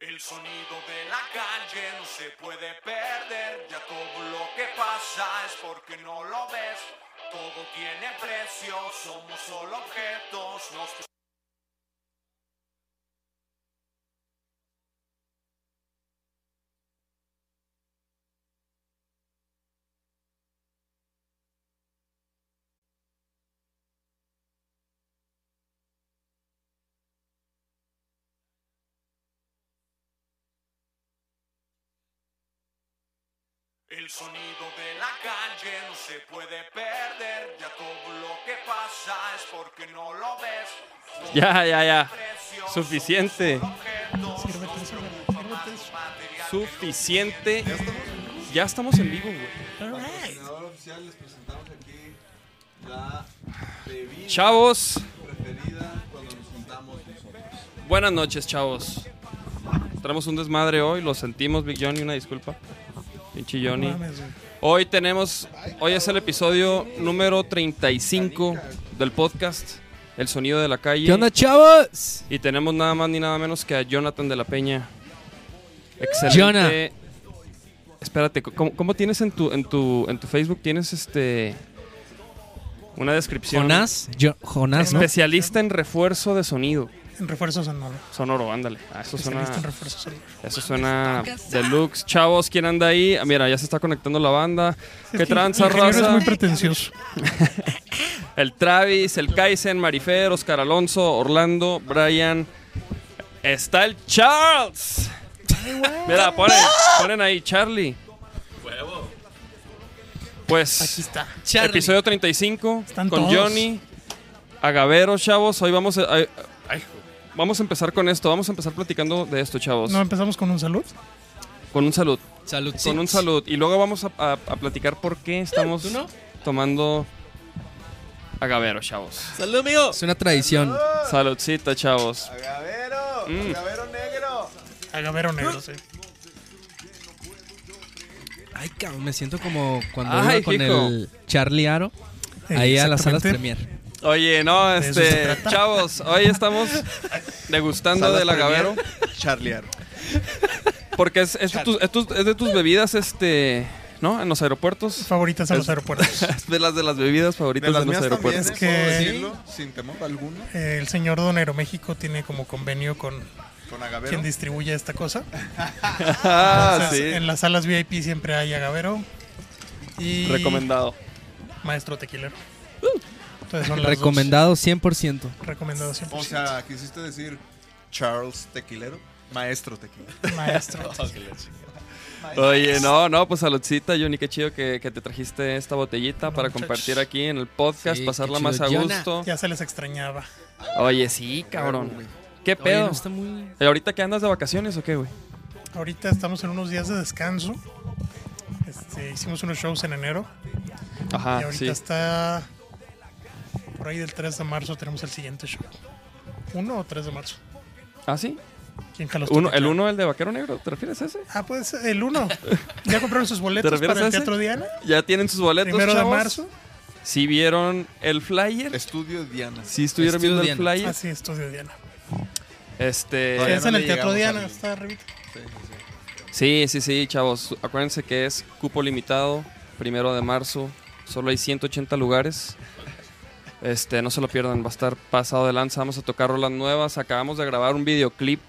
El sonido de la calle no se puede perder, ya todo lo que pasa es porque no lo ves. Todo tiene precio, somos solo objetos, nos El sonido de la calle no se puede perder, ya todo lo que pasa es porque no lo ves. Todo Ya, ya, Suficiente. Suficiente. Ya estamos en vivo, güey. patrocinador oficial les presentamos aquí la bebida Chavos, buenas noches, chavos. Tenemos un desmadre hoy, lo sentimos, Big Johnny, una disculpa. Pinche Johnny. No mames, güey. Hoy tenemos, hoy es el episodio número 35 del podcast, El Sonido de la Calle. ¿Qué onda, chavos? Y tenemos nada más ni nada menos que a Jonathan de la Peña. Excelente. Jonah. Espérate, ¿cómo, cómo tienes en tu, en tu, en tu Facebook? Tienes este una descripción. Jonás. Jonás, ¿no? Especialista en refuerzo de sonido. En refuerzos sonoro. Sonoro, ándale. Ah, eso suena, en sonoro. eso suena deluxe. Chavos, ¿quién anda ahí? Ah, mira, ya se está conectando la banda. ¿Qué tranza, el ingeniero es raza? muy pretencioso. El Travis, el Kaizen, Marifer, Oscar Alonso, Orlando, Brian. Está el Charles. Mira, ponen, ponen ahí, Charlie. Pues, Aquí está. Charlie. episodio 35 Están con todos. Johnny, Agavero, chavos. Hoy vamos a, vamos a empezar con esto. Vamos a empezar platicando de esto, chavos. No empezamos con un salud. Con un salud. Salud. Con un salud. Y luego vamos a, a- a platicar por qué estamos ¿Tú no? tomando Agavero, chavos. Salud, amigo. Es una tradición. Saludcita, chavos. ¡Agavero! Mm. ¡Agavero negro! Agavero negro, sí. Ay, cabrón, me siento como cuando Ay, iba con hijo. el Charlie Aro. Ahí a las salas Exactamente. Premier. Oye, no, este, chavos, hoy estamos degustando Salas del agavero Charlear. porque es, es de tus, es de tus bebidas, este, ¿no? En los aeropuertos. Favoritas en los aeropuertos. Es de las de las bebidas favoritas De las los mías también, aeropuertos. Es que-. Sin temor alguno. Eh, el señor Don Aeroméxico tiene como convenio con Con Agavero. quien distribuye esta cosa. Ah, Entonces, sí. En las salas VIP siempre hay agavero. Y Recomendado. maestro tequilero. Entonces Recomendado 100%. dos. Recomendado siempre. O sea, quisiste decir Charles Tequilero. Maestro Tequilero. maestro. Oye, no, no, pues saludcita, Johnny, qué chido que, que te trajiste esta botellita No, para muchachos. compartir aquí en el podcast, Sí, pasarla más a gusto. Ya se les extrañaba. Oye, sí, cabrón. ¿Qué Oye, pedo? no está muy... ¿Y ahorita que andas de vacaciones o qué, güey? Ahorita estamos en unos días de descanso. Este, hicimos unos shows en enero. Ajá, y ahorita sí. está. Por ahí del 3 de marzo tenemos el siguiente show. ¿Uno o 3 de marzo? ¿Ah, sí? ¿Quién Uno, ¿El uno, el de Vaquero Negro? ¿Te refieres a ese? Ah, pues el 1. ¿Ya compraron sus boletos refieres para a el? Teatro Diana? Ya tienen sus boletos, Primero de marzo. ¿Sí vieron el flyer? Estudio Diana. ¿Sí estuvieron Estudio viendo el flyer? Ah, sí, Estudio Diana. Este... Es no en el Teatro Diana, está arribita. Sí, sí, sí, chavos. Acuérdense que es cupo limitado, primero de marzo. Solo hay 180 lugares. Este, no se lo pierdan, va a estar pasado de lanza. Vamos a tocar rolas nuevas. Acabamos de grabar un videoclip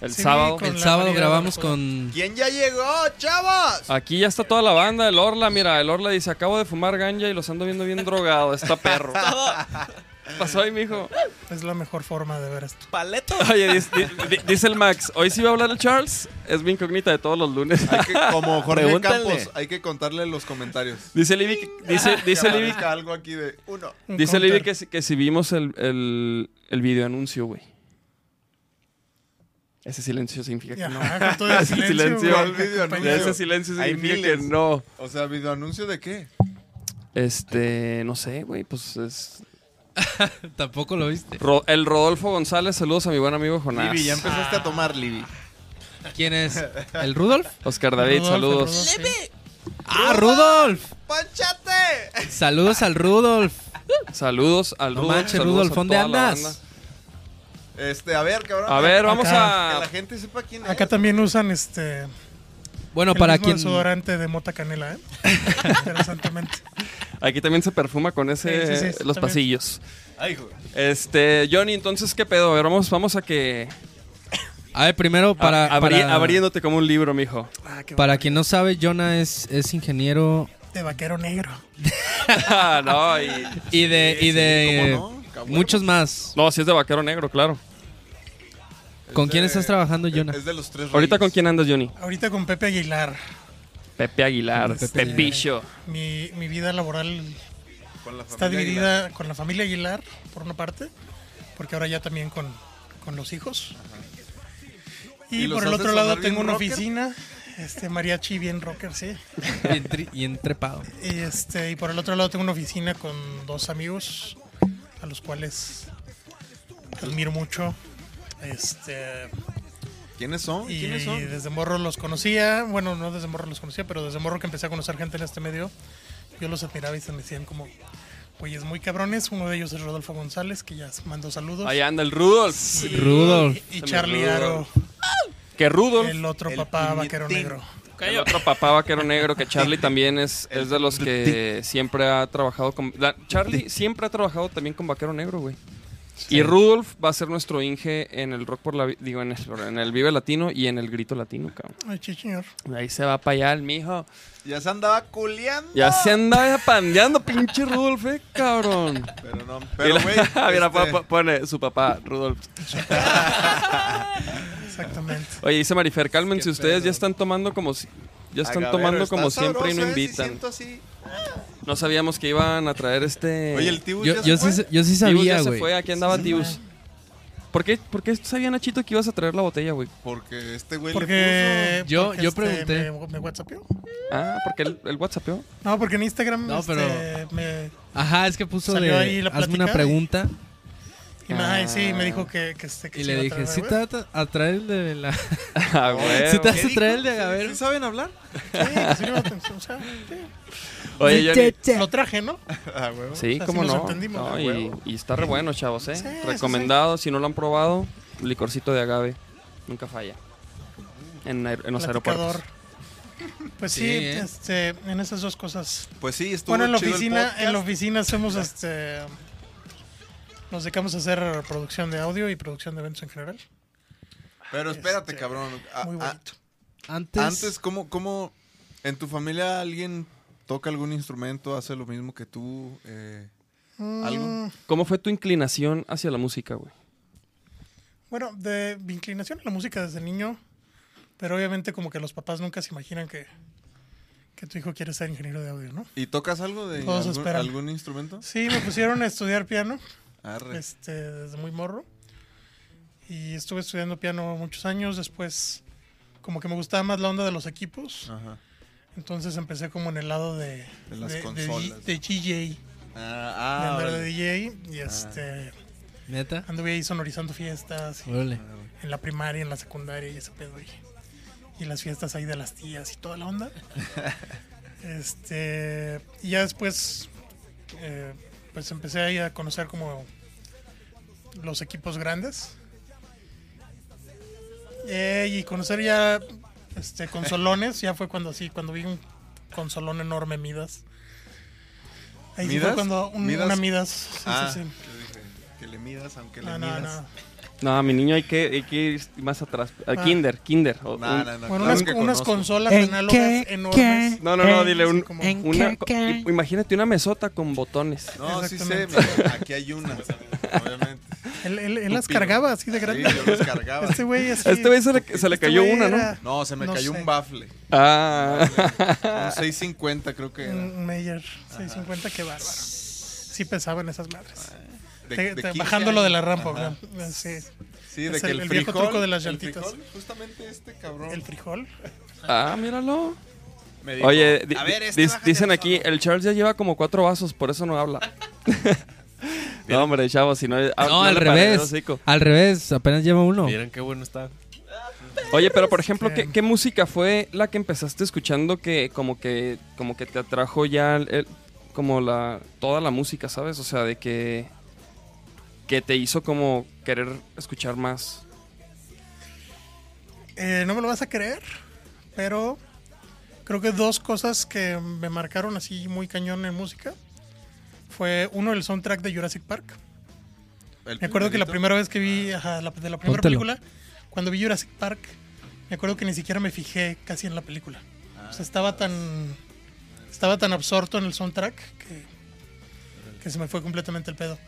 el Sí, sábado. El sábado grabamos con... ¿Quién ya llegó, chavos? Aquí ya está toda la banda, el Orla, mira, el Orla dice, acabo de fumar ganja y los ando viendo bien drogado, está perro. Pasó ahí, mijo. Es la mejor forma de ver esto. Paleto. Oye, dice, di- dice el Max, hoy sí va a hablar el Charles, es mi incógnita de todos los lunes. Hay que, como Jorge Pregúntale. Campos, hay que contarle los comentarios. Dice Libby, que- dice, dice Que Libby, aparezca algo aquí de uno. Un dice Libby counter. que, si- que si vimos el, el, el video anuncio, güey. Ese silencio significa que no. con todo el Ese silencio, silencio. güey, ¿Cuál video compañero. Ese silencio Hay significa que miles. no. O sea, videoanuncio de qué? Este, no sé, güey, pues es... Tampoco lo viste. Ro- el Rodolfo González, saludos a mi buen amigo Jonás. Libby, ya empezaste a tomar, Libby. ¿Quién es? ¿El Rudolf? Oscar David, Rudolf, saludos. Rudolf, sí. ¡Ah, Rudolf! ¡Ponchate! Saludos al Rudolf. Saludos al No Rudolf. manches, saludos Rudolf, a ¿dónde andas? Este, a ver, cabrón. A ver, vamos a... la gente sepa quién es. Acá también usan este Bueno, el para mismo quien. desodorante de mota canela, ¿eh? Interesantemente. Aquí también se perfuma con ese Sí, sí, sí, los también. pasillos. Ay, hijo. Este, Johnny, entonces, ¿qué pedo? A ver, vamos, vamos a que... A ver, primero, para. a- abri- para, abriéndote como un libro, mijo. Ah, qué para quien no sabe, Jonah es, es ingeniero De vaquero negro. no, y... y de. y Sí, de ¿cómo no? Cabrón. muchos más. No, si es de vaquero negro, claro. ¿Con quién estás trabajando, Jonah? Es de los tres Ahorita, ¿con quién andas, Johnny? Ahorita con Pepe Aguilar. Pepe Aguilar, Este, Pepillo. Mi, mi vida laboral Con la está dividida con la familia Aguilar, por una parte, porque ahora ya también con, con los hijos. ¿Y Y, los por el otro lado tengo una rocker? oficina, este mariachi bien rocker, sí. Y, este, y por el otro lado tengo una oficina con dos amigos a los cuales admiro mucho. Este, ¿Quiénes son? y ¿Quiénes son? desde morro los conocía, bueno, no desde morro los conocía, pero desde morro que empecé a conocer gente en este medio, yo los admiraba y se me decían como güeyes muy cabrones. Uno de ellos es Rodolfo González, que ya mandó saludos. Ahí anda el Rudolf. Y- Rudolf. Y, me Charlie Aro. Que Rudolf, el otro El papá vaquero negro. el otro papá vaquero negro, que Charlie también es, es de los que siempre ha trabajado con... la- Charlie siempre ha trabajado también con vaquero negro, güey. Y Rudolf va a ser nuestro Inge en el Rock por la... Digo, en el, en el Vive Latino y en el Grito Latino, cabrón. Ay, sí, señor. Ahí se va para allá el mijo. Ya se andaba culeando. Ya se anda pandeando, pinche Rudolf, eh, cabrón. Pero no. Pero, güey. Mira, este, po- po- pone su papá, Rudolf. Exactamente. Oye, dice Marifer, cálmense ustedes, ya están tomando como si... Ya están agavero, tomando está como siempre y no eh, invitan. siento así. No sabíamos que iban a traer este... Oye, el Tibus Yo, ya yo se sí, yo sí sabía, ya se güey. fue, aquí andaba Tibus. ¿Por qué, ¿Por qué sabía Nachito que ibas a traer la botella, güey? Porque este güey Porque, le Yo- porque yo este, pregunté. Me, me whatsappeó. Ah, porque el, el WhatsApp. No, porque en Instagram No, este, pero- me, Ajá, es que puso Salió de. ahí la hazme una y- y me, sí, me dijo que, que, este, que Y se le a dije, traer, ¿sí te vas a traer el de la. Ah. ¿Sí te vas ¿Qué a traer el de Agavero? ¿Sí saben hablar? Sí, sí, a tener- o sea, sí. Oye, Johnny. Lo traje, ¿no? Ah, huevo. Sí, Así cómo nos no. a y, está re bueno, chavos, ¿eh? Sí, sí, Recomendado, si no lo han probado, licorcito de agave. Nunca falla. En, aer- en los aeropuertos. Pues sí, Sí, ¿eh? este, en esas dos cosas. Pues sí, estuvo Bueno, en la oficina, en la oficina hacemos este nos dedicamos a hacer producción de audio y producción de eventos en general. Pero espérate, Este, cabrón. A- Muy a- bonito. Antes. antes, ¿cómo, ¿cómo en tu familia alguien toca algún instrumento, hace lo mismo que tú? Eh, ¿Algo? Mm, ¿Cómo fue tu inclinación hacia la música, güey? Bueno, de mi inclinación a la música desde niño, pero obviamente como que los papás nunca se imaginan que, que tu hijo quiere ser ingeniero de audio, ¿no? ¿Y tocas algo de algún instrumento? Sí, me pusieron a estudiar piano Arre. este, desde muy morro. Y estuve estudiando piano muchos años. Después, como que me gustaba más la onda de los equipos. Ajá. Entonces empecé como en el lado de, De las de, consolas. de, DJ. Ah, de ah, andar de. DJ. Y este, Neta. anduve ahí sonorizando fiestas. y en la primaria, en la secundaria y ese pedo. Y, y las fiestas ahí de las tías y toda la onda. este, y ya después, eh, pues empecé ahí a conocer como los equipos grandes. Eh, y conocer ya este, consolones, ya fue cuando sí, cuando vi un consolón enorme Midas. Ahí sí fue ¿Midas? cuando un- ¿Midas? una Midas. sí, Ah, sí, dije, que le midas, aunque le no, midas. no. No, mi niño hay que, hay que ir más atrás. Al Ah. Kinder, Kinder. o- No, un- no, no, Bueno, claro unas, que unas conozco. consolas ¿En análogas qué? enormes. No, no, no, Eh, dile un, como- ¿En una, qué? i- imagínate una mesota con botones. No, sí sé, Exactamente. mira, aquí hay una, obviamente. Él, él- él las cargaba así de Sí, grande. yo los cargaba. Este güey así. A este güey se le, se le este cayó güey una, ¿no? era No, se me No cayó sé. un bafle. Ah. Un 650 creo que era. Un Meyer 650, qué bárbaro. Sí pesaban esas madres. De- de te- 15 bajándolo de la rampa, Ajá. ¿no? Sí. Sí, de Es que el- el, el viejo frijol, truco de las el llantitas. frijol, justamente este cabrón. El frijol. Ah, míralo. me dijo, Oye, a ver, este dicen el aquí, solo". el Charles ya lleva como cuatro vasos, por eso no habla. no, hombre, chavos, si no... ah, No, al el revés. Al revés, apenas lleva uno. Miren qué bueno está. Oye, pero por ejemplo, ¿qué, música fue la que empezaste escuchando que como que como que te atrajo ya el- el- como la toda la música, ¿sabes? O sea, de que que te hizo como querer escuchar más. Eh, no me lo vas a creer, pero creo que dos cosas que me marcaron así muy cañón en música fue uno el soundtrack de Jurassic Park. El Me acuerdo que la primera vez que vi ajá, la, de la primera Póntelo. película, cuando vi Jurassic Park, me acuerdo que ni siquiera me fijé casi en la película. O sea, estaba tan estaba tan absorto en el soundtrack que, que se me fue completamente el pedo.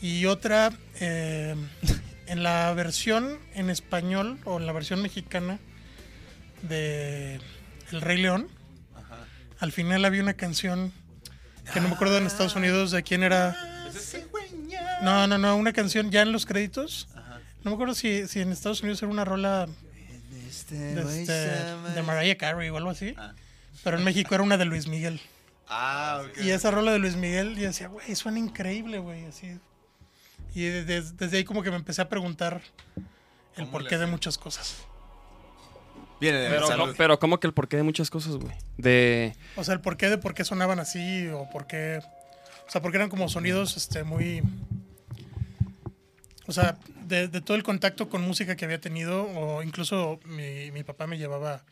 Y otra, eh, en la versión en español o en la versión mexicana de El Rey León, al final había una canción que no me acuerdo en Estados Unidos de quién era. No, no, no, una canción ya en los créditos. No me acuerdo si, si en Estados Unidos era una rola de, este, de Mariah Carey o algo así. Pero en México era una de Luis Miguel. Ah, ok. Y esa rola de Luis Miguel, yo decía, güey, suena increíble, güey, así. Y de- de- desde ahí como que me empecé a preguntar el ¿Cómo porqué de muchas cosas. Viene de Pero, salud. no- pero como que el porqué de muchas cosas, güey. De... O sea, el porqué de por qué sonaban así o por qué... O sea, porque eran como sonidos este, muy... O sea, de, de todo el contacto con música que había tenido, o incluso mi, mi papá me llevaba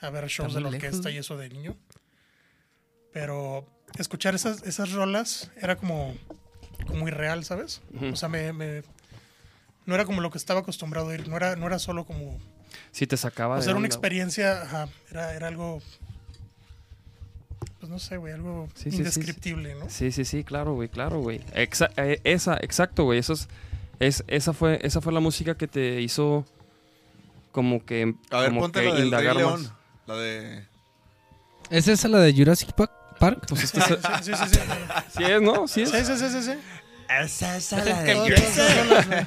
a ver shows de la orquesta lejos, y eso de niño. Pero escuchar esas, esas rolas era como muy real, ¿sabes? O sea, me, me- no era como lo que estaba acostumbrado a ir, no era, no era solo como... Si te sacaba O de sea, era una experiencia, ajá, era, era algo... Pues no sé, güey, algo Sí, sí, sí, indescriptible, ¿no? Sí, sí, sí, claro, güey, claro, güey. Exa- eh, esa, exacto, güey. Eso es, es, esa fue, esa fue la música que te hizo como que, A ver, como ponte que la del Rey León. La de... ¿Es esa la de Jurassic Pa- Park? Pues Sí, este sí, sí, sí, sí. sí es, ¿no? Sí es. Sí, sí, sí, sí, sí. Esa es la de.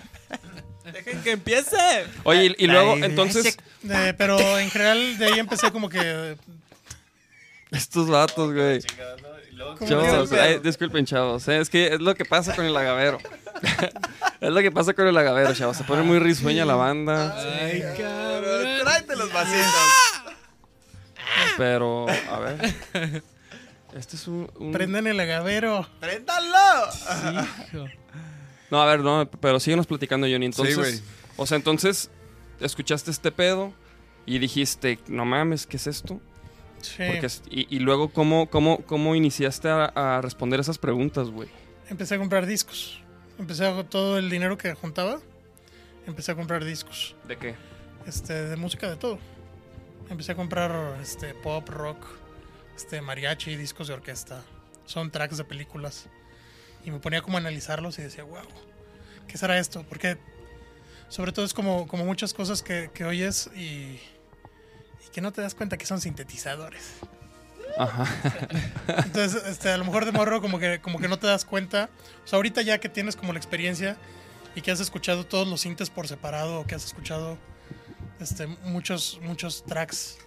Dejen que empiece. Oye, y, y luego, entonces, Eh, pero en general de ahí empecé como que... estos vatos, güey. Chavos, ay, disculpen, chavos. eh, Es que es lo que pasa con el agavero. es lo que pasa con el agavero, chavos. Se pone muy risueña la banda. Ay, cabrón. Tráete los vasitos. Pero, a ver. Este es un. un- Prenden el agavero. ¡Préndalo! Hijo. No, a ver, no, pero síguenos platicando, Johnny. Entonces, güey. o sea, entonces, escuchaste este pedo y dijiste, no mames, ¿qué es esto? Sí. Porque y luego, ¿cómo, cómo, cómo iniciaste a, a responder esas preguntas, güey? Empecé a comprar discos. Empecé a todo el dinero que juntaba. Empecé a comprar discos. ¿De qué? Este, de música de todo. Empecé a comprar este pop, rock, este mariachi, discos de orquesta, soundtracks de películas. Y me ponía como a analizarlos y decía, wow, ¿qué será esto? Porque sobre todo es como, como muchas cosas que, que oyes y, y que no te das cuenta que son sintetizadores. Ajá. Entonces, este, a lo mejor de morro como que, como que no te das cuenta. O sea, ahorita ya que tienes como la experiencia y que has escuchado todos los sintes por separado o que has escuchado este, muchos, muchos tracks,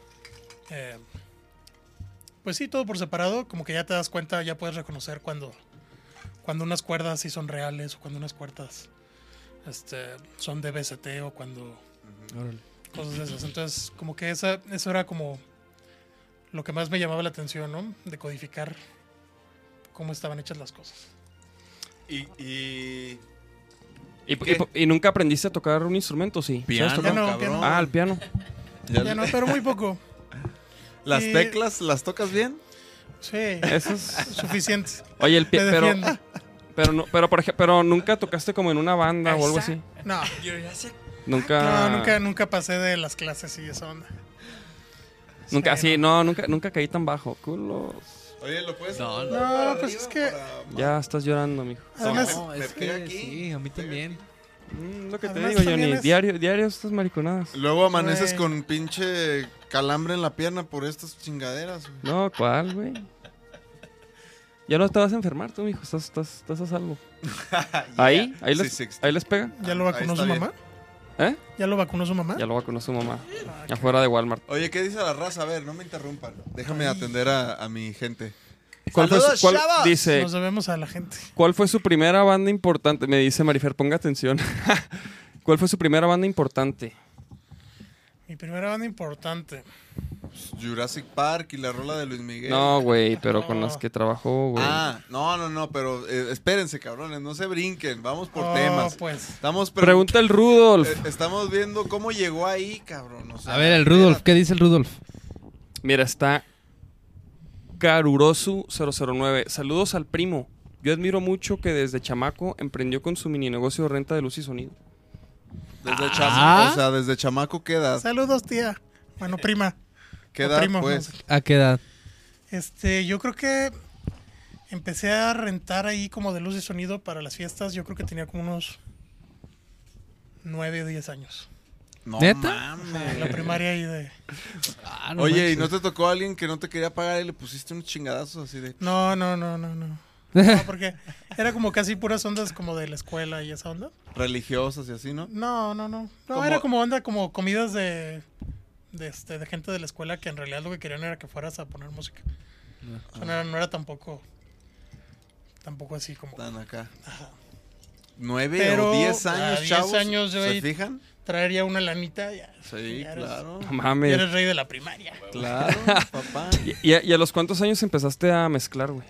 eh, pues sí, todo por separado, como que ya te das cuenta, ya puedes reconocer cuando, cuando unas cuerdas sí son reales o cuando unas cuerdas este, son de BST o cuando cosas de esas. Entonces, como que esa, eso era como lo que más me llamaba la atención, ¿no? De codificar cómo estaban hechas las cosas. Y, y... ¿Y, ¿Qué? y- y nunca aprendiste a tocar un instrumento, sí? Piano. Piano, piano. Ah, el piano. Ya- Ya no, pero muy poco. ¿Las Y- teclas las tocas bien? Sí, Eso es... suficiente. Oye, el piano... Pero, pero, no, pero, por ejemplo, pero nunca tocaste como en una banda o algo así. No, Nunca... no, nunca, nunca pasé de las clases y esa onda. Nunca, Sí, no, nunca, nunca caí tan bajo. Culo. Oye, ¿lo puedes? No, no. pues es que- para- Ya estás llorando, mijo. Además, No, me es pega que aquí. sí, a mí también. Mm, lo que te digo, Johnny. es- Diario, diario estas mariconadas. Luego amaneces Güey. con pinche calambre en la pierna por estas chingaderas. güey. No, ¿cuál, güey? Ya no te vas a enfermar tú, mijo. Estás, estás, estás a salvo. Ahí, ahí les, Sí, sí, ahí les pega. ¿Ya lo vacunó su bien. mamá? ¿Eh? ¿Ya lo vacunó su mamá? Ya lo vacunó su mamá. Afuera de Walmart. Oye, ¿qué dice la raza? A ver, no me interrumpan. Déjame atender a, a mi gente. ¿Cuál fue, su- dice, Nos debemos a la gente. ¿cuál fue su primera banda importante? Me dice Marifer, ponga atención. ¿Cuál fue su primera banda importante? Mi primera banda importante. Jurassic Park y la rola de Luis Miguel. No, güey, pero con las que trabajó, güey. Ah, no, no, no, pero eh, espérense, cabrones, no se brinquen, vamos por Oh, temas. pues. Estamos pregun- Pregunta el Rudolf. eh, estamos viendo cómo llegó ahí, cabrón. o sea, A ver, el Rudolf, ¿qué dice el Rudolf? Mira, está Karurosu 009. Saludos al primo. Yo admiro mucho que desde chamaco emprendió con su mini negocio de renta de luz y sonido. Desde Ah. chamaco, o sea, desde chamaco, ¿qué edad? Saludos, tía. Bueno, prima. ¿Qué edad, primo, pues? no sé. ¿A qué edad? Este, yo creo que empecé a rentar ahí como de luz y sonido para las fiestas. Yo creo que tenía como unos 9 o 10 años. No ¿Neta? mames. La primaria ahí de... Ah, Oye, ¿y no te tocó a alguien que no te quería pagar y le pusiste unos chingadazos así de... No, no, no, no, no. No, porque era como casi puras ondas como de la escuela y esa onda. religiosas y así, ¿no? No, no, no. No, Como- era como onda, como comidas de, de, este, de gente de la escuela que en realidad lo que querían era que fueras a poner música. O sea, no era, no era tampoco, tampoco así como Están acá. ¿Nueve Pero o diez a años, 10 chavos? años ¿Se fijan? Traer ya una lanita. Ya, Sí, ya eres, claro. No ya mames. eres rey de la primaria. Claro, papá. ¿Y, y a, y a los cuántos años empezaste a mezclar, güey?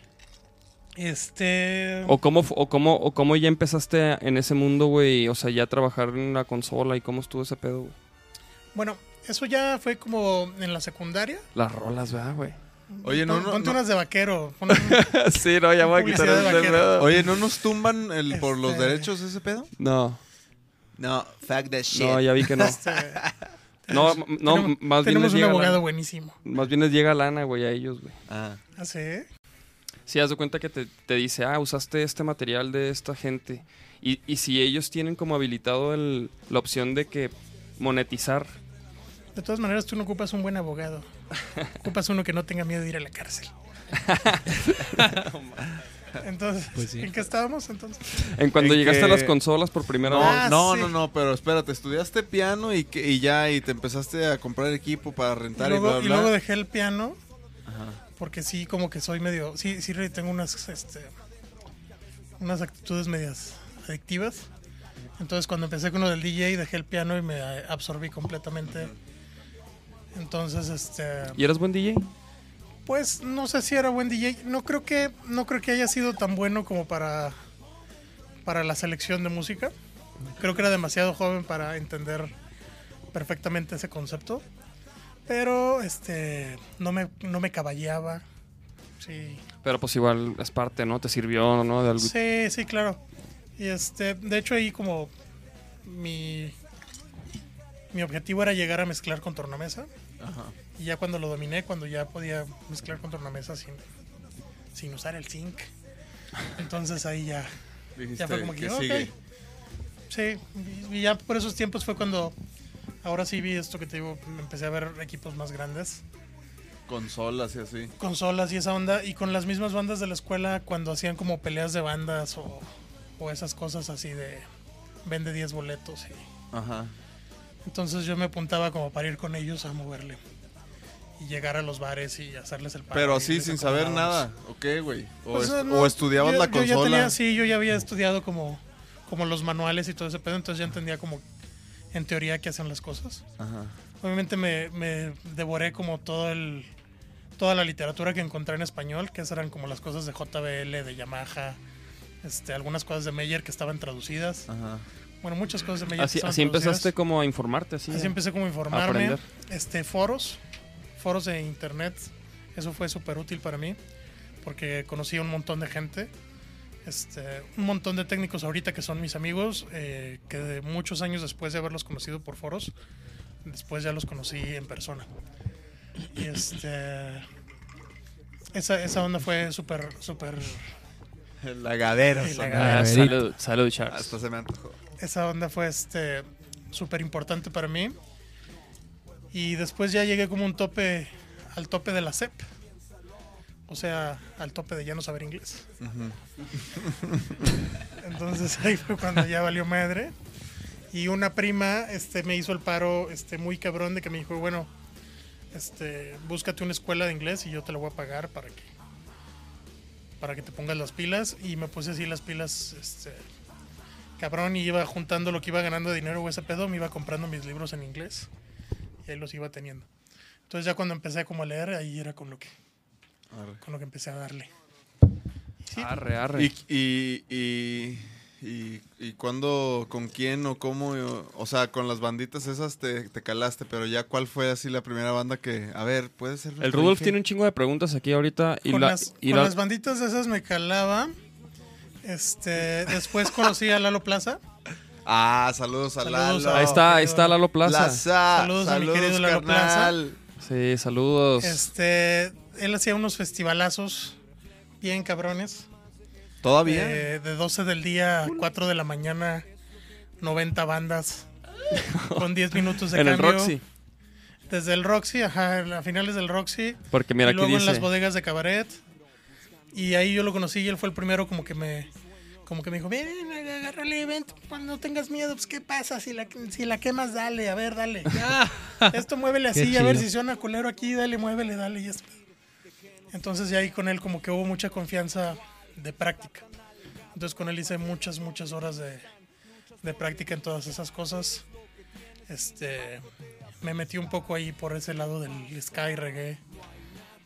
Este. ¿O cómo, o, cómo, ¿O cómo ya empezaste en ese mundo, güey? O sea, ya trabajar en la consola y cómo estuvo ese pedo, güey. Bueno, eso ya fue como en la secundaria. Las rolas, ¿verdad, güey? Oye, no, no, Ponte no. unas de vaquero. sí, no, ya voy a de vaquero. Oye, ¿no nos tumban el, por los Este- derechos ese pedo? No, No, fuck that shit. no, ya vi que no. No, no, tenemos, más bien tenemos les un llega abogado lana. buenísimo. Más bien les llega lana, güey, a ellos, güey. Ah, ¿Ah, sí? Sí, haz de cuenta que te, te dice, ah, usaste este material de esta gente. Y, y si ellos tienen como habilitado el- la opción de que monetizar. De todas maneras, tú no ocupas un buen abogado. Ocupas uno que no tenga miedo de ir a la cárcel. Entonces, Pues sí. ¿en qué estábamos entonces? En cuando En llegaste que- a las consolas por primera no, vez. Ah, no, sí. no, no, pero espérate, estudiaste piano y, que, y ya, y te empezaste a comprar equipo para Y rentar y, luego, bla, y bla. luego dejé el piano Ajá. porque sí, como que soy medio... Sí, sí tengo unas, este, unas actitudes medias adictivas. Entonces, cuando empecé con lo del DJ, dejé el piano y me absorbí completamente. Entonces, este... ¿Y eras buen DJ? Pues no sé si era buen DJ. No creo que no creo que haya sido tan bueno como para para la selección de música. Creo que era demasiado joven para entender perfectamente ese concepto. Pero este no me no me caballeaba. Sí. Pero pues igual es parte, ¿no? Te sirvió, ¿no? De algo. Sí, sí, claro. Y este, de hecho ahí como mi mi objetivo era llegar a mezclar con tornamesa. Ajá. Y ya cuando lo dominé, cuando ya podía mezclar con tornamesa sin, sin usar el zinc. Entonces ahí ya, Dijiste, ya fue como que. Sí, y y ya por esos tiempos fue cuando ahora sí vi esto que te digo, empecé a ver equipos más grandes, Consolas y así. consolas y esa onda, y con las mismas bandas de la escuela cuando hacían como peleas de bandas o, o esas cosas así de vende 10 boletos. Y, Ajá. entonces yo me apuntaba como para ir con ellos a moverle. Y llegar a los bares y hacerles el paro Pero así, sin saber nada. ¿O qué, güey? O, Pues, est- no, o estudiabas yo- la yo consola. ya tenía, sí, yo ya había estudiado como, como los manuales y todo ese pedo, entonces ya entendía como en teoría qué hacen las cosas. Ajá. Obviamente me, me devoré como todo el, toda la literatura que encontré en español, que esas eran como las cosas de JBL, de Yamaha, este, algunas cosas de Meyer que estaban traducidas. Ajá. Bueno, muchas cosas de Meyer. que Así, estaban así empezaste como a informarte, así. Así empecé como a informarme. aprender. Este, foros, foros de internet. Eso fue súper útil para mí porque conocí a un montón de gente. Este, un montón de técnicos ahorita que son mis amigos, eh, que de muchos años después de haberlos conocido por foros, después ya los conocí en persona. Y este, esa, esa onda fue súper, súper, El lagadero. Lagadero. Ah, Verito. salud, salud, Charles. Hasta se me antojó. esa onda fue este súper importante para mí. Y después ya llegué como un tope, al tope de la CEP. O sea, al tope de ya no saber inglés. Entonces ahí fue cuando ya valió madre. Y una prima este, me hizo el paro este, muy cabrón de que me dijo, bueno, este, búscate una escuela de inglés y yo te lo voy a pagar para que, para que te pongas las pilas. Y me puse así las pilas, este, cabrón, y iba juntando lo que iba ganando de dinero o ese pedo, me iba comprando mis libros en inglés y ahí los iba teniendo. Entonces ya cuando empecé como a leer, ahí era con lo que, Arre. con lo que empecé a darle. Sí, Arre, arre. ¿Y, y, y, y, y cuándo, con quién o cómo? O, o sea, con las banditas esas te, te calaste, pero ya cuál fue así la primera banda que, a ver, puede ser... El Rudolf tiene un chingo de preguntas aquí ahorita. Y con la, las, y con la- las banditas esas me calaba. Este, después conocí a Lalo Plaza. Ah, saludos a Saludos Lalo. ahí está, ahí está Lalo Plaza. Plaza. Saludos a mi querido Lalo carnal. Sí, saludos. Este, él hacía unos festivalazos bien cabrones. ¿Todavía? Eh, de 12 del día a 4 de la mañana, 90 bandas con 10 minutos de en el cambio. Roxy. Desde el Roxy, ajá, a finales del Roxy. Porque mira, y luego aquí en las dice. bodegas de cabaret. Y ahí yo lo conocí y él fue el primero como que me como que me dijo, ven, agarra el evento, no tengas miedo, pues qué pasa, si la, si la quemas, dale, a ver, dale. Esto muévele así, a ver si suena culero aquí, dale, muévele, dale. Y esto. Entonces ya ahí con él como que hubo mucha confianza de práctica. Entonces con él hice muchas, muchas horas de, de práctica en todas esas cosas. Este, me metí un poco ahí por ese lado del sky reggae.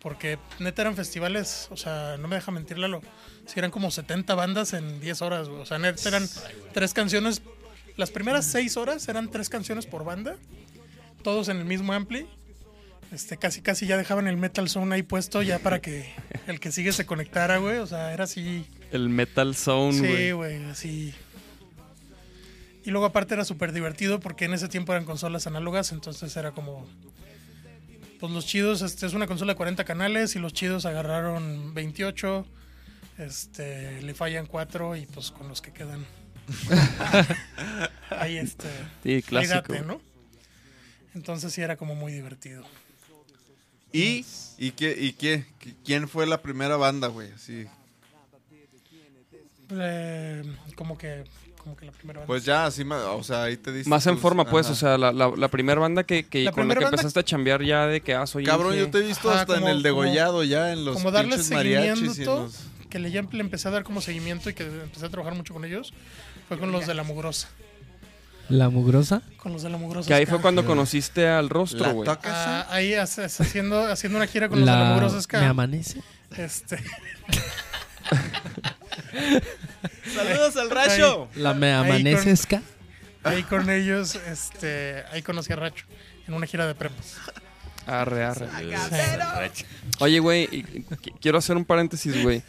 Porque neta eran festivales, o sea, no me deja mentir Lalo. Si eran como 70 bandas en 10 horas, güey. O sea, neta eran tres canciones. Las primeras 6 horas eran tres canciones por banda. Todos en el mismo ampli. Este, casi casi ya dejaban el Metal Zone ahí puesto ya para que el que sigue se conectara, güey. O sea, era así. El Metal Zone, güey. Sí, güey, así. Y luego aparte era súper divertido porque en ese tiempo eran consolas análogas, entonces era como... Pues los chidos, este es una consola de 40 canales y los chidos agarraron 28, este, le fallan 4 y pues con los que quedan. Ahí este... Sí, clásico. ¿no? Entonces sí era como muy divertido. ¿Y, y, qué, y qué? ¿Quién fue la primera banda, güey? Así. Eh, como que... Como que la primera banda. Pues ya, así, o sea, ahí te diste Más en tus- forma, pues, ajá. o sea, la, la, la primera banda que, que La con la que banda- empezaste a chambear ya de que, ah, soy Cabrón, Inge. yo te he visto Ajá, hasta como- en el degollado ya, en los como darle seguimiento, los- que le, ya le empecé a dar como seguimiento y que empecé a trabajar mucho con ellos, fue con los de la mugrosa. ¿La mugrosa? Con los de la mugrosa. Que ahí fue cuando conociste al rostro, ¿La güey. Ah, ahí hace- hace- haciendo, haciendo una gira con los de la La... mugrosa Ska. ¿Me amanece? Este, Saludos al racho. ¿La me Ahí amanece con- ahí con ellos, este, ahí conocí a Racho en una gira de prepas. Arre, arre. Sí. Oye, güey, quiero hacer un paréntesis, güey.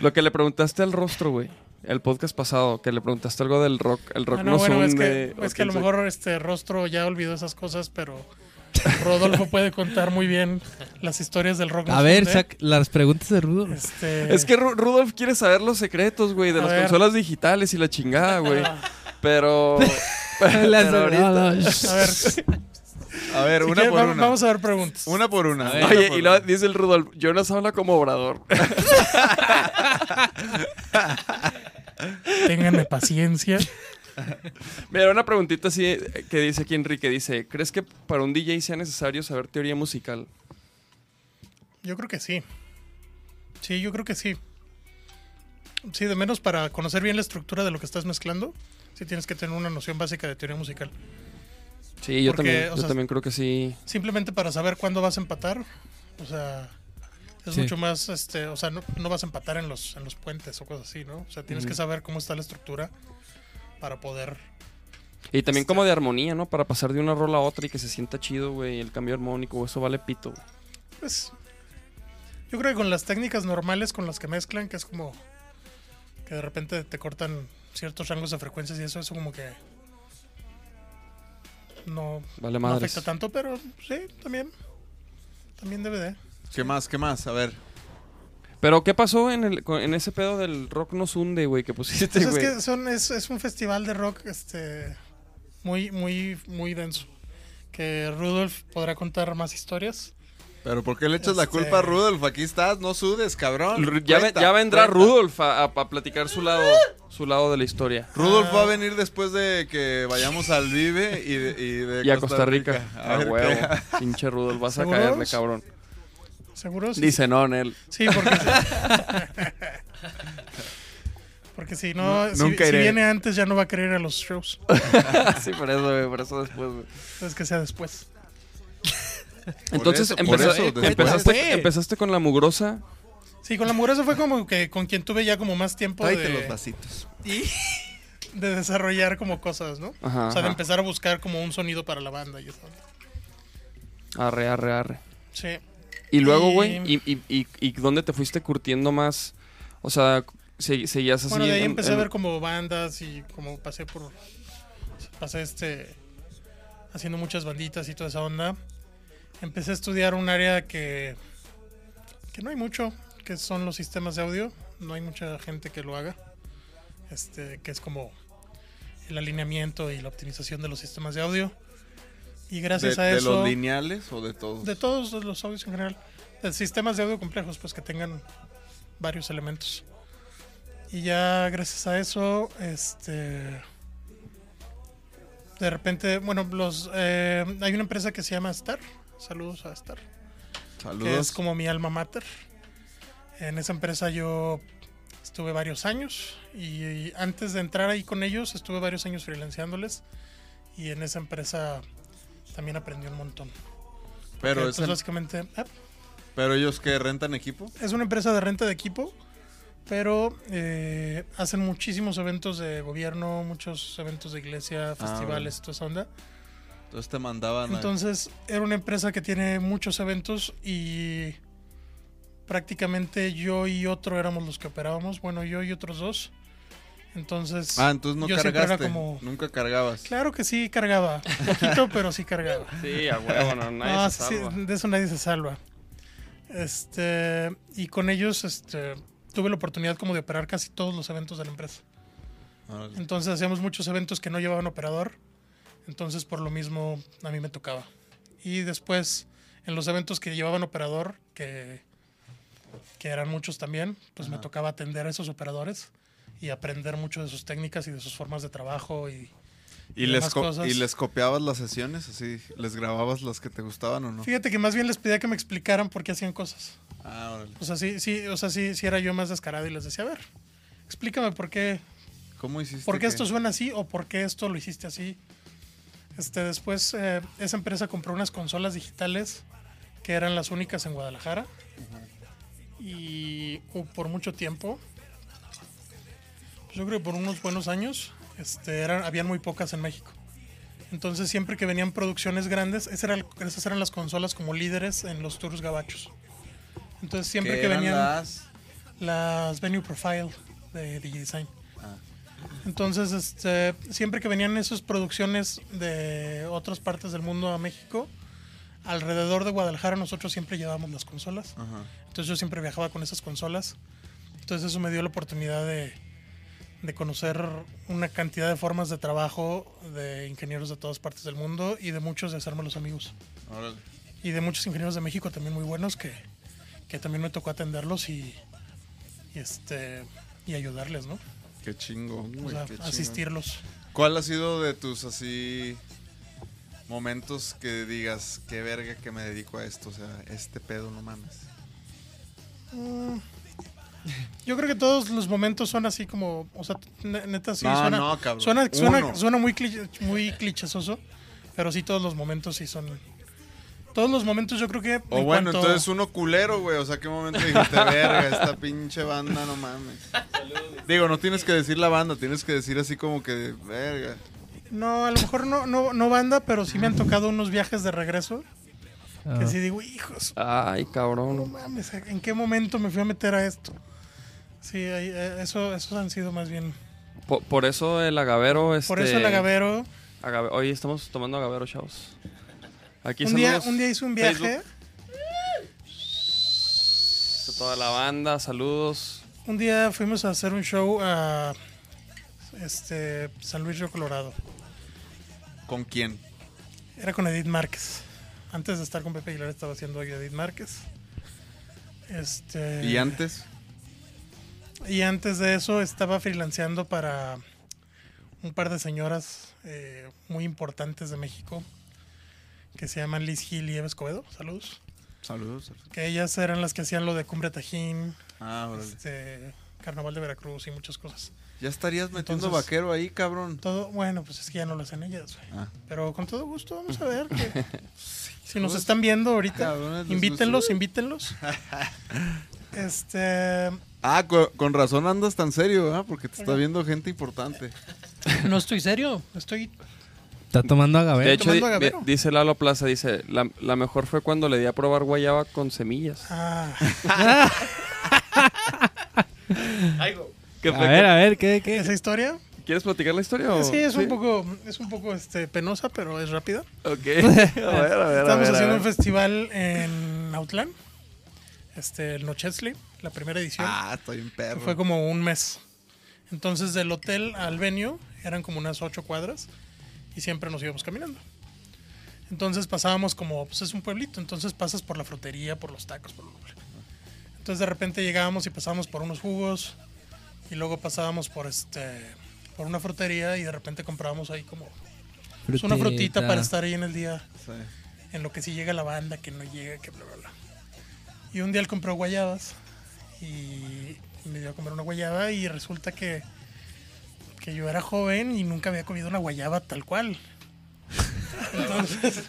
Lo que le preguntaste al rostro, güey. El podcast pasado, que le preguntaste algo del rock. El rock Ah, no, no, bueno, es hunde, que, es que a lo mejor este rostro ya olvidó esas cosas, pero Rodolfo puede contar muy bien las historias del rock. A ver, sac las preguntas de Rudo. Este, Es que Ru- Rudolf quiere saber los secretos, güey, de A las ver. consolas digitales y la chingada, güey. Pero. Las- pero ahorita- shh. A ver, A ver, si una quieres, por va- una. vamos a ver preguntas. Una por una. Oye, por y dice el Rudolf, Jonas habla como obrador. Ténganme paciencia. Mira, una preguntita así eh, que dice aquí Enrique, dice, ¿crees que para un DJ sea necesario saber teoría musical? Yo creo que sí. Sí, yo creo que sí. Sí, de menos para conocer bien la estructura de lo que estás mezclando, sí tienes que tener una noción básica de teoría musical. Sí, yo Porque, también, yo sea, también creo que sí. Simplemente para saber cuándo vas a empatar. O sea, es Sí. mucho más, este, o sea, no, no vas a empatar en los, en los puentes o cosas así, ¿no? O sea, tienes que saber cómo está la estructura para poder... Y también como de armonía, ¿no? Para pasar de una rola a otra y que se sienta chido, güey, el cambio armónico, eso vale pito. güey. Pues, yo creo que con las técnicas normales con las que mezclan, que es como que de repente te cortan ciertos rangos de frecuencias y eso, eso como que no, Vale no afecta tanto, pero sí, también, también debe de. ¿Qué más? ¿Qué más? A ver. Pero, ¿qué pasó en, el, con- en ese pedo del rock nos hunde, güey, que pusiste, Pues es güey? que son, es, es un festival de rock este muy, muy, muy denso. Que Rudolf podrá contar más historias. Pero ¿por qué le echas la Este- culpa a Rudolf? Aquí estás, no sudes, cabrón. Ya, ve- Cuenta, ya vendrá cuenta. Rudolf a, a- a platicar su lado, su lado de la historia. Rudolf Ah. va a venir después de que vayamos al Vive y de, y de Y a Costa Rica. A A huevo. qué- Pinche Rudolf, vas a caerle, cabrón. ¿Seguro? Sí, Dice no, Nel. Sí, porque Porque si no, si, si viene antes ya no va a querer ir a los shows. sí, por eso, güey, por eso después, güey. Entonces que sea después. Entonces eso, eso, después. empezaste, con la mugrosa. Sí, con la mugrosa fue como que con quien tuve ya como más tiempo Tráete de, los vasitos. de desarrollar como cosas, ¿no? Ajá, o sea, de empezar a buscar como un sonido para la banda y eso. Arre, arre, arre. Sí. Y luego, güey, y, y, y, y dónde te fuiste curtiendo más? O sea, se- seguías así. Bueno, de ahí en- empecé a ver como bandas y como pasé por. Pasé este. haciendo muchas banditas y toda esa onda. Empecé a estudiar un área que. que no hay mucho, que son los sistemas de audio. No hay mucha gente que lo haga. Este, que es como el alineamiento y la optimización de los sistemas de audio. Y ¿De, gracias a de eso. los lineales o de todos? De todos los audios en general. De sistemas de audio complejos, pues que tengan varios elementos. Y ya gracias a eso, este. De repente, bueno, los eh, hay una empresa que se llama Star. Saludos a Star. Que Saludos. es como mi alma mater. En esa empresa yo estuve varios años. Y, y antes de entrar ahí con ellos, estuve varios años freelanceándoles. Y en esa empresa también aprendí un montón. pero, es pues, el- básicamente ah, pero ellos que rentan equipo. es una empresa de renta de equipo, pero eh, hacen muchísimos eventos de gobierno, muchos eventos de iglesia, festivales, toda esa onda. Entonces te mandaban. a- Entonces era una empresa que tiene muchos eventos y prácticamente yo y otro éramos los que operábamos, bueno, yo y otros dos. Entonces, Ah, entonces no yo era cargaste. como- Nunca cargabas. claro que sí cargaba, poquito, pero sí cargaba. Sí, a huevo, no, nadie No, se sí, salva. de eso nadie se salva. Este, y con ellos este, tuve la oportunidad como de operar casi todos los eventos de la empresa. Entonces hacíamos muchos eventos que no llevaban operador. Entonces por lo mismo a mí me tocaba. Y después en los eventos que llevaban operador, que, que eran muchos también, pues me tocaba atender a esos operadores y aprender mucho de sus técnicas y de sus formas de trabajo y, ¿Y, y les cosas. ¿Y les copiabas las sesiones? Así, ¿les grababas las que te gustaban o no? Fíjate que más bien les pedía que me explicaran por qué hacían cosas. Ah, órale. O sea, sí, sí, o sea, sí, sí era yo más descarado y les decía, a ver, explícame por qué, ¿Cómo hiciste? por qué esto suena así o por qué esto lo hiciste así. Este, después eh, esa empresa compró unas consolas digitales que eran las únicas en Guadalajara. Y uh, por mucho tiempo, yo creo que por unos buenos años, este, eran, habían muy pocas en México. Entonces siempre que venían producciones grandes, esas eran, esas eran las consolas como líderes en los tours gabachos. Entonces siempre ¿Qué que venían las- las venue profile de DigiDesign. Ah. Entonces, este, siempre que venían esas producciones de otras partes del mundo a México, alrededor de Guadalajara nosotros siempre llevábamos las consolas. Ajá. Entonces yo siempre viajaba con esas consolas. Entonces eso me dio la oportunidad de, de conocer una cantidad de formas de trabajo de ingenieros de todas partes del mundo y de muchos de hacerme los amigos. Órale. Y de muchos ingenieros de México también muy buenos que, que también me tocó atenderlos y, y, este y ayudarles, ¿no? Qué chingón, O sea, qué asistirlos. ¿Cuál ha sido de tus así momentos que digas, qué verga que me dedico a esto? O sea, este pedo, no mames. Mm, Yo creo que todos los momentos son así como, o sea, ne- neta sí no, suena, no, cabrón. suena, suena, Uno. suena muy, cli- muy clichesoso, pero sí todos los momentos sí son. Todos los momentos yo creo que. O en bueno, cuanto- entonces uno culero, güey. O sea, ¿qué momento dijiste, verga, esta pinche banda, no mames? Digo, no tienes que decir la banda, tienes que decir así como que, verga. No, a lo mejor no, no, no banda, pero sí me han tocado unos viajes de regreso Ah. que sí digo, hijos, Ay, no cabrón. mames, ¿en qué momento me fui a meter a esto? Sí, eh, eso, esos han sido más bien. Po- Por, eso el agavero. Este, Por eso el agavero. agave- Hoy estamos tomando agavero, chavos. Aquí Un día, un día hice un Facebook, viaje. a toda la banda, saludos. Un día fuimos a hacer un show a este San Luis Río Colorado. ¿Con quién? Era con Edith Márquez. Antes de estar con Pepe Aguilar estaba haciendo yo Edith Márquez. Este, ¿Y antes? Y antes de eso estaba freelanceando para un par de señoras eh, muy importantes de México que se llaman Liz Gil y Eva Escobedo. Saludos. Saludos. Que ellas eran las que hacían lo de Cumbre Tajín, Ah, este, Carnaval de Veracruz y muchas cosas. Ya estarías metiendo Entonces- vaquero ahí, cabrón. Todo, bueno, pues es que ya no lo hacen ellas, güey. Ah. Pero con todo gusto, vamos a ver. que- si nos están viendo ahorita, les invítenlos, invítenlos. Este. Ah, co- con, razón andas tan serio, ¿ah? Porque te está viendo gente importante. No estoy serio, estoy. Está tomando De agave. hecho, di- tomando agavero. di- dice Lalo Plaza, dice, la, la mejor fue cuando le di a probar guayaba con semillas. Ah, ¿Qué A fue? ver, a ver, ¿qué? qué? esa historia. ¿Quieres platicar la historia? o- Sí, es un poco, es un poco este, penosa, pero es rápida. Ok. A ver, a ver. a Estamos a haciendo ver. un festival en Outland, este, el Nochesley, la primera edición. Ah, estoy en perro. Fue como un mes. Entonces del hotel al venue eran como unas ocho cuadras y siempre nos íbamos caminando. Entonces pasábamos como, pues es un pueblito, entonces pasas por la frutería, por los tacos, por lo Entonces de repente llegábamos y pasábamos por unos jugos y luego pasábamos por este por una frutería y de repente comprábamos ahí como pues, una frutita para estar ahí en el día Sí. en lo que si llega la banda, que no llega, que bla, bla, bla. Y un día él compró guayabas y me dio a comer una guayaba y resulta que, que yo era joven y nunca había comido una guayaba tal cual. Entonces,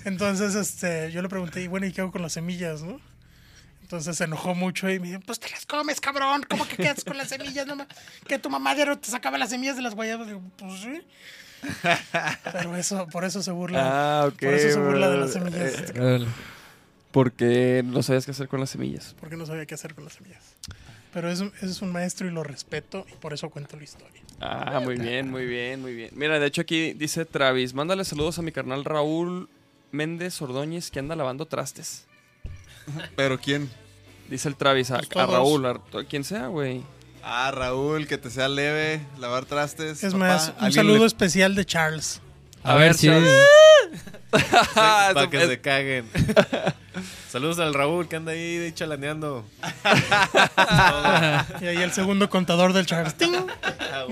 entonces este, yo le pregunté, y bueno, ¿y qué hago con las semillas, no? Entonces se enojó mucho y me dijo, pues te las comes, cabrón, ¿cómo que quedas con las semillas? No que tu mamá diario te sacaba las semillas de las guayabas. Digo, pues sí. Pero eso, por eso se burla. Ah, ok. Por eso se burla de las semillas. eh, Porque no sabías qué hacer con las semillas. porque no sabía qué hacer con las semillas. Pero es, un- es un maestro y lo respeto y por eso cuento la historia. Ah, muy bien, muy bien, muy bien. Mira, de hecho aquí dice Travis, mándale saludos a mi carnal Raúl Méndez Ordóñez que anda lavando trastes. ¿Pero quién? Dice el Travis a, Pues. Raúl, a, a quien sea, güey. Ah, Raúl, que te sea leve, lavar trastes. Es papá. más, un ¿Alguien saludo le- especial de Charles. A, A ver, ver, si Charles. Para que se caguen. Saludos al Raúl que anda ahí chalaneando. Y ahí el segundo contador del Charles. ¡Ting! Ah.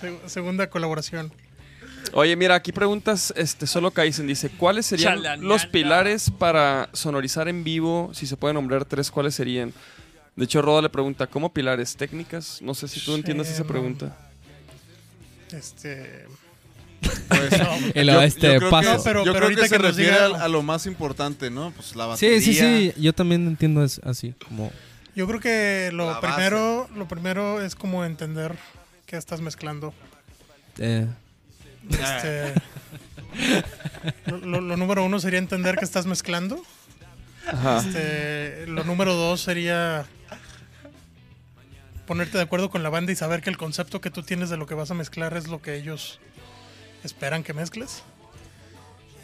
Se- segunda colaboración. Oye, mira, aquí preguntas, este, solo Kaizen dice, ¿cuáles serían los pilares para sonorizar en vivo? Si se pueden nombrar tres, ¿cuáles serían? De hecho, Roda le pregunta, ¿cómo pilares? ¿Técnicas? No sé si tú entiendes Sí, esa pregunta. Este. Pues, El yo- este yo creo paso. que- No, pero- yo pero creo ahorita que se que refiere diga- a, a lo más importante, ¿no? Pues la batería. Sí, sí, sí. Yo también entiendo es así. Como. Yo creo que lo primero, lo primero es como entender qué estás mezclando. eh, Este, lo, lo- lo número uno sería entender que estás mezclando. Ajá. Este, lo número dos sería ponerte de acuerdo con la banda y saber que el concepto que tú tienes de lo que vas a mezclar es lo que ellos esperan que mezcles.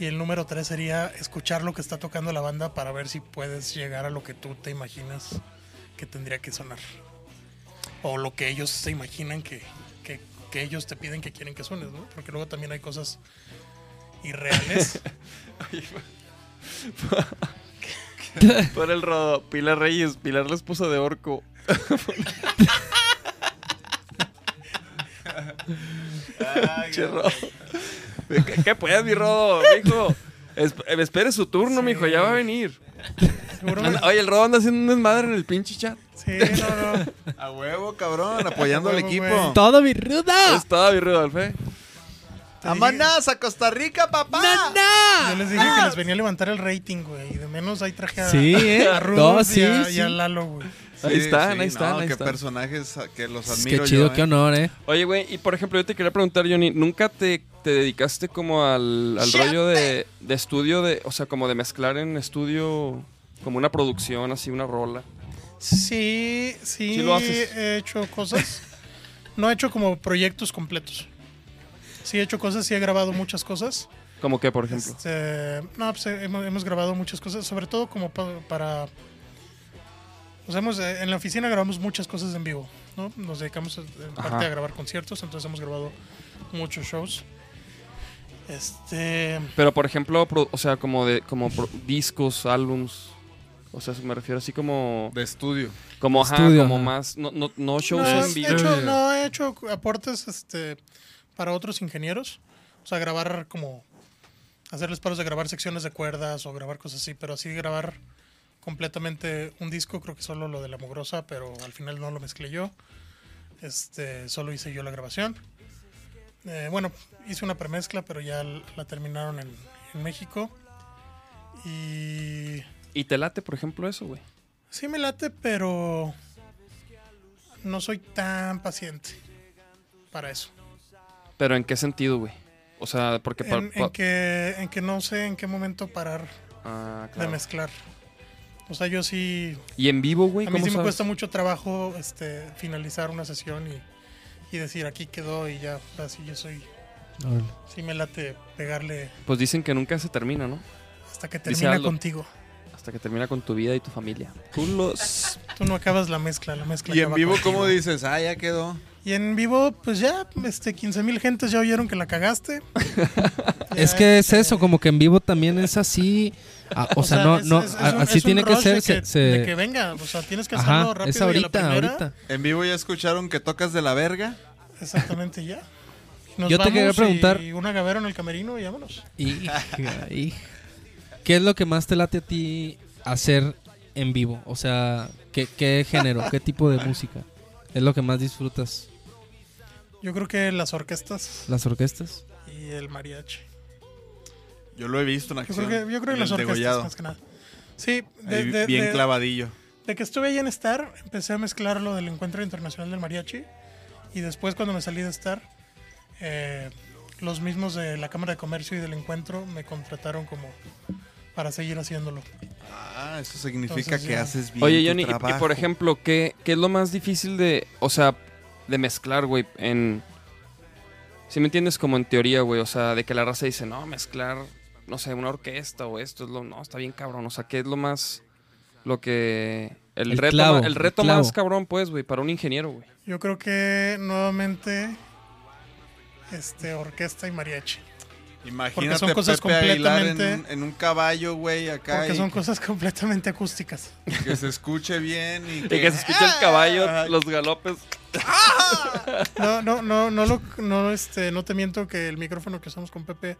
Y el número tres sería escuchar lo que está tocando la banda para ver si puedes llegar a lo que tú te imaginas que tendría que sonar. O lo que ellos se imaginan que, que- que ellos te piden que quieren que suenes, ¿no? Porque luego también hay cosas irreales. Por el Rodo, Pilar Reyes, Pilar la esposa de Orco. Che, Rodo. ¿Qué, qué puedes, mi Rodo, mijo? Es- espere su turno, mijo, ya va a venir. Anda- oye, el Rodo anda haciendo un desmadre en el pinche chat. Sí, no, no. A huevo, cabrón, apoyando al equipo. güey. ¡Todo mi ruda! Es todo, mi Rudolf, ¿eh? ¡Vámonos a Costa Rica, papá! Yo les dije que les venía a levantar el rating, güey. Y de menos ahí traje a, Sí, ¿eh? a No, y, sí, a, sí. y a Lalo, güey. Ahí están, ahí están, no, ahí qué están. personajes que los Qué admiro chido, yo, qué ¿eh? honor, eh. Oye, güey, y por ejemplo, yo te quería preguntar, Johnny, ¿nunca te, te dedicaste como al, al rollo de, de estudio, de, o sea, como de mezclar en estudio, como una producción, así, una rola? Sí, sí, Sí lo haces. he hecho cosas. No he hecho como proyectos completos. Sí he hecho cosas, sí he grabado muchas cosas. Como que, por ejemplo. Este, no, pues eh, hemos, hemos grabado muchas cosas, sobre todo como pa- para... O sea, hemos, eh, en la oficina grabamos muchas cosas en vivo, ¿no? Nos dedicamos eh, en parte Ajá. a grabar conciertos, entonces hemos grabado muchos shows. Este... Pero, por ejemplo, pro- o sea, como de como pro- discos, álbums. O sea, me refiero así como... De estudio. Como, ajá, Estudio, como ajá. más... No, no, no shows No, en he vivo. hecho, no, he hecho aportes este, para otros ingenieros. O sea, grabar como. Hacerles paros de grabar secciones de cuerdas o grabar cosas así, pero así grabar completamente un disco, creo que solo lo de la mugrosa, pero al final no lo mezclé yo. Este, solo hice yo la grabación. Eh, bueno, hice una premezcla, pero ya la terminaron en, en México. Y ¿Y te late, por ejemplo, eso, güey? sí me late, pero no soy tan paciente para eso. Pero ¿en qué sentido, güey? O sea, porque... En, en que, en que no sé en qué momento parar Ah, de mezclar. O sea, yo sí ¿Y en vivo, güey? A mí ¿Cómo sí me sabes? cuesta mucho trabajo este, finalizar una sesión y, y decir aquí quedó y ya. O sea, sí, yo soy. Órale. Sí me late pegarle Pues dicen que nunca se termina, ¿no? hasta que termina contigo. Hasta que termina con tu vida y tu familia. Culos. Tú no acabas la mezcla, la mezcla. Y en vivo, contigo. ¿cómo dices? Ah, ya quedó. Y en vivo, pues ya, este, 15 mil gentes ya oyeron que la cagaste. Ya, Es que es este, eso, como que en vivo también es así. Ah, o, sea, no, es- no, es- es a- un- así tiene que ser. De se- que, se- de que venga, o sea, tienes que hacerlo Ajá, rápido. es y a la ahorita, primera, ahorita. En vivo ya escucharon que tocas de la verga. Exactamente, ya. Nos Yo te quería vamos preguntar- Y un agavero en el camerino y vámonos. Hija, hija. ¿Qué es lo que más te late a ti hacer en vivo? O sea, ¿qué, qué género, qué tipo de música? ¿Es lo que más disfrutas? Yo creo que las orquestas ¿Las orquestas? y el mariachi. Yo lo he visto en Yo acción. creo que, yo creo que las orquestas degollado. más que nada. Sí, de, bien de- clavadillo. de que estuve ahí en Star, empecé a mezclar lo del Encuentro Internacional del Mariachi. Y después, cuando me salí de Star, eh, los mismos de la Cámara de Comercio y del Encuentro me contrataron como para seguir haciéndolo. Ah, eso significa Entonces, que ya. haces bien Oye, tu Johnny, y- y, trabajo. por ejemplo, ¿qué, ¿qué es lo más difícil de, o sea, de mezclar, güey, en... Si me entiendes como en teoría, güey, o sea, de que la raza dice, no, mezclar, no sé, una orquesta o esto es lo, no, está bien cabrón, o sea, ¿qué es lo más, lo que, el, El reto, clavo, ma- el el reto clavo. más cabrón, pues, güey, para un ingeniero, güey. Yo creo que nuevamente este orquesta y mariachi. Imagínate son cosas Pepe Aguilar en, completamente- un- en un caballo, güey, acá. Porque son que- cosas completamente acústicas. Que se escuche bien y Y que, que se escuche el caballo, Ah, los galopes. No, no, no, no, lo, no, este, no te miento que el micrófono que usamos con Pepe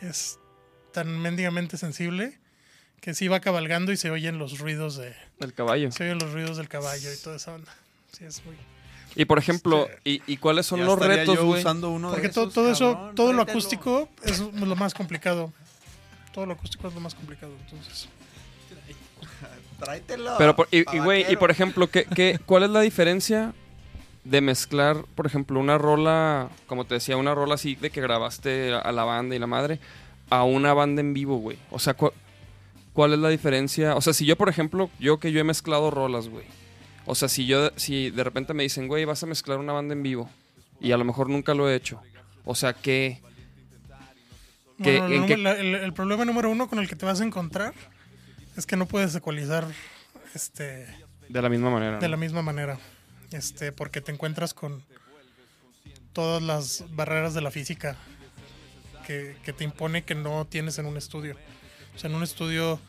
es tan mendigamente sensible que sí va cabalgando y se oyen los ruidos de, El caballo. se oyen los ruidos del caballo y toda esa onda. Sí, es muy. Y por ejemplo, Este, ¿y, y cuáles son ya los retos, yo usando uno de Porque todo, esos, todo eso, cabrón, todo lo acústico es lo más complicado. Todo lo acústico es lo más complicado. Entonces, Tráetelo. Pero, por- y, y, güey, y tabaquero. por ejemplo, ¿qué, qué, cuál es la diferencia de mezclar, por ejemplo, una rola, como te decía, una rola así de que grabaste a la banda y la madre, a una banda en vivo, güey? O sea, cu- ¿cuál es la diferencia? O sea, si yo, por ejemplo, yo que yo he mezclado rolas, güey. O sea, si yo, si de repente me dicen, güey, vas a mezclar una banda en vivo, y a lo mejor nunca lo he hecho. O sea, ¿qué? ¿Qué- bueno, en el, problema número uno con el que te vas a encontrar es que no puedes ecualizar este, De la misma manera. de ¿no? la misma manera. Este, porque te encuentras con todas las barreras de la física que, que te impone que no tienes en un estudio. O sea, en un estudio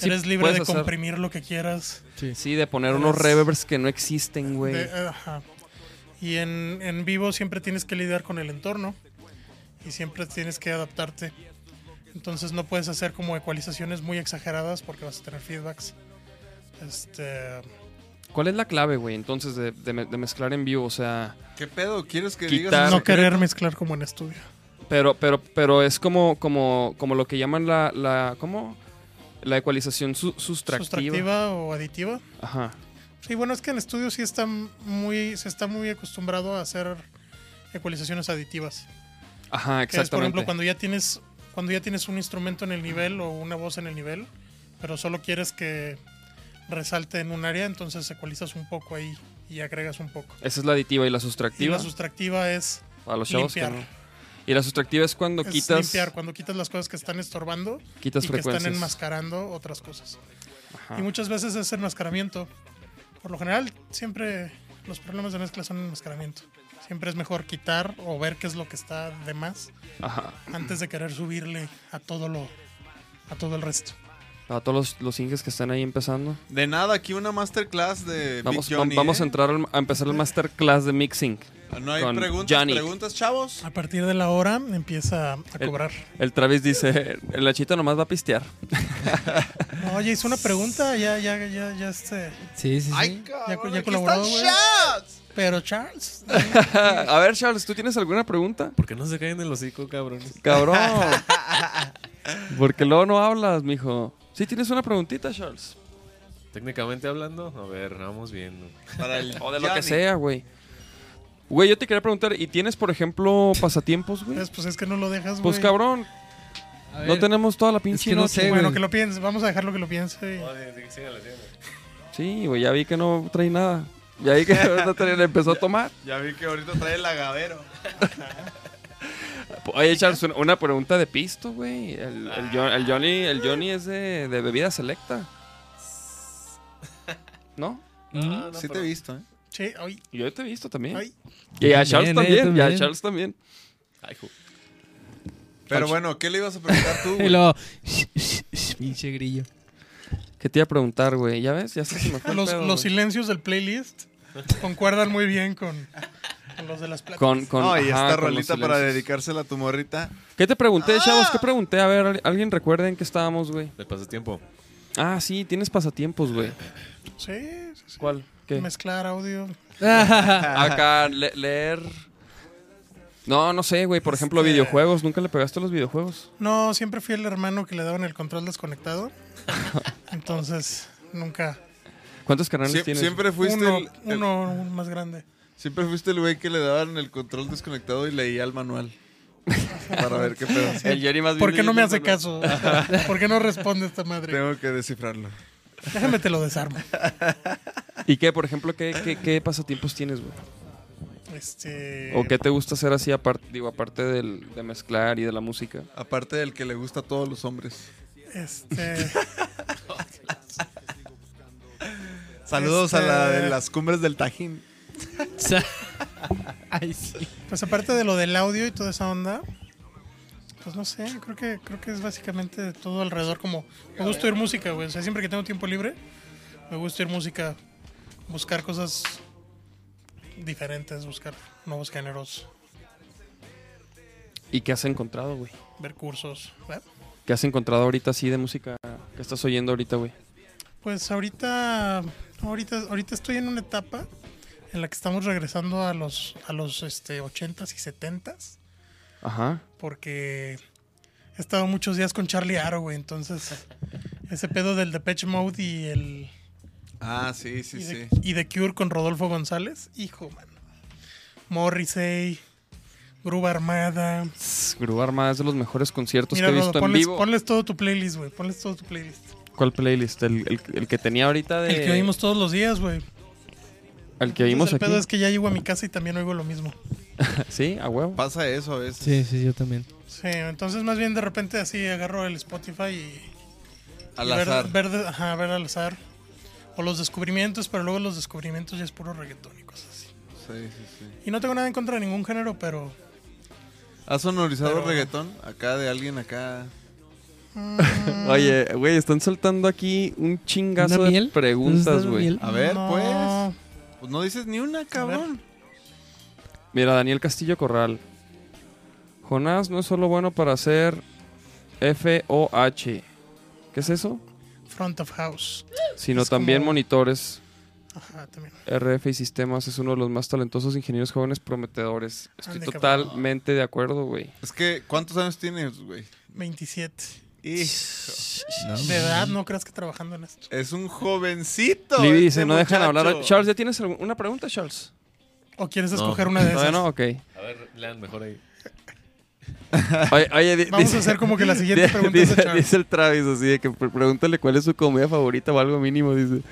Sí, eres libre de hacer- comprimir lo que quieras. Sí, de poner unos reverbs que no existen, güey. De- ajá. Y en, en vivo siempre tienes que lidiar con el entorno y siempre tienes que adaptarte. Entonces no puedes hacer como ecualizaciones muy exageradas porque vas a tener feedbacks. Este, ¿Cuál es la clave, güey, entonces, de, de me- de mezclar en vivo? O sea, ¿Qué pedo? ¿Quieres que Quitar- digas? no querer mezclar como en estudio. pero, pero, pero es como, como, como lo que llaman la, la, ¿cómo? La ecualización su- sustractiva. Sustractiva o aditiva. Ajá. Sí, bueno, es que en estudio sí está muy, se está muy acostumbrado a hacer ecualizaciones aditivas. Ajá, Que es, por exactamente. ejemplo, cuando ya tienes cuando ya tienes un instrumento en el nivel o una voz en el nivel, pero solo quieres que resalte en un área, entonces ecualizas un poco ahí y agregas un poco. Esa es la aditiva y la Y sustractiva. la sustractiva es, a los chavos que limpiar. no. Y la sustractiva es cuando es quitas, limpiar, cuando quitas las cosas que están estorbando quitas y que están enmascarando otras cosas. Ajá. Y muchas veces es enmascaramiento. Por lo general, siempre los problemas de mezcla son enmascaramiento. Siempre es mejor quitar o ver qué es lo que está de más Ajá. antes de querer subirle a todo lo a todo el resto. A todos los, los inges que están ahí empezando. De nada, aquí una masterclass de Vamos, Big Johnny, va- vamos a ¿eh? entrar al- a empezar el masterclass de mixing. No hay con preguntas, Johnny. preguntas, chavos. A partir de la hora empieza a El- cobrar. El Travis dice, el Nachito nomás va a pistear. No, oye, hizo una pregunta, ya, ya, ya, ya este. Sí, sí, sí. Ay, Ya- cabrón, ya aquí colaboró, están güey. shots. Pero Charles, A ver, Charles, ¿tú tienes alguna pregunta? ¿Por qué no se caen el hocico, cabrones? Cabrón. Porque luego no hablas, mijo. Sí, tienes una preguntita, Charles. Técnicamente hablando, a ver, vamos viendo. Para el O de lo que sea, güey. Güey, yo te quería preguntar, ¿y tienes, por ejemplo, pasatiempos, güey? pues, pues es que no lo dejas, güey. Pues cabrón, A no tenemos toda la pinche que no noche. sé, Bueno, güey. que lo piense. Vamos a dejarlo que lo piense. Sí, güey, ya vi que no trae nada. Ya vi que ahorita trae- le empezó a tomar. Ya vi que ahorita trae el agavero. Oye, Charles, una- una pregunta de pisto, güey. El, el Jo- el Johnny, el Johnny es de, de bebida selecta. ¿No? Ujú. sí te he visto, ¿eh? Sí, Yo te he visto también. ay. Y a Charles También, también, y a. Charles también. Ay, Pero bueno, ¿qué le ibas a preguntar tú? Y güey? luego, pinche grillo. ¿Qué te iba a preguntar, güey? ¿Ya ves? Ya se me fue el Los, pedo, los güey. silencios del playlist concuerdan muy bien con, con los de las pláticas. Con, con, no, y ajá, esta con los rolita para silencios. dedicársela a tu morrita. ¿Qué te pregunté, chavos? Ah. ¿Qué pregunté? A ver, ¿al- ¿alguien recuerda en qué estábamos, güey? De pasatiempo. Ah, sí, tienes pasatiempos, güey. Sí, sí, sí. ¿Cuál? ¿Qué? Mezclar audio. Acá, le- leer... No, no sé, güey. Por ejemplo, Este- videojuegos. ¿Nunca le pegaste a los videojuegos? No, siempre fui el hermano que le daban el control desconectado. Entonces, nunca. ¿Cuántos canales Sie- tienes? siempre fuiste Uno, el, el- uno, uno más grande. siempre fuiste el güey que le daban el control desconectado y leía el manual. para ver qué pedo. El Jerry más bien ¿Por qué no me leyendo hace caso? ¿Por qué no responde esta madre? Tengo que descifrarlo. Déjame te lo desarmo. ¿Y qué, por ejemplo, qué, qué, qué pasatiempos tienes, güey? Este. ¿O qué te gusta hacer así, aparte, digo, aparte del, de mezclar y de la música? Aparte del que le gusta a todos los hombres. Este. Saludos a Este- la de las cumbres del Tajín. Ay, sí. Pues aparte de lo del audio y toda esa onda, pues no sé, creo que creo que es básicamente todo alrededor como me gusta oír música, güey, o sea, siempre que tengo tiempo libre, me gusta oír música, buscar cosas diferentes, buscar nuevos géneros, ¿Y qué has encontrado, güey? ver cursos. ¿Qué has encontrado ahorita así de música que estás oyendo ahorita, güey? Pues ahorita ahorita ahorita estoy en una etapa en la que estamos regresando a los a los este 80s y 70s. Ajá. porque he estado muchos días con Charlie Aro, güey. Entonces, ese pedo del Depeche Mode y el Ah, sí, sí, y, sí. de, y The Cure con Rodolfo González, hijo, man. Morrissey, Gruba Armada. Grúa Armada es de los mejores conciertos Mira, que he Rodo, visto en ponles, vivo. ponles todo tu playlist, güey. Ponles todo tu playlist. ¿Cuál playlist? El, el- el que tenía ahorita de... El que oímos todos los días, güey. El que oímos Entonces, el aquí. pedo es que ya llego a mi casa y también oigo lo mismo. Sí, a huevo. Pasa eso a veces. Sí, sí, yo también. Sí, entonces más bien de repente así agarro el Spotify y Al y azar. Ver, ajá, ver al azar. O los descubrimientos, pero luego los descubrimientos ya es puro reggaetón y cosas así. Sí, sí, sí. Y no tengo nada en contra de ningún género, pero. ¿Has sonorizado Pero- reggaetón? Acá de alguien acá. mm, Oye, güey, están soltando aquí un chingazo ¿Una de preguntas, ¿Entonces, güey. A ver, no. pues. Pues no dices ni una, cabrón. Mira, Daniel Castillo Corral. Jonás no es solo bueno para hacer FOH. ¿Qué es eso? Front of House. Sino Es también como- monitores. Ajá, también. RF y sistemas es uno de los más talentosos ingenieros jóvenes prometedores. Estoy Ande, cabrón. totalmente de acuerdo, güey. Es que, ¿cuántos años tienes, güey? 27. Hijo, De edad, no creas que trabajando en esto. Es un jovencito. Libby este dice, no dejan hablar. muchacho". Charles, ¿ya tienes algún- una pregunta, Charles? ¿O quieres No. escoger una de esas? Todavía no, ok. A ver, lean mejor ahí. Oye, oye, di- Vamos dice- a hacer como que la siguiente di- pregunta es dice, el Travis así de que pre- pregúntale cuál es su comida favorita o algo mínimo, dice.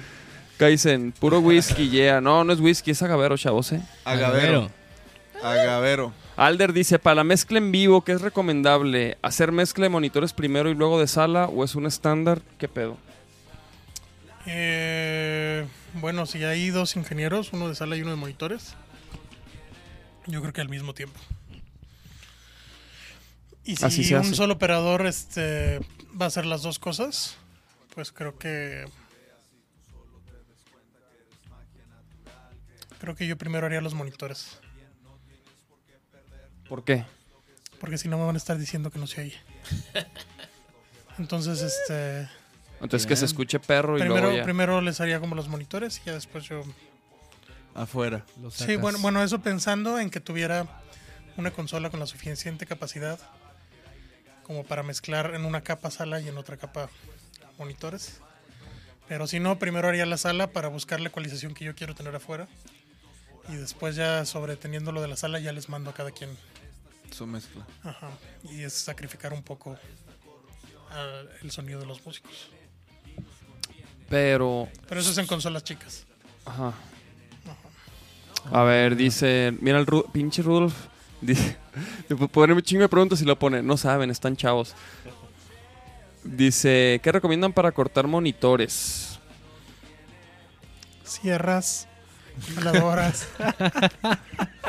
Kaizen, puro whisky, yeah. No, no es whisky, es agavero, chavos, eh. Agavero. Agavero. Alder dice, para la mezcla en vivo, ¿qué es recomendable? ¿Hacer mezcla de monitores primero y luego de sala o es un estándar? ¿Qué pedo? Eh, bueno, si hay dos ingenieros, uno de sala y uno de monitores, yo creo que al mismo tiempo. Y si Así se un solo operador este, va a hacer las dos cosas, pues creo que... Creo que yo primero haría los monitores, ¿Por qué? porque si no me van a estar diciendo que no se oye. Entonces, este... Entonces que se escuche perro y Primero, luego ya. primero les haría como los monitores y ya después yo Afuera. Lo Sí, bueno, bueno, eso pensando en que tuviera una consola con la suficiente capacidad como para mezclar en una capa sala y en otra capa monitores. Pero si no, primero haría la sala para buscar la ecualización que yo quiero tener afuera. Y después ya sobre teniendo lo de la sala ya les mando a cada quien. Su mezcla. Ajá. Y es sacrificar un poco el sonido de los músicos. Pero, Pero eso es en consolas chicas. ajá. A ver, dice, mira el Ru- pinche Rudolf. Dice, te puedo poner un chingo de preguntas y lo pone, no saben, están chavos. Dice, ¿qué recomiendan para cortar monitores? Sierras,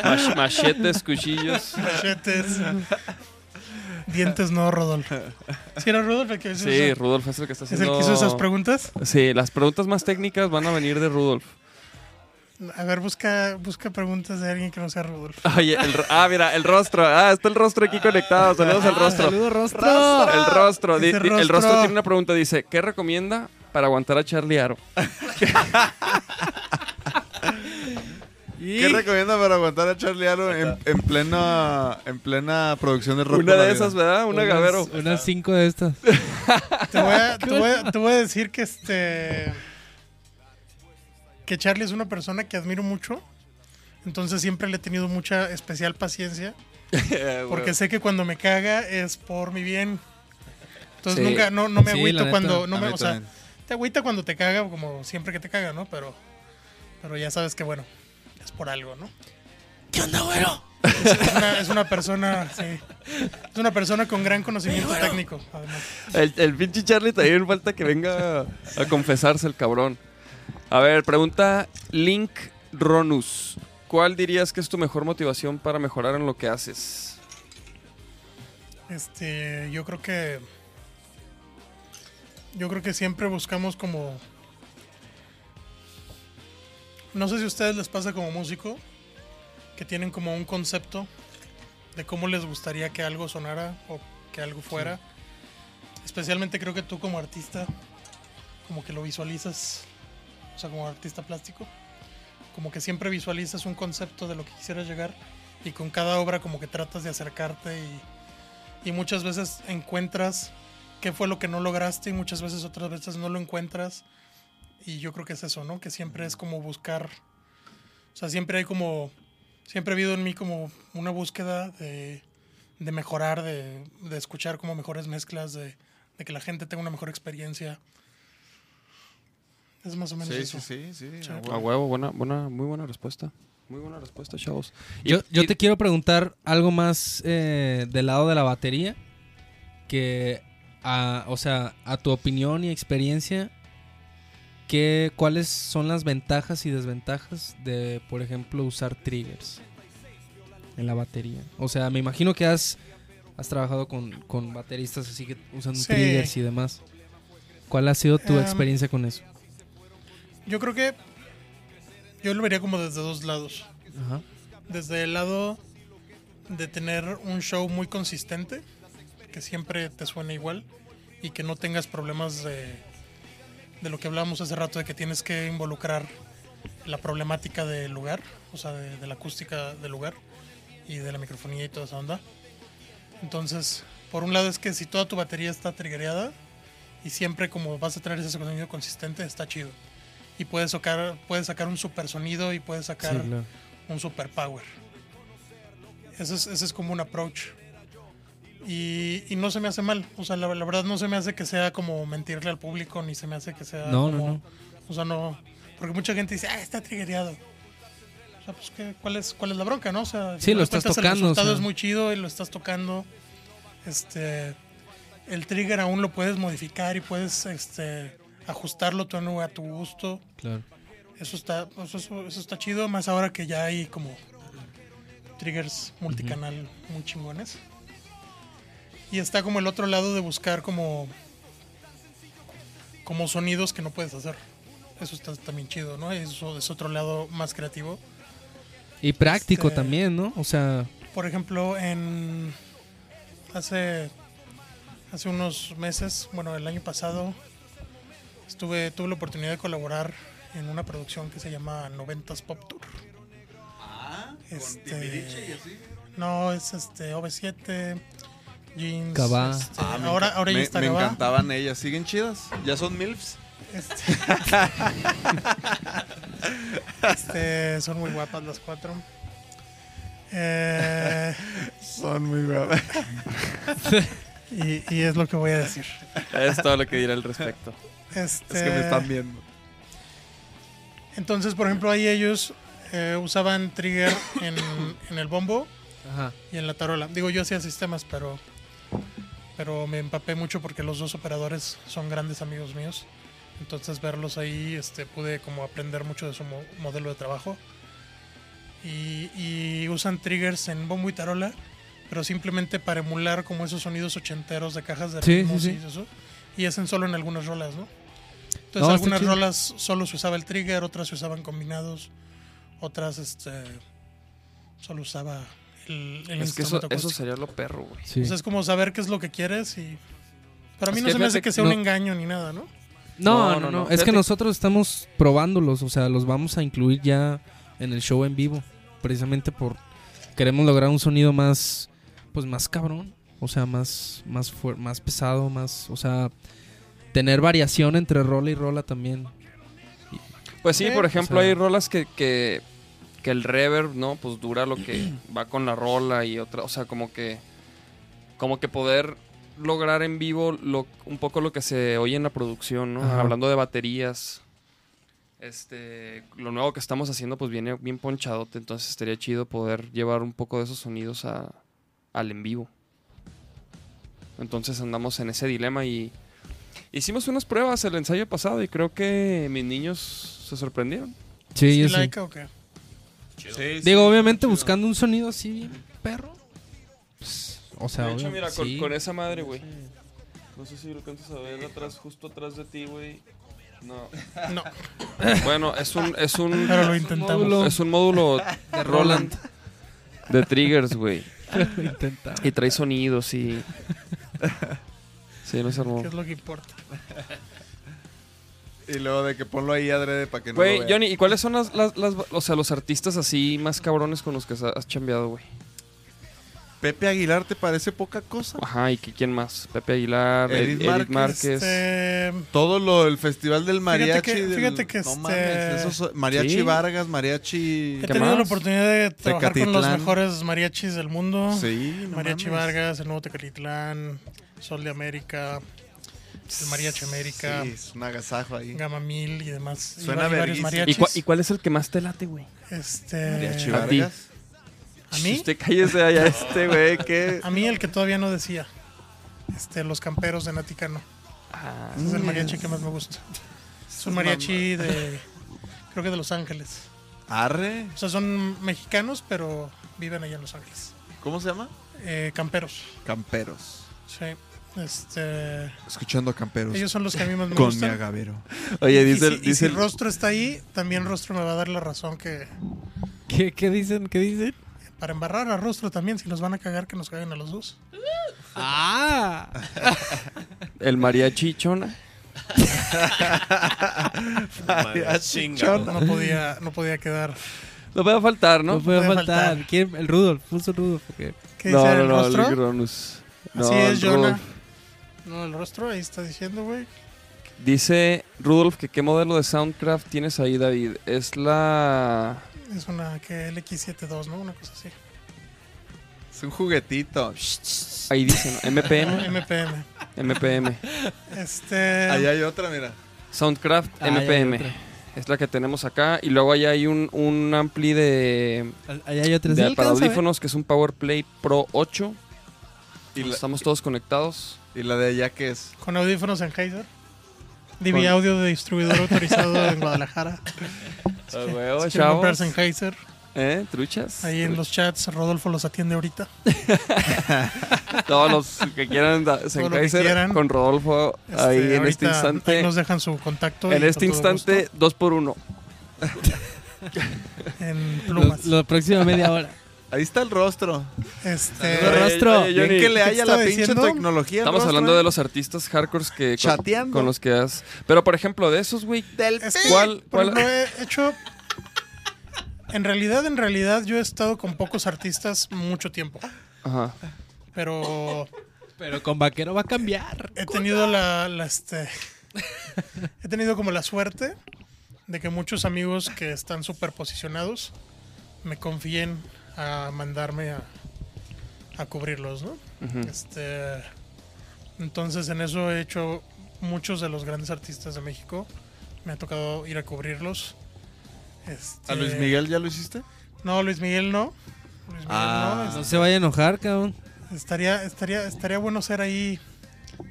Mach- machetes, cuchillos. machetes, dientes no, Rodolfo. ¿Sí era Rodolfo el que hizo, Sí, Rudolf es el que está es el que haciendo... hizo esas preguntas? Sí, las preguntas más técnicas van a venir de Rudolf. A ver, busca, busca preguntas de alguien que no sea Rodolfo. Oye, el ah, mira, el rostro. Ah, está el rostro aquí conectado. Saludos al rostro. Saludos, rostro. El rostro. di- El rostro. tiene una pregunta. Dice, ¿qué recomienda para aguantar a Charlie Aro? ¿Qué recomienda para aguantar a Charlie Aro en, en plena en plena producción de rock? Una de vida? esas, ¿verdad? Una Unas- Gavero. Unas cinco de estas. Te voy a, te voy a- te voy a decir que este. Que Charlie es una persona que admiro mucho. Entonces siempre le he tenido mucha especial paciencia. Porque sé que cuando me caga es por mi bien. Entonces Sí. nunca, no, no me Sí, agüito neta. cuando. No me, o sea, te agüita cuando te caga, como siempre que te caga, ¿no? Pero. Pero ya sabes que bueno, es por algo, ¿no? ¿Qué onda, güero? Es, es una, es una persona, sí. Es una persona con gran conocimiento técnico, además. El, el pinche Charlie también falta que venga a confesarse el cabrón. A ver, pregunta Link Ronus. ¿Cuál dirías que es tu mejor motivación para mejorar en lo que haces? Este, yo creo que. Yo creo que siempre buscamos como. No sé si a ustedes les pasa como músico, que tienen como un concepto de cómo les gustaría que algo sonara o que algo fuera. Especialmente creo que tú como artista, como que lo visualizas, o sea, como artista plástico, como que siempre visualizas un concepto de lo que quisieras llegar y con cada obra como que tratas de acercarte y, y muchas veces encuentras qué fue lo que no lograste y muchas veces otras veces no lo encuentras y yo creo que es eso, ¿no? Que siempre es como buscar, o sea, siempre hay como, siempre ha habido en mí como una búsqueda de, de mejorar, de, de escuchar como mejores mezclas, de, de que la gente tenga una mejor experiencia. Es más o menos Sí, eso. sí, sí, sí. A A huevo. buena, buena, muy buena respuesta. Muy buena respuesta, chavos. Y- Yo, yo y- te quiero preguntar algo más eh, del lado de la batería. Que, a, o sea, a tu opinión y experiencia, ¿qué, ¿cuáles son las ventajas y desventajas de, por ejemplo, usar triggers en la batería? O sea, me imagino que has, has trabajado con, con bateristas así que usan Sí. triggers y demás. ¿Cuál ha sido tu Em, experiencia con eso? Yo creo que yo lo vería como desde dos lados. Ajá. Desde el lado de tener un show muy consistente, que siempre te suene igual y que no tengas problemas de, de lo que hablábamos hace rato, de que tienes que involucrar la problemática del lugar, o sea, de, de la acústica del lugar y de la microfonía y toda esa onda. Entonces, por un lado es que si toda tu batería está triggereada y siempre como vas a tener ese sonido consistente, está chido. Y puedes sacar, puedes sacar un super sonido y puedes sacar Sí, un super power. Ese es, ese es como un approach. Y, y no se me hace mal. O sea, la, la verdad no se me hace que sea como mentirle al público, ni se me hace que sea No, no, como- no. O sea, no... Porque mucha gente dice, ah, está triggereado. O sea, pues, ¿qué- cuál, es, ¿cuál es la bronca, no? O sea, Sí, lo estás tocando, El resultado o sea. es muy chido y lo estás tocando. Este... El trigger aún lo puedes modificar y puedes este, ajustarlo tú a tu gusto. Claro. Eso está, pues, eso, eso está chido, más ahora que ya hay como triggers multicanal muy chingones. Y está como el otro lado de buscar como como sonidos que no puedes hacer. Eso está también chido, ¿no? Eso es otro lado más creativo. Y práctico Este- también, ¿no? O sea, Por ejemplo, en hace hace unos meses, bueno, el año pasado estuve tuve la oportunidad de colaborar en una producción que se llama 90s Pop Tour. Ah, Este- Timbiriche y así. No, es este OV7, Jeans. Cabá. este, Ah, me ahora ahora ya me, está me Cabá. encantaban ellas. ¿Siguen chidas? ¿Ya son MILFs? Este, este, son muy guapas las cuatro. Eh, Son muy guapas. y, y es lo que voy a decir. Es todo lo que diré al respecto. Este, Es que me están viendo. Entonces, por ejemplo, ahí ellos eh, usaban trigger en, en el bombo Ajá. y en la tarola. Digo, yo hacía sistemas, pero, pero me empapé mucho porque los dos operadores son grandes amigos míos. Entonces, verlos ahí, este, pude como aprender mucho de su mo- modelo de trabajo. Y, y usan triggers en bombo y tarola, pero simplemente para emular como esos sonidos ochenteros de cajas de Sí, ritmos sí, y sí. eso. Y hacen solo en algunas rolas, ¿no? Entonces, No, algunas rolas solo se usaba el trigger, otras se usaban combinados, otras, este, solo usaba el, el Es que eso, eso sería lo perro, güey. Sí. Sea, es como saber qué es lo que quieres y... Pero a mí Es no se me hace que sea no. un engaño ni nada, ¿no? No, No, no, no, no. Es que nosotros estamos probándolos, o sea, los vamos a incluir ya en el show en vivo, precisamente por queremos lograr un sonido más, pues más cabrón, o sea, más, más, más pesado, más, o sea, tener variación entre rola y rola también. Pues sí, por o ejemplo, sea- hay rolas que, que, que el reverb, ¿no? Pues dura lo que va con la rola y otra, o sea, como que como que poder lograr en vivo lo, un poco lo que se oye en la producción, ¿no? Ajá. Hablando de baterías. Este, lo nuevo que estamos haciendo pues viene bien ponchadote, entonces estaría chido poder llevar un poco de esos sonidos a, al en vivo. Entonces andamos en ese dilema y hicimos unas pruebas el ensayo pasado y creo que mis niños se sorprendieron. Sí, ¿Sí yo sí. laica o qué? Digo, obviamente buscando un sonido así bien perro. pues, o sea, de hecho, obvio, mira, con, sí. con esa madre, güey. No sé si lo alcanzas a ver atrás, justo atrás de ti, güey. No. No, Bueno, es un, es un, pero lo intentamos. módulo. es un módulo de Roland de triggers, güey. Lo. Y trae sonidos y... Sí, no se armó. ¿Qué es lo que importa? Y luego de que ponlo ahí adrede para que no Güey, lo. Johnny, ¿y cuáles son las, las, las- o sea, los artistas así más cabrones con los que has chambeado, güey? Pepe Aguilar te parece poca cosa. Ajá, ¿y que, quién más? Pepe Aguilar, Edith Edith, Márquez, Márquez. Este, Todo lo el festival del mariachi. que- del- fíjate que no este- mames, esos- mariachi Sí. Vargas, mariachi. he ¿Qué tenido la más? oportunidad de trabajar con los Tecatitlán. mejores mariachis del mundo. Sí, no Mariachi mames. Vargas, el Nuevo Tecalitlán, Sol de América, el Mariachi América, Sí, es un agasajo ahí. Gama Mil y demás. Suena y varios verguísima. ¿Y, mariachis. cua- y cuál es el que más te late, güey? Este, Mariachi A ti. Vargas. ¿A mí? Usted cállese allá este, güey, que... A mí el que todavía no decía. Este, los camperos de Naticano. Ah, Ese es el mariachi que más me gusta. Es un mariachi de. Creo que de Los Ángeles. Arre. O sea, son mexicanos, pero viven allá en Los Ángeles. ¿Cómo se llama? Eh, camperos. Camperos. Sí. Este, Escuchando a camperos. ellos son los que a mí más me con mi gustan. agavero. Oye, Y dice, si, y dice si Rostro está ahí, también Rostro me va a dar la razón que ¿Qué, ¿Qué dicen? ¿Qué dicen? para embarrar a Rostro también, si nos van a cagar, que nos caguen a los dos. ¡Ah! el mariachi chona. Chingado. No podía, no podía quedar. No puede faltar, No, ¿no? puede puede faltar. faltar. ¿Quién? El Rudolf. Puso Rudolf. porque ¿Qué dice el Rostro? el Gronus. Así No, es, el Jonah. Rudolf. No, el Rostro, ahí está diciendo, güey. Dice Rudolf que qué modelo de Soundcraft tienes ahí, David. Es la... Es una que LX72, ¿no? Una cosa así. Es un juguetito. Ahí dice, ¿no? MPM. MPM. MPM. Este. Ahí hay otra, mira. Soundcraft Ah, MPM. otra. Es la que tenemos acá. Y luego allá hay un, un ampli de, Allá hay otros. de ¿Sí para audífonos que es un PowerPlay Pro 8. Y la, Estamos todos conectados. Y la de allá que es. Con audífonos Sennheiser. Con- Audio de distribuidor autorizado en Guadalajara. Ah, huevo, Si quieren comprar chavos. Sennheiser, ¿Eh? ¿Truchas? ahí en los chats, Rodolfo los atiende ahorita. Todos los que quieran Sennheiser quieran. con Rodolfo Este, ahí en este instante. ahí nos dejan su contacto. En y este instante, gusto, dos por uno. en Lo, plumas. la próxima media hora. Ahí está el rostro. Este, Saludos, rostro. Oye, Bien que le ¿qué haya la pinche diciendo? tecnología. Estamos rostro, hablando ¿eh? de los artistas hardcores que con, Chateando. con los que has. Pero por ejemplo, de esos, güey. es que, ¿Cuál- cuál- he hecho. En realidad, en realidad, yo he estado con pocos artistas mucho tiempo. Ajá. Pero Pero con vaquero va a cambiar. he tenido la, la, este. he tenido como la suerte de que muchos amigos que están súper posicionados me confíen a mandarme a, a cubrirlos, ¿no? Este, entonces en eso he hecho muchos de los grandes artistas de México. Me ha tocado ir a cubrirlos. Este, ¿A Luis Miguel ya lo hiciste? No, Luis Miguel no. Luis Miguel Ah. no. No Es- se vaya a enojar, cabrón. estaría, estaría, estaría bueno ser ahí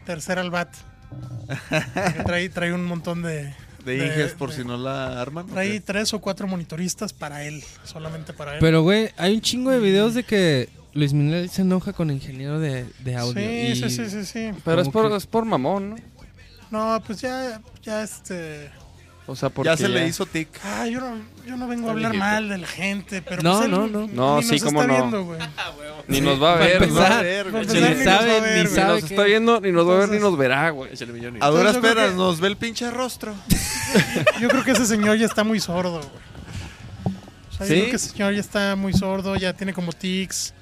tercer al bat. Porque Trae, trae un montón de... De De- Inges por de- si no la arman. ¿o Trae qué? tres o cuatro monitoristas para él, solamente para él. Pero, güey, hay un chingo de videos de que Luis Miguel se enoja con el ingeniero de, de audio. sí, y- sí, sí, sí, sí. Pero es por, que- es por mamón, ¿no? No, pues ya, ya este... O sea, porque. Ya se le hizo tic. Ah, yo no, yo no vengo a hablar viejito. mal de la gente, pero No, pues él no, no. No, sí, nos cómo está no. viendo, güey. Ni nos va a ver, Ni ni nos va a sabe, ver, ni güey. Ni sabe nos está viendo, ni nos va a ver, ni nos verá, güey. A duras penas que- nos ve el pinche rostro. Yo creo que ese señor ya está muy sordo, güey. O sea, ¿Sí? yo creo que ese señor ya está muy sordo, ya tiene como tics.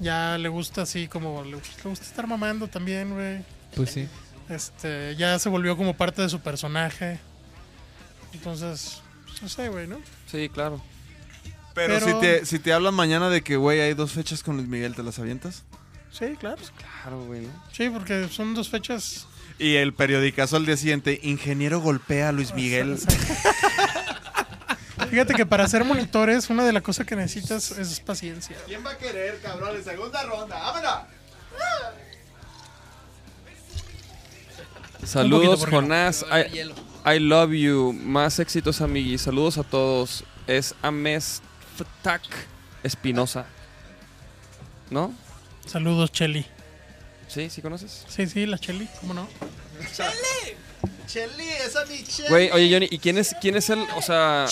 Ya le gusta así como... Le, le gusta estar mamando también, güey. Pues sí. Este, ya se volvió como parte de su personaje. Entonces, pues, no sé, güey, ¿no? Sí, claro. Pero, Pero- Si, te, si te hablan mañana de que, güey, hay dos fechas con Luis Miguel, ¿te las avientas? Sí, claro. Claro, güey. Sí, porque son dos fechas. Y el periodicazo al día siguiente, ingeniero golpea a Luis Miguel. Fíjate que para hacer monitores, una de las cosas que necesitas es paciencia. ¿Quién va a querer, cabrón, en segunda ronda? ¡Vámonos! Saludos. Jonás. I, I love you. Más éxitos, amigui. Saludos a todos. Es Amestak Espinosa. ¿No? Saludos, Cheli. Sí, ¿sí conoces? Sí, sí, la Cheli, ¿cómo no? Cheli, esa mi Cheli. Güey, oye, Johnny, ¿y quién es, quién es el, o sea...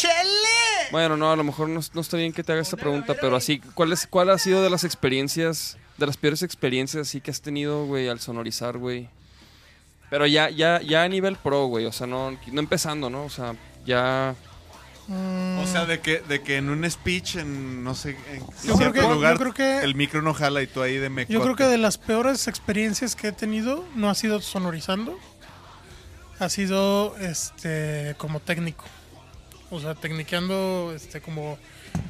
Bueno, no, a lo mejor no, no está bien que te haga esta pregunta, pero así, ¿cuál, es, ¿cuál ha sido de las experiencias, de las peores experiencias así que has tenido, güey, al sonorizar, güey? Pero ya, ya, ya a nivel pro, güey, o sea, no, no empezando, ¿no? O sea, ya... Mm, O sea, de que, de que en un speech, en no sé, en Yo creo cierto que- yo lugar, creo que- el micro no jala y tú ahí de mecote. yo creo que de las peores experiencias que he tenido no ha sido sonorizando, ha sido este como técnico. O sea, tecniqueando este como,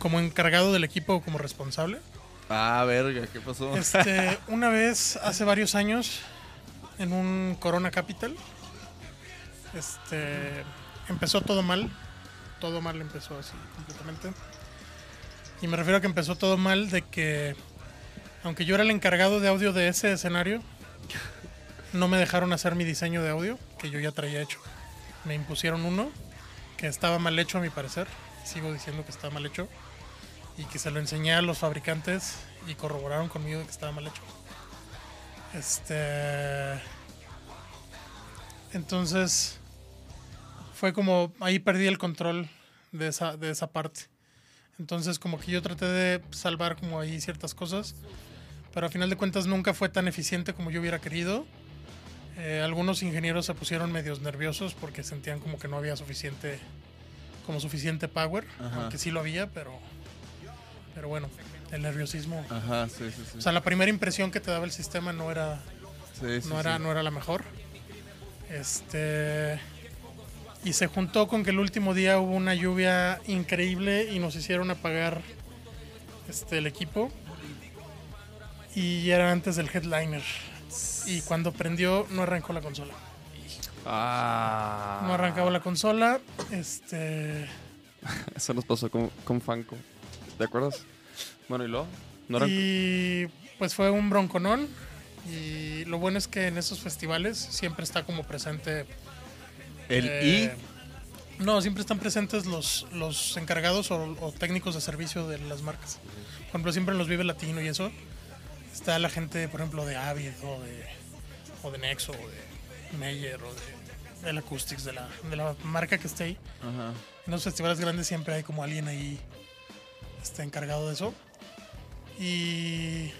como encargado del equipo o como responsable. Ah, verga, ¿qué pasó? Este, una vez, hace varios años, en un Corona Capital, este, empezó todo mal. Todo mal empezó así, completamente. Y me refiero a que empezó todo mal de que, aunque yo era el encargado de audio de ese escenario, no me dejaron hacer mi diseño de audio, que yo ya traía hecho. Me impusieron uno, que estaba mal hecho a mi parecer. Sigo diciendo que estaba mal hecho. Y que se lo enseñé a los fabricantes y corroboraron conmigo que estaba mal hecho. Este. Entonces. Fue como. Ahí perdí el control de esa, de esa parte. Entonces, como que yo traté de salvar como ahí ciertas cosas. Pero a final de cuentas nunca fue tan eficiente como yo hubiera querido. Eh, algunos ingenieros se pusieron medios nerviosos porque sentían como que no había suficiente. Como suficiente power. Ajá. Aunque sí lo había, pero. Pero bueno, el nerviosismo. Ajá, sí, sí, sí. O sea, la primera impresión que te daba el sistema no era, Sí, sí, no era, sí. no era la mejor. Este. Y se juntó con que el último día hubo una lluvia increíble y nos hicieron apagar este, el equipo. Y era antes del headliner. Y cuando prendió, no arrancó la consola. Ah. No arrancaba la consola. Este. Eso nos pasó con, con Fanco. ¿Te acuerdas? Bueno, ¿y luego? ¿No Y pues fue un bronconón. Y lo bueno es que en esos festivales siempre está como presente El Eh, No, siempre están presentes los, los encargados o, o técnicos de servicio de las marcas. Por ejemplo, siempre en los Vive Latino y eso. Está la gente, por ejemplo, de Avid o de, o de Nexo o de Meyer o de, del Acoustics, de la, de la marca que esté ahí. I. Ajá. En los festivales grandes siempre hay como alguien ahí este, encargado de eso. Y,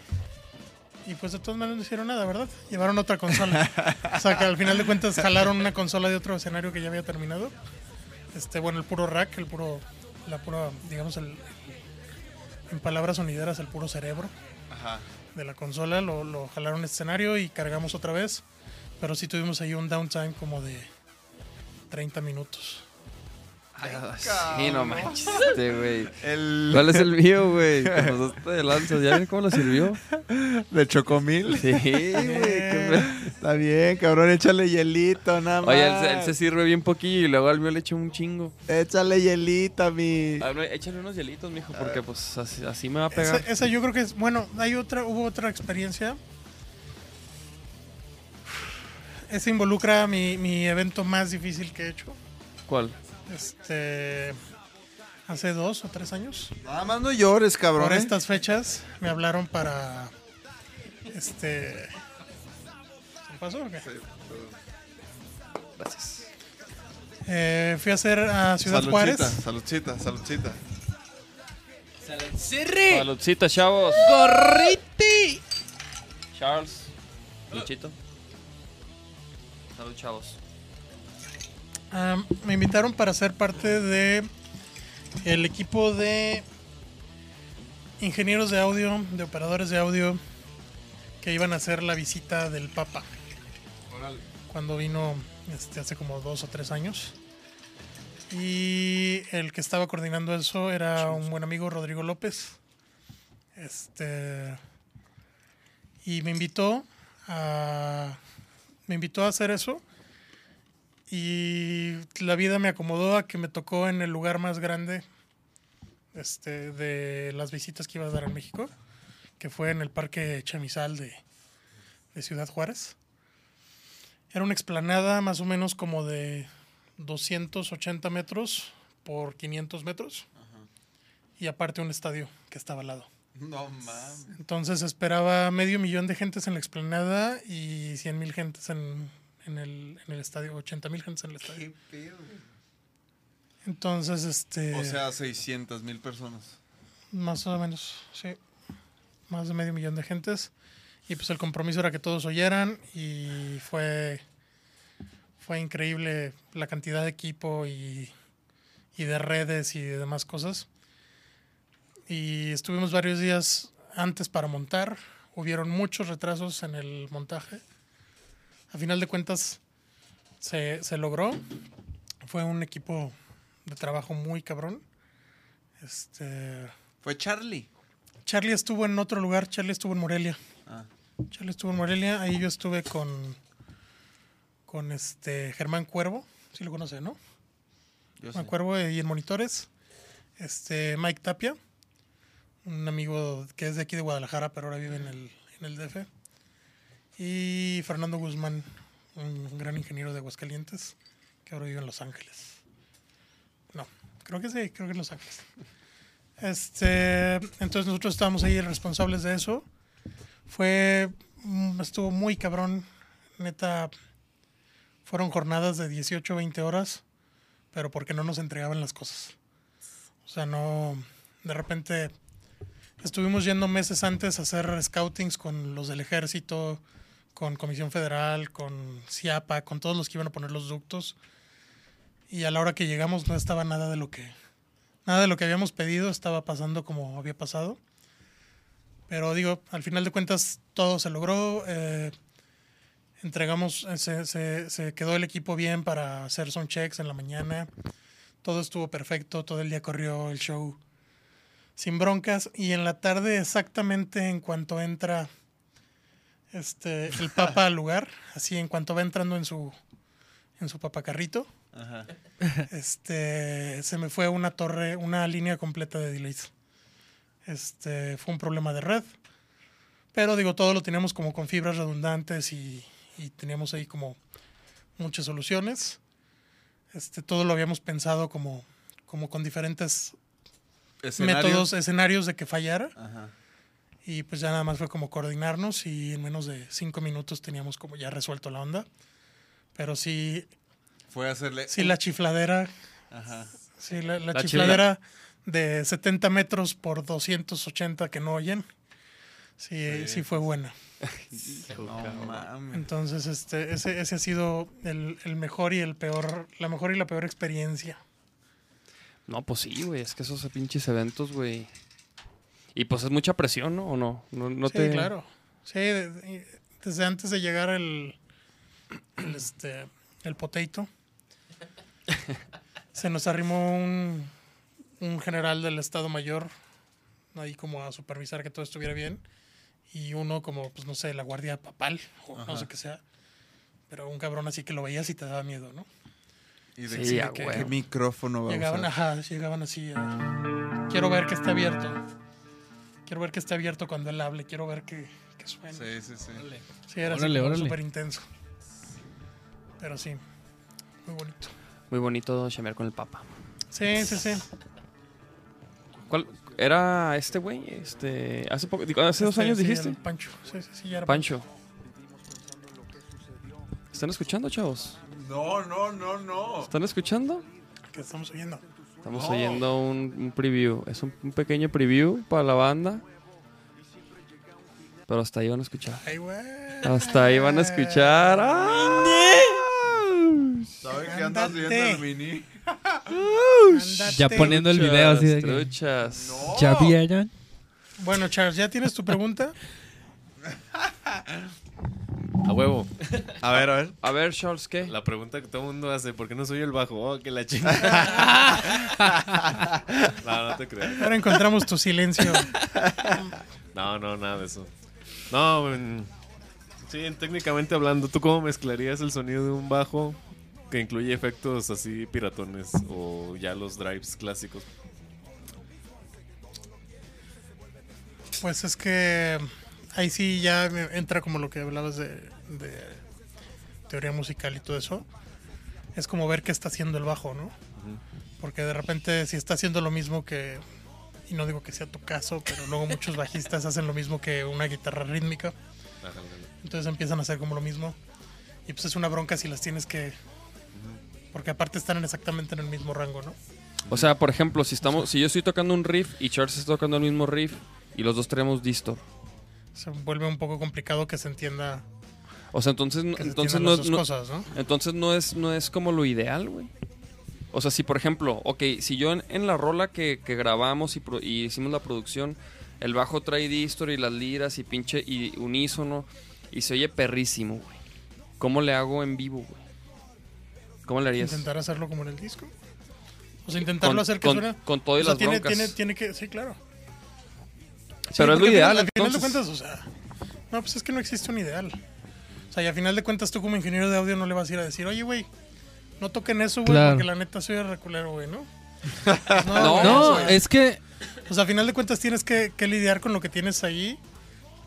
y pues de todas maneras no hicieron nada, ¿verdad? Llevaron otra consola. o sea que al final de cuentas jalaron una consola de otro escenario que ya había terminado. Este, bueno, el puro rack, el puro, la pura, digamos, el, en palabras sonideras, el puro cerebro Ajá. de la consola, lo, lo jalaron al escenario y cargamos otra vez. Pero sí tuvimos ahí un downtime como de 30 minutos. Sí, no manches, este, güey. El ¿Cuál es el mío, güey? Con los dos de lanza. ¿Ya ven cómo lo sirvió? de Chocomil. Sí, güey. Está bien, cabrón, échale hielito, nada más. Oye, él, se- él se sirve bien poquillo y luego al mío le echa un chingo. Échale hielito, mi. No, échale unos hielitos, mijo, porque pues así, así me va a Esa, pegar. esa yo creo que es, bueno, hay otra, hubo otra experiencia. Esa involucra mi, mi evento más difícil que he hecho. ¿Cuál? Este, hace dos o tres años. Nada más no llores, cabrón. Por ¿eh? estas fechas me hablaron para, este, ¿se pasó o qué? Gracias. Eh, fui a hacer a Ciudad saludcita, Juárez. Saludcita, saludcita. Saludcita, chavos. ¡Gorriti! Charles. Luchito. Salud, chavos. Me invitaron para ser parte de el equipo de ingenieros de audio, de operadores de audio que iban a hacer la visita del Papa cuando vino este, hace como dos o tres años. Y el que estaba coordinando eso era un buen amigo, Rodrigo López. Este. Y me invitó a. Me invitó a hacer eso. Y la vida me acomodó a que me tocó en el lugar más grande este, de las visitas que iba a dar en México, que fue en el Parque Chamizal de, de Ciudad Juárez. Era una explanada más o menos como de 280 metros por 500 metros. Y aparte un estadio que estaba al lado. No mames. Entonces esperaba medio millón de gentes en la explanada y 100 mil gentes en, en el, en el estadio, 80 mil gentes en el estadio. Entonces, este... O sea, 600 mil personas. Más o menos, sí. Más de medio millón de gentes. Y pues el compromiso era que todos oyeran y fue, fue increíble la cantidad de equipo y, y de redes y de demás cosas. Y estuvimos varios días antes para montar. Hubieron muchos retrasos en el montaje. A final de cuentas se, se logró. Fue un equipo de trabajo muy cabrón. Este... Fue Charlie. Charlie estuvo en otro lugar, Charlie estuvo en Morelia. Ah. Charlie estuvo en Morelia, ahí yo estuve con con este Germán Cuervo, si lo conoce, ¿no? Yo Germán sé. Cuervo y en monitores. Este Mike Tapia, un amigo que es de aquí de Guadalajara, pero ahora vive en el, en el DF. Y Fernando Guzmán, un gran ingeniero de Aguascalientes, que ahora vive en Los Ángeles. No, creo que sí, creo que en Los Ángeles. Este, entonces nosotros estábamos ahí responsables de eso. Fue, mm, estuvo muy cabrón, neta. Fueron jornadas de 18, 20 horas, pero porque no nos entregaban las cosas. O sea, no, de repente estuvimos yendo meses antes a hacer scoutings con los del ejército, con Comisión Federal, con CIAPA, con todos los que iban a poner los ductos. Y a la hora que llegamos no estaba nada de lo que nada de lo que habíamos pedido estaba pasando como había pasado. Pero digo, al final de cuentas todo se logró. eh, entregamos, eh, se, quedó el equipo bien para hacer son checks en la mañana. Todo estuvo perfecto, todo el día corrió el show sin broncas. Y en la tarde, exactamente en cuanto entra este, el papa al lugar, así en cuanto va entrando en su, en su papacarrito, Ajá. este, se me fue una torre, una línea completa de delays. Este, fue un problema de red. Pero digo, todo lo teníamos como con fibras redundantes y, y teníamos ahí como muchas soluciones. Este, todo lo habíamos pensado como, como con diferentes Escenario. métodos, escenarios de que fallara. Ajá. Y pues ya nada más fue como coordinarnos y en menos de cinco minutos teníamos como ya resuelto la onda. Pero sí, Fue hacerle. sí la chifladera Ajá. Sí, la, la La chifladera de 70 metros por 280 que no oyen. Sí, sí fue buena. No mames. Entonces, este, ese, ese ha sido el, el mejor y el peor, la mejor y la peor experiencia. No, pues sí, güey. Es que esos pinches eventos, güey. Y pues es mucha presión, ¿no? ¿O no? No, no sí, te... claro. Sí, de- de- desde antes de llegar el, el, este, el potato, se nos arrimó un, un general del Estado Mayor, ahí como a supervisar que todo estuviera bien, y uno como, pues no sé, la guardia papal, o no sé qué sea, pero un cabrón así que lo veías y te daba miedo, ¿no? ¿Y de Sí, a qué, micrófono va a Llegaban, usar? ajá, llegaban así. a- quiero ver que esté abierto. Quiero ver que esté abierto cuando él hable. Quiero ver que, que suene. Sí, Sí, sí, sí. era así Órale, órale. súper intenso. Pero sí, muy bonito. Muy bonito chamear con el papa. Sí, sí, sí. ¿Cuál? ¿Era este güey? Este... Hace, poco, hace dos Este, años sí, dijiste. Pancho. Sí, sí, sí, ya era Pancho. ¿Están escuchando, chavos? No, no, no, no. ¿Están escuchando? Pancho, Que estamos oyendo. Estamos No. oyendo un, un preview. Es un, un pequeño preview para la banda. Pero hasta ahí van a escuchar. Ay. Hasta ahí van a escuchar. ¡Ah! ¿Sabes qué andas viendo el mini? Ya poniendo el video así de que... Truchas. ¿Ya vieron? Bueno, Charles, ¿ya tienes tu pregunta? A huevo. A ver, a ver. A ver, Charles, ¿qué? La pregunta que todo el mundo hace, ¿por qué no soy el bajo? Oh, que la chingada. no, no te creas. Ahora encontramos tu silencio. No, no, nada de eso. No, en- sí, técnicamente hablando, ¿tú cómo mezclarías el sonido de un bajo que incluye efectos así piratones o ya los drives clásicos? Pues es que ahí sí ya me entra como lo que hablabas de, de teoría musical y todo eso. Es como ver qué está haciendo el bajo, ¿no? Porque de repente si está haciendo lo mismo que, y no digo que sea tu caso, pero luego muchos bajistas hacen lo mismo que una guitarra rítmica. Entonces empiezan a hacer como lo mismo. Y pues es una bronca si las tienes que... Porque aparte están exactamente en el mismo rango, ¿no? O sea, por ejemplo, si estamos, si yo estoy tocando un riff y Charles está tocando el mismo riff y los dos tenemos distor. Se vuelve un poco complicado que se entienda, O sea, entonces, no- que se entonces no, no- cosas, ¿no? entonces no es, no es como lo ideal, güey. O sea, si por ejemplo, ok, si yo en, en la rola que, que grabamos y, pro- y hicimos la producción, el bajo trae distor y las liras y pinche y unísono y se oye perrísimo, güey. ¿Cómo le hago en vivo, güey? ¿Cómo le harías? Intentar hacerlo como en el disco. O sea, intentarlo Con- hacer que con- suene. con todo y o sea, las tiene, broncas. tiene, tiene que. Sí, claro. Sí, Pero es lo ideal, Al final de cuentas, o sea. No, pues es que no existe un ideal. O sea, y al final de cuentas, tú como ingeniero de audio no le vas a ir a decir, oye, güey, no toquen eso, güey, Claro. porque la neta soy reculero, güey, ¿no? No, No, es que O sea, a final de cuentas tienes que, que lidiar con lo que tienes ahí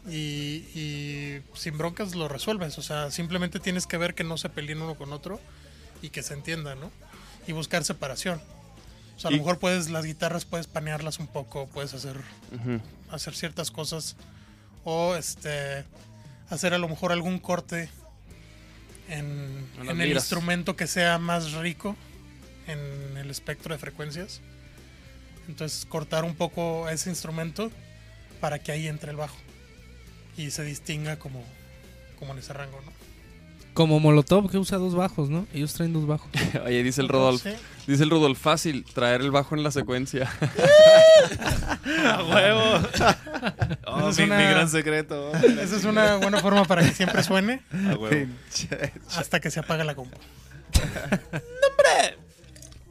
y, y sin broncas lo resuelves. O sea, simplemente tienes que ver que no se peleen uno con otro y que se entiendan, ¿no? Y buscar separación. O sea, a lo Y- mejor puedes, las guitarras puedes panearlas un poco, puedes hacer, Ujú. Hacer ciertas cosas o este hacer a lo mejor algún corte en, el instrumento que sea más rico en el espectro de frecuencias. Entonces cortar un poco ese instrumento para que ahí entre el bajo y se distinga como, como en ese rango, ¿no? Como Molotov que usa dos bajos, ¿no? Ellos traen dos bajos. Oye, dice el Rodolf. Sí. Dice el Rodolf, fácil, traer el bajo en la secuencia. ¡A huevo! Oh, es mi, una- mi gran secreto. Esa es una buena forma para que siempre suene A huevo. hasta que se apaga la compu.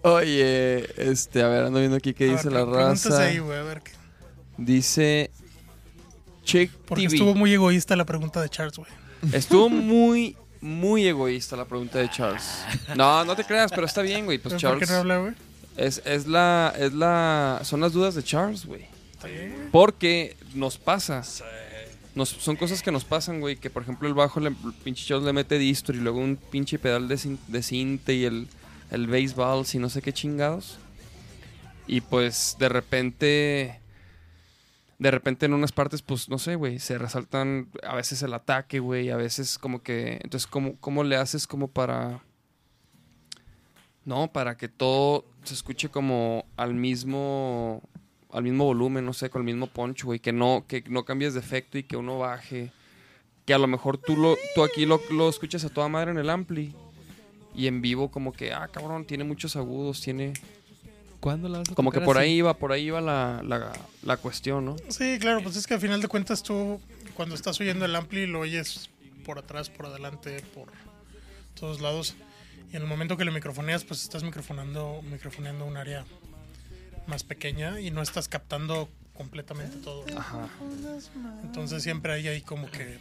Oye, este, a ver, ando viendo aquí qué A dice ver, la raza. ahí, güey, a ver qué. Dice Chick Porque TV. estuvo muy egoísta la pregunta de Charles, güey. Estuvo muy, muy egoísta la pregunta de Charles. No, no te creas, pero está bien, güey. Pues ¿Por Charles qué no habla, güey? es, es la, es la, son las dudas de Charles, güey. Está bien. Porque nos pasa. Nos, son cosas que nos pasan, güey. Que por ejemplo el bajo, le, el pinche Charles le mete distor y luego un pinche pedal de, cin- de cinte y el, el baseball y no sé qué chingados. Y pues de repente. De repente en unas partes, pues no sé, güey, se resaltan a veces el ataque, güey, a veces como que. Entonces, ¿cómo, ¿cómo le haces como para. No, para que todo se escuche como al mismo. al mismo volumen, no sé, con el mismo poncho, güey, que no, que no cambies de efecto y que uno baje. Que a lo mejor tú, lo, tú aquí lo, lo escuchas a toda madre en el ampli. Y en vivo como que, ah, cabrón, tiene muchos agudos, tiene... ¿Cuándo la vas a Como que por así? ahí iba, por ahí iba la, la, la cuestión, ¿no? Sí, claro, pues es que al final de cuentas tú, cuando estás oyendo el ampli, lo oyes por atrás, por adelante, por todos lados. Y en el momento que lo microfoneas, pues estás microfonando, microfoneando un área más pequeña y no estás captando completamente todo. Ajá. Entonces siempre hay ahí como que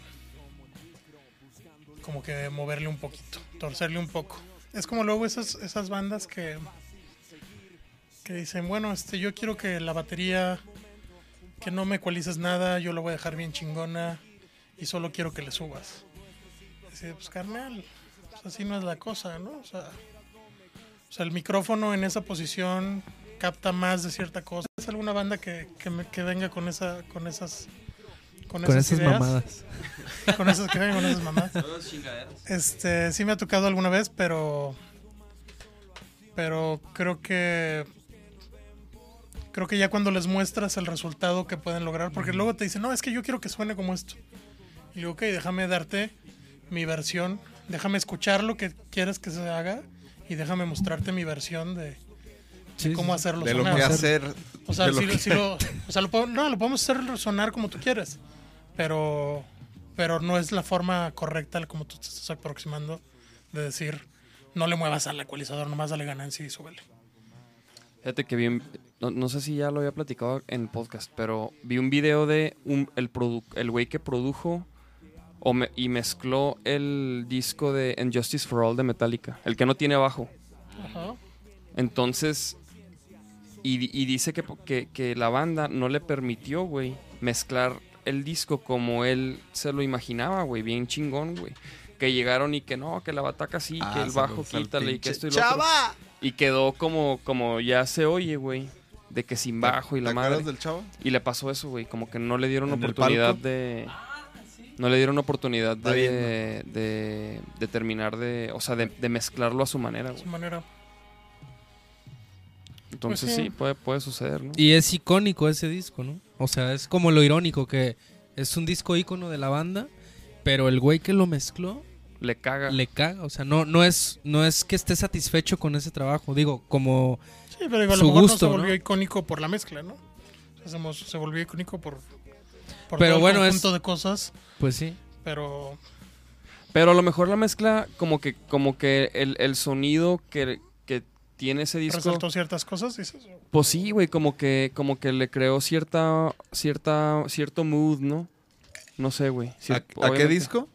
como que moverle un poquito, torcerle un poco. Es como luego esas, esas bandas que que dicen, bueno, este yo quiero que la batería que no me ecualices nada, yo la voy a dejar bien chingona y solo quiero que le subas. Así, pues carnal, pues, así no es la cosa, ¿no? O sea, o sea, el micrófono en esa posición capta más de cierta cosa. ¿Es alguna banda que, que, me- que venga con esa con esas con, Con esas, esas ideas? mamadas. Con esas que vengan con esas mamadas. Este, sí me ha tocado alguna vez, pero pero creo que creo que ya cuando les muestras el resultado que pueden lograr, porque luego te dicen, no, es que yo quiero que suene como esto. Y digo, ok, déjame darte mi versión, déjame escuchar lo que quieres que se haga y déjame mostrarte mi versión de, de Sí, sí, cómo hacerlo De lo sonar. que hacer. O sea, de lo si, que- si lo, o sea, lo puedo- no, lo podemos hacer sonar como tú quieres, pero, pero no es la forma correcta como tú te estás aproximando de decir, no le muevas al ecualizador, nomás dale ganancia y súbele. Fíjate que vi, un- no, no sé si ya lo había platicado en podcast, pero vi un video de un, el güey que produjo o me- y mezcló el disco de Injustice for All de Metallica, el que no tiene abajo. Ajá. Entonces, y, di- y dice que, que, que la banda no le permitió, güey, mezclar el disco como él se lo imaginaba, güey, bien chingón, güey. Que llegaron y que no, que la bataca sí, Ah, que el bajo quítale y que esto y lo otro. ¡Chava! Y quedó como, como ya se oye, güey. De que sin bajo y la ¿Te madre. acuerdas del chavo? Y le pasó eso, güey. Como que no le dieron ¿En el oportunidad de. No le dieron oportunidad de, de, de terminar de. O sea, de, de mezclarlo a su manera, güey. su manera. Entonces Pues sí. sí, puede, puede suceder, ¿no? Y es icónico ese disco, ¿no? O sea, es como lo irónico que es un disco ícono de la banda, pero el güey que lo mezcló Le caga. le caga. O sea, no, no, es, no es que esté satisfecho con ese trabajo. Digo, como Sí, pero digo, a Su lo mejor no gusto, se volvió ¿no? icónico por la mezcla, ¿no? Sea, se, volvió icónico por, por Pero todo bueno, el es- conjunto de cosas, Pues sí. pero Pero a lo mejor la mezcla, como que, como que el, el sonido que, que tiene ese disco. resaltó ciertas cosas, dices. Pues sí, güey, como que, como que le creó cierta, cierta, cierto mood, ¿no? No sé, güey. ¿A, a qué disco?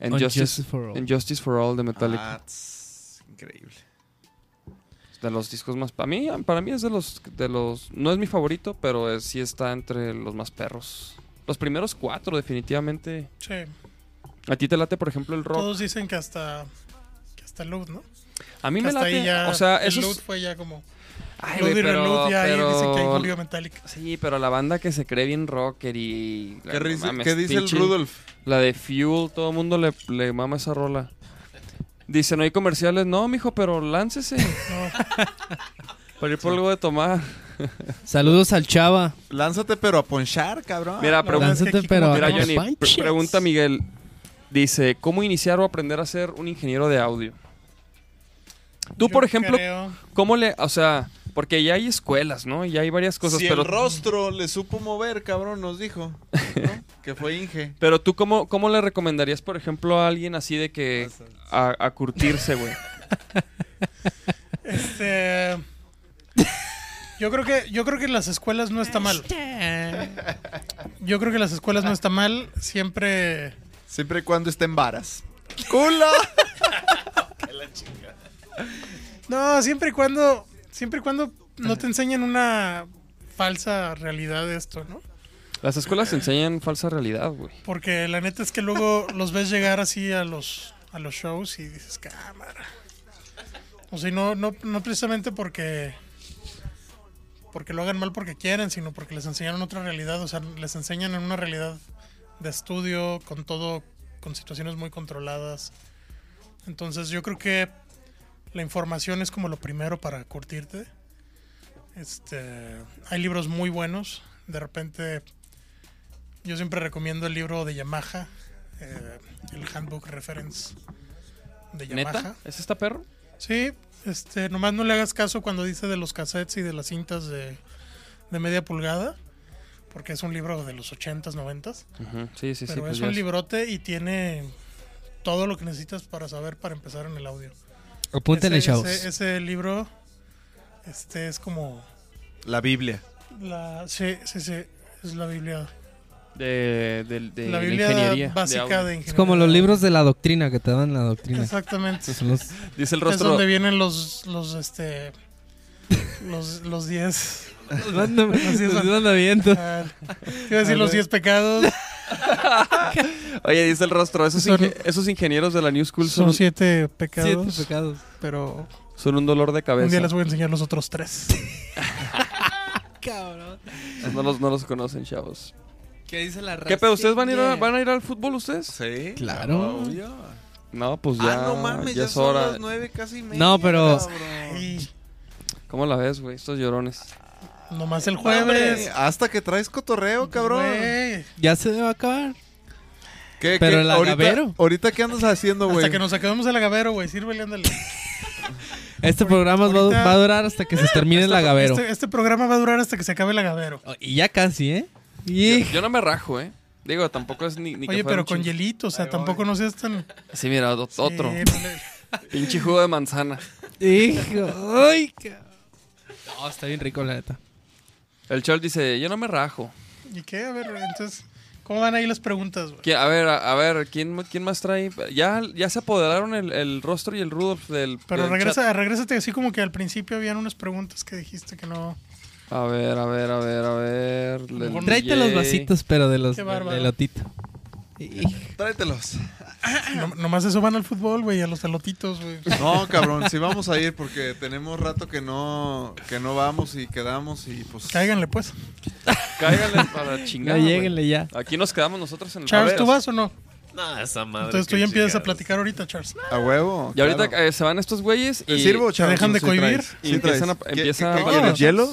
Injustice, Injustice for All. Injustice for All de Metallica. Ah, tss, increíble. De los discos más... Para mí, para mí es de los, de los... No es mi favorito, pero es- sí está entre los más perros. Los primeros cuatro, definitivamente. Sí, ¿A ti te late, por ejemplo, el rock? todos dicen que hasta que hasta el loot, ¿no? A mí Que me hasta late. ahí ya o sea, el fue ya como Ay, y pero, reload ya ahí dicen que volvió Metallica. Sí, pero la banda que se cree bien rocker y... ¿Qué, no dice- mames, qué dice el Rudolf? La de Fuel, todo el mundo le, le mama esa rola. Dice, no hay comerciales. No, mijo, pero láncese. No, Para ir por algo de tomar. Saludos al Chava. Lánzate, pero a ponchar, cabrón. Mira, que Lánzate, pero mira no Johnny, pre- pregunta Miguel. Dice, ¿cómo iniciar o aprender a ser un ingeniero de audio? Tú, yo por ejemplo, creo- ¿cómo le, o sea, porque ya hay escuelas, ¿no? Ya hay varias cosas, si pero, el rostro le supo mover, cabrón, nos dijo. ¿no? que fue Inge. pero tú, ¿cómo, ¿cómo le recomendarías, por ejemplo, a alguien así de que a, a curtirse, güey? Este. Yo creo que yo creo que en las escuelas no está mal. Yo creo que en las escuelas no está mal. Siempre. Siempre y cuando esté en varas. ¡Culo! No, siempre y cuando. Siempre y cuando no te enseñan una falsa realidad de esto, ¿no? Las escuelas enseñan falsa realidad, güey. Porque la neta es que luego los ves llegar así a los a los shows y dices, cámara. O sea, y no, no, no precisamente porque porque lo hagan mal porque quieren, sino porque les enseñaron otra realidad. O sea, les enseñan en una realidad de estudio, con todo, con situaciones muy controladas. Entonces yo creo que la información es como lo primero para curtirte. Este, hay libros muy buenos. De repente, yo siempre recomiendo el libro de Yamaha, eh, el Handbook Reference de Yamaha. ¿Neta? ¿Es esta perro? Sí, este, nomás no le hagas caso cuando dice de los cassettes y de las cintas de, de media pulgada, porque es un libro de los 80s, 90s. Ujú, Sí, sí, sí. pero pues es un librote y tiene todo lo que necesitas para saber para empezar en el audio. Apúntenle, ese, chavos. ese, ese libro este es como La Biblia. la sí, sí, sí, es la Biblia, de, de, de la Biblia ingeniería. de básica audio. de, ingeniería. Es como los libros de la doctrina que te dan la doctrina. Exactamente. Los- Dice el Es rostro. donde vienen los los este los los 10 Los es, man. mandamientos. iba a decir los 10 pecados, Oye, dice el rostro. Esos, Son- inge- esos ingenieros de la New School son, son 7 pecados, Siete pecados. pero son un dolor de un cabeza. día les voy a enseñar los otros tres. Cabrón. No los, no los conocen, chavos. ¿Qué dice la raza? ¿Qué pedo? ¿Ustedes van a, ir a, van a ir al fútbol ustedes? Sí. Claro. obvio. No, pues ya, ah, no mames, ya ya, es son hora. las nueve casi media, No, pero- cabrón. ¿Cómo la ves, güey? Estos llorones. nomás el Hombre, jueves. hasta que traes cotorreo, cabrón. Ya se a acabar. ¿Qué, Pero qué? el agavero. ahorita qué andas haciendo, güey? Hasta que nos acabemos el agavero, güey. Sírvele, ándale. Este programa va- ahorita- va a durar hasta que se termine el agavero. Este, este programa va a durar hasta que se acabe el agavero. Oh, Y ya casi, ¿eh? Yo, Y... yo no me rajo, ¿eh? Digo, tampoco es ni, ni que Oye, pero con hielito, o sea, tampoco no seas tan... Sí, mira, ot- otro. Sí, no Pinche jugo de manzana. Hijo, ay, No, está bien rico, la neta. El Chol dice, yo no me rajo. ¿Y qué? A ver, entonces, ¿cómo van ahí las preguntas, A ver, a, a ver, ¿quién, ¿quién más trae? Ya, ya se apoderaron el, el rostro y el Rudolf del. Pero del regresa, regrésate así como que al principio habían unas preguntas que dijiste que no... chat. A ver, a ver, a ver, a ver. Tráete los vasitos, pero de los Qué de, bárbaro. de lotito. Tráetelos. No- nomás eso van al fútbol, güey, a los elotitos, güey. No, cabrón, sí vamos a ir porque tenemos rato que no que no vamos y quedamos y pues Cáiganle, pues. Cáiganle para chingar. güey. lleguenle ya. Aquí nos quedamos nosotros en el. Charles, ¿tú vas o no? No, esa madre. Entonces tú ya empiezas a platicar ahorita, Charles. a huevo. Y ahorita claro. eh, se van estos güeyes ¿Te y. sirvo, Charles? dejan de cohibir? Y sí empiezan traes. a- ¿Qué- empieza qué- a- qué quieres, hielo?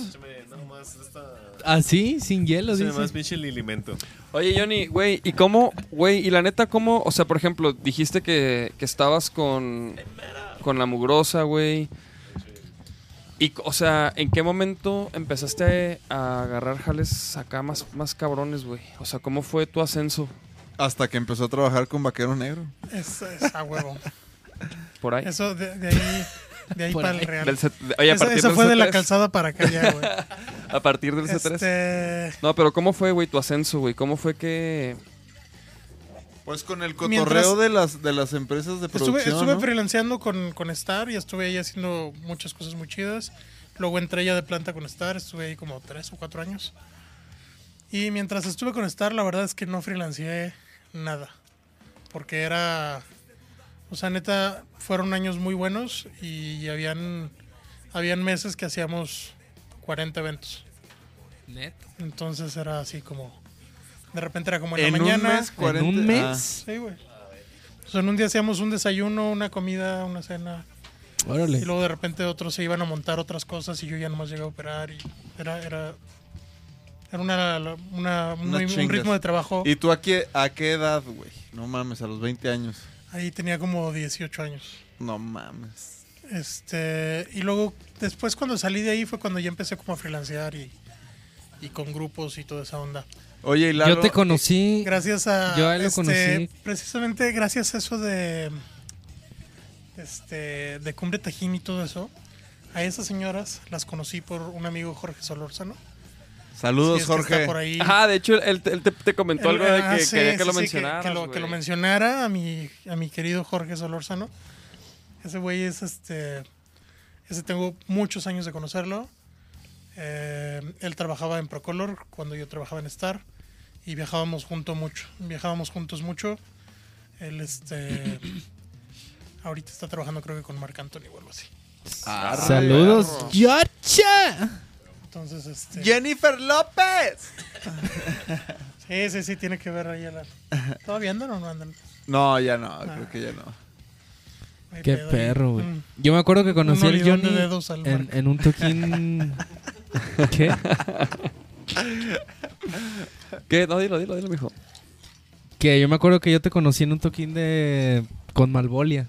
Esta. ¿Ah, sí? Sin hielo, Sí, dice. más pinche lilimento. Oye, Johnny, güey, ¿y cómo, güey, y la neta, cómo, o sea, por ejemplo, dijiste que, que estabas con, con la mugrosa, güey. Y, o sea, ¿en qué momento empezaste a agarrar jales acá más, más cabrones, güey? O sea, ¿cómo fue tu ascenso Hasta que empezó a trabajar con Vaquero Negro. Es, es a huevo. por ahí? Eso de, de ahí, de ahí Por para ahí. el real. Del set- de- oye, a esa partir esa del fue de la C3, calzada para acá ya, güey. A partir del C3. Este, No, pero ¿cómo fue, güey, tu ascenso, güey? ¿Cómo fue que...? Pues con el Mientras- cotorreo de las de las empresas de estuve producción, estuve ¿no? freelanceando con, con Star y estuve ahí haciendo muchas cosas muy chidas. Luego entré ya de planta con Star, estuve ahí como tres o cuatro años. Y mientras estuve con Star, la verdad es que no freelanceé nada. Porque era. O sea, neta, fueron años muy buenos y habían, habían meses que hacíamos 40 eventos. Neto. Entonces era así como. De repente era como en, en la un mañana. mes, 40, ¿En un ah. mes? Sí, güey. O sea, en un día hacíamos un desayuno, una comida, una cena. Órale. Y luego de repente otros se iban a montar otras cosas y yo ya nomás llegué a operar. Y era, era, era una, una- un, un ritmo de trabajo. ¿Y tú a qué, a qué edad, güey? No mames, a los 20 años. Ahí tenía como 18 años. No mames. Este, y luego después cuando salí de ahí fue cuando ya empecé como a freelancear y, y con grupos y toda esa onda. Oye, y Lalo, Yo te conocí. Gracias a. Yo a él lo este, conocí. Precisamente gracias a eso de. Este. De Cumbre Tajín y todo eso. A esas señoras las conocí por un amigo Jorge Solórzano. Saludos, que está Jorge. por ahí. Ajá, de hecho, él, él te, te comentó El- algo de ah, que sí, quería que sí, lo sí, mencionaras, que, lo, que lo mencionara a mi, a mi querido Jorge Solórzano. Ese güey es este. Ese tengo muchos años de conocerlo. Eh, él trabajaba en Procolor cuando yo trabajaba en Star. Y viajábamos juntos mucho. Viajábamos juntos mucho. Él este. ahorita está trabajando creo que con Marc Anthony o algo así. Ah, Saludos. perro. Entonces, este. Jennifer López. Sí, sí, sí, tiene que ver ahí a la. ¿Todavía andan o no andan? No, ya no, creo que ya no. Qué pedo perro, güey. Mm. Yo me acuerdo que conocí al de Johnny dedos al en, un toquín ¿Qué? ¿Qué? No, dilo, dilo, dilo, mijo. Que yo me acuerdo que yo te conocí en un toquín de... Con Malvolia.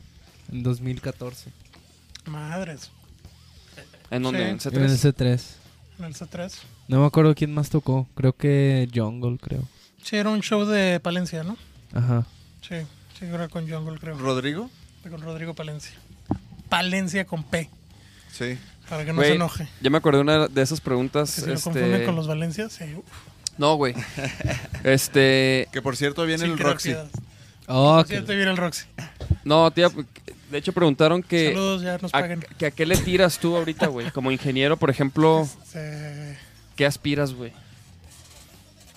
En 2014. Madres. ¿En dónde? Sí. ¿En En el C3? C3. En el C3. No me acuerdo quién más tocó. Creo que Jungle, creo. Sí, era un show de Palencia, ¿no? Ajá. Sí, sí, era con Jungle, creo. ¿Rodrigo? Con Rodrigo Palencia. Palencia con P, Sí. para que no Güey, se enoje. Ya me acordé de una de esas preguntas. Que si lo este... confunden con los Valencias, sí. uf, No, güey. este. Que por cierto viene el Roxy. Oh, que- te viene el Roxy. No, tía. De hecho, preguntaron que. Saludos, ya nos a, que ¿A qué le tiras tú ahorita, güey? Como ingeniero, por ejemplo, Este, ¿qué aspiras, güey?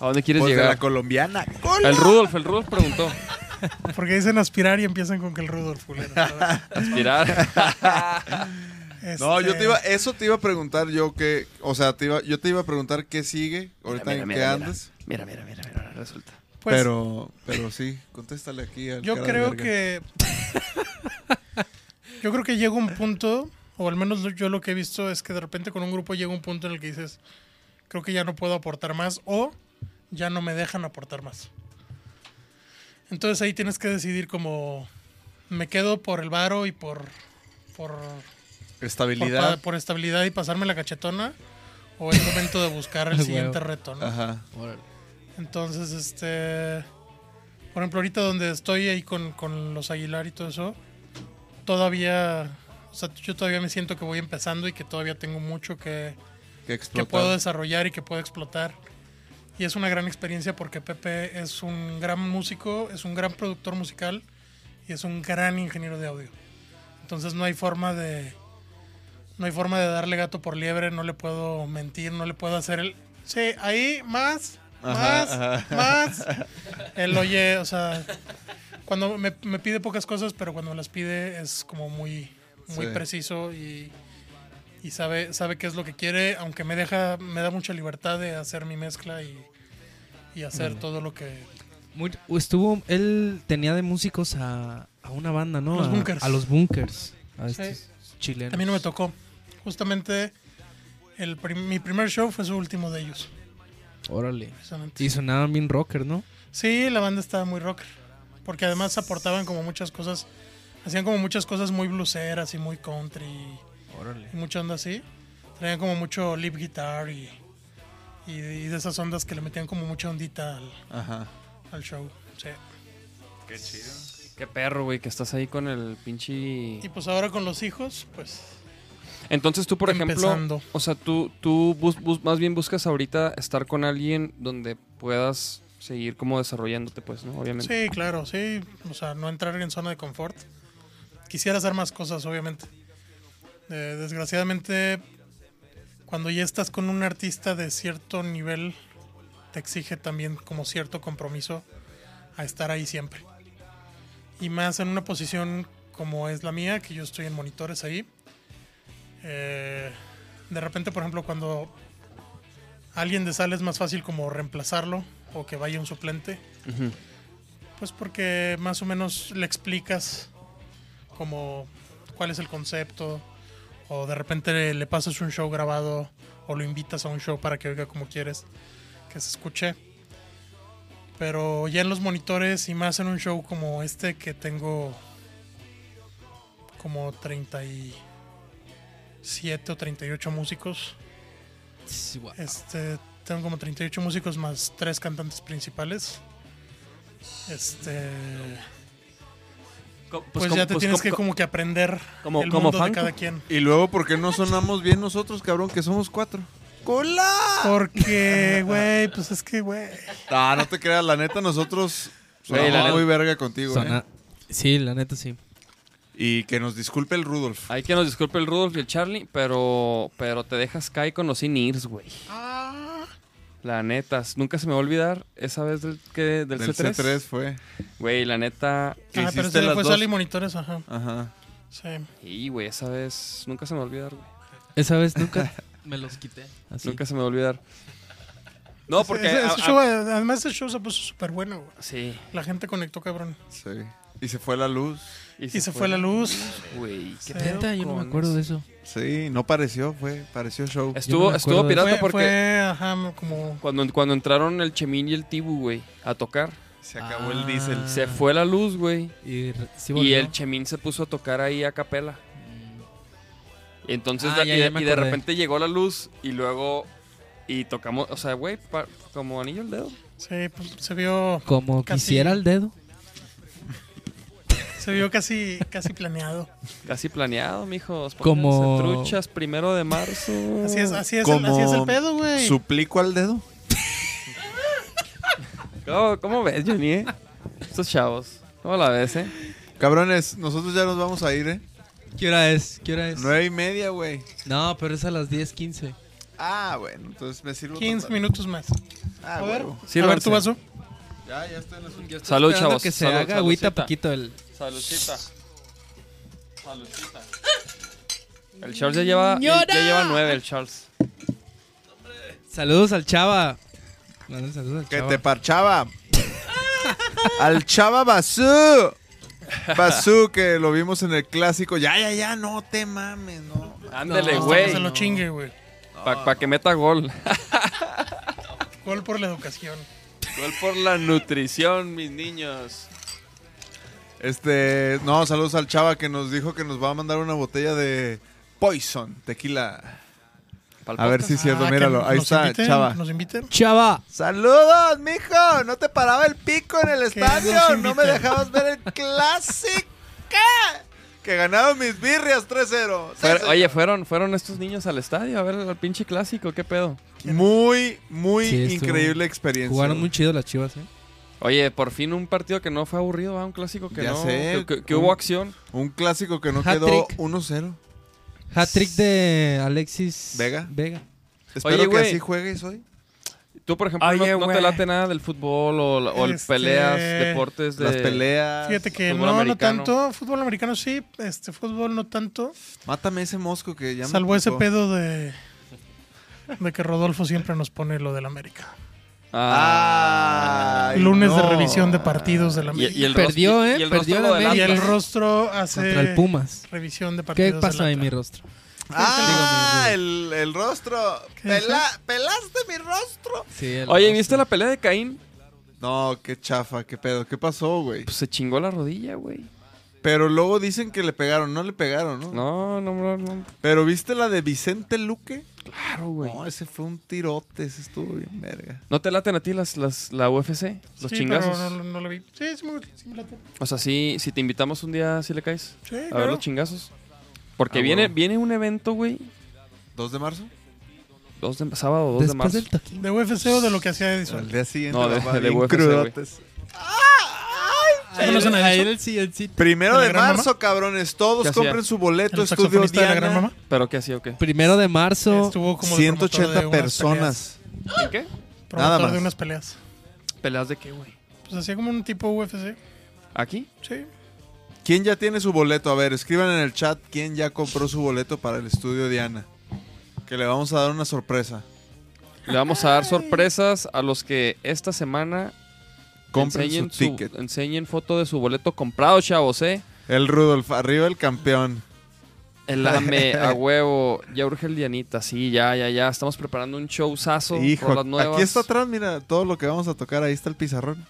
¿A dónde quieres Pues de llegar? la colombiana. El Rudolf, el Rudolf preguntó. porque dicen aspirar y empiezan con que el Rudolf, culero. Aspirar. No, yo Este, te iba, eso te iba a preguntar yo que, o sea, te iba, yo te iba a preguntar qué sigue, ahorita Mira, en mira, qué mira, andas, Mira, mira, mira, mira, resulta. Pues, pero, pero sí, contéstale aquí al Yo cara creo que. yo creo que llega un punto, o al menos yo lo que he visto es que de repente con un grupo llega un punto en el que dices, creo que ya no puedo aportar más, o ya no me dejan aportar más. Entonces ahí tienes que decidir como. Me quedo por el varo y por. por, por, estabilidad. pa- por estabilidad y pasarme la cachetona. O es momento de buscar el siguiente reto, ¿no? Ajá. Entonces, este. Por ejemplo, ahorita donde estoy ahí con, con los Aguilar y todo eso, todavía. O sea, yo todavía me siento que voy empezando y que todavía tengo mucho que, Que que puedo desarrollar y que puedo explotar. Y es una gran experiencia porque Pepe es un gran músico, es un gran productor musical y es un gran ingeniero de audio. Entonces no hay forma de. No hay forma de darle gato por liebre, no le puedo mentir, no le puedo hacer el. Sí, ahí, más, más, Ajá, más. Él oye, o sea, cuando me, me pide pocas cosas, pero cuando me las pide es como muy, muy Sí. preciso y, y sabe, sabe qué es lo que quiere, aunque me deja, me da mucha libertad de hacer mi mezcla y, y hacer todo lo que. Muy- estuvo, él tenía de músicos a, a una banda, ¿no? Los A- Bunkers. A los Bunkers. A Sí. estos chilenos. A mí no me tocó. Justamente el prim- mi primer show fue su último de ellos. Órale. Y sonaban bien rocker, ¿no? Sí, la banda estaba muy rocker. Porque además aportaban como muchas cosas. Hacían como muchas cosas muy bluseras y muy country. Órale. y mucha onda así. Traían como mucho lip guitar y, y, y de esas ondas que le metían como mucha ondita al, Ajá. al show. Sí. Qué chido. Qué perro, güey, que estás ahí con el pinche. Y pues ahora con los hijos, pues Entonces tú, por ejemplo, o sea, tú, tú bus- bus- más bien buscas ahorita estar con alguien donde puedas seguir como desarrollándote, pues, ¿no? Obviamente. sí, claro, sí. O sea, no entrar en zona de confort. Quisiera hacer más cosas, obviamente. Eh, desgraciadamente, cuando ya estás con un artista de cierto nivel, te exige también como cierto compromiso a estar ahí siempre. Y más en una posición como es la mía, que yo estoy en monitores ahí. Eh, de repente, por ejemplo, cuando alguien de sale es más fácil como reemplazarlo o que vaya un suplente. Pues porque más o menos le explicas como cuál es el concepto o de repente le, pasas un show grabado o lo invitas a un show para que oiga como quieres que se escuche. Pero ya en los monitores y más en un show como este que tengo como 37 o 38 músicos. Sí, guau. Este, tengo como 38 músicos más tres cantantes principales. Este, Co- pues, como- ya te pues, tienes que como que aprender como- el como mundo de cada quien. Y luego, ¿por qué no sonamos bien nosotros, cabrón? Que somos cuatro. ¡Cola! Porque, güey, pues es que, güey. Ah, no te creas, la neta, nosotros somos muy verga contigo, Sona- ¿eh? Sí, la neta sí. Y que nos disculpe el Rudolf. Hay que nos disculpe el Rudolf y el Charlie, pero, pero te dejas caer con los in-ears, güey. La neta, nunca se me va a olvidar esa vez del, que, del, Del C3. C3 fue. Güey, la neta. Que Ah, pero hiciste ese las fue dos. Sally Monitores, ajá. Ajá. Sí. Y, güey, esa vez nunca se me va a olvidar, güey. Esa vez nunca me los quité. Así. Nunca se me va a olvidar. No, porque. Ese, ese a- a- show, además, ese show se puso súper bueno, güey. sí. La gente conectó, cabrón. Sí. Y se fue la luz. Y se fue la luz. Güey, qué Sí. pedo Neta, yo no me con acuerdo de eso. Sí, no pareció, fue, pareció show. Estuvo, estuvo pirata Fue, porque fue, ajá, como... cuando, cuando entraron el Chemín y el Tibu, güey, a tocar, Se acabó el diésel. se fue la luz, güey. Y, sí Y el Chemín se puso a tocar ahí a capela. Y entonces Ah, de- ya, y, ya de, y repente llegó la luz y luego y tocamos, o sea, güey, como anillo el dedo. Sí, pues, se vio, Como Casi. quisiera el dedo. Se vio casi, casi planeado. Casi planeado, mijos. Como- truchas primero de marzo. Así es, así es, el, así es el pedo, güey. Suplico al dedo. ¿Cómo, cómo ves, Johnny? eh? Estos chavos. ¿Cómo la ves, eh? Cabrones, nosotros ya nos vamos a ir, ¿eh? ¿Qué hora es? ¿Qué hora es? Nueve y media, güey. No, pero es a las 10.15. Ah, bueno, entonces me sirvo. 15 para- minutos más. Ah, A ver, a ver tu vaso. Ya, ya estoy en la suya. Salud, chavos. que se Salud, haga agüita poquito el... Saludcita. Saludcita. El Charles ya lleva, ya lleva nueve, el Charles. Saludos al chava. Saludos al Que chava. te parchaba. al chava Basú. Basú, que lo vimos en el clásico. Ya, ya, ya, no te mames, no. Ándele, No, Hasta güey. que se lo chingue, güey. Para que meta gol. Gol por la educación. Gol por la nutrición, mis niños. Este, no, saludos al chava que nos dijo que nos va a mandar una botella de Poison, tequila. A ver si es cierto, Ah, míralo. Ahí está, inviten, chava. Nos inviten. Chava. Saludos, mijo. No te paraba el pico en el estadio. No me dejabas ver el clásico. Que ganaron mis birrias 3-0. Sí, Fuer- señor. oye, fueron, fueron estos niños al estadio a ver el pinche clásico, ¿qué pedo? Muy, muy Sí, estuvo- increíble experiencia. Jugaron muy chido las chivas, ¿eh? Oye, por fin un partido que no fue aburrido, ¿va? un clásico que Ya no, sé. que, que- que Un- hubo acción. Un clásico que no Hat-trick. quedó 1-0. Hat-trick de Alexis Vega. Vega. Espero Oye, que güey. así juegues hoy. Tú, por ejemplo, Oye, no, no te late nada del fútbol o, o el Este, peleas, deportes de... Las peleas. Fíjate que no, no americano. tanto. Fútbol americano sí, este fútbol no tanto. Mátame ese mosco que ya me Salvo ese picó. pedo de, de que Rodolfo siempre nos pone lo del América. Ah. Lunes de revisión de partidos del Y, América. y el Perdió, ¿eh? y el Perdió rostro la. Y el rostro hace Contra el Pumas. revisión de ¿Qué partidos. pasa del en mi rostro? Ah, el, el rostro. ¿Qué Pela- ¿Pelaste mi rostro? Sí, el Oye, rostro. ¿viste la pelea de Caín? No, qué chafa, qué pedo. ¿Qué pasó, güey? Pues se chingó la rodilla, güey. Pero luego dicen que le pegaron. No le pegaron, ¿no? No, no, no, no. Pero ¿viste la de Vicente Luque? Claro, güey. No, ese fue un tirote. Ese estuvo bien verga. ¿No te laten a ti las, las, la UFC? Los Sí, chingazos. pero no, no lo vi. Sí, sí me, sí me late. O sea, sí, si te invitamos un día, ¿sí le caes? Sí, A ver claro. los chingazos. Porque Ah, viene, viene un evento, güey. ¿2 de marzo? Dos de, sábado 2 de marzo. del. ¿De UFC o de lo que hacía Edison? Al día siguiente. No, de- de bien UFC, güey. crudotes. ¿Conocen a Primero ¿De marzo, cabrones. Todos compren su boleto. ¿El Estudio saxofonista de la Gran Diana. ¿Pero qué hacía o qué? Primero de marzo. Estuvo como de promotor 180 de unas personas. ¿En qué? Nada más. de unas peleas. ¿Peleas de qué, güey? Pues hacía como un tipo UFC. ¿Aquí? Sí. ¿Quién ya tiene su boleto? A ver, escriban en el chat quién ya compró su boleto para el estudio Diana. Que le vamos a dar una sorpresa. Le vamos a dar sorpresas a los que esta semana Compren enseñen, su ticket. enseñen foto de su boleto comprado, chavos, ¿eh? El Rudolf, arriba el campeón. El AME, a huevo. Ya urge el Dianita. Sí, ya, ya, ya. Estamos preparando un showzazo Hijo, las nuevas. aquí está atrás, mira, todo lo que vamos a tocar. Ahí está el pizarrón.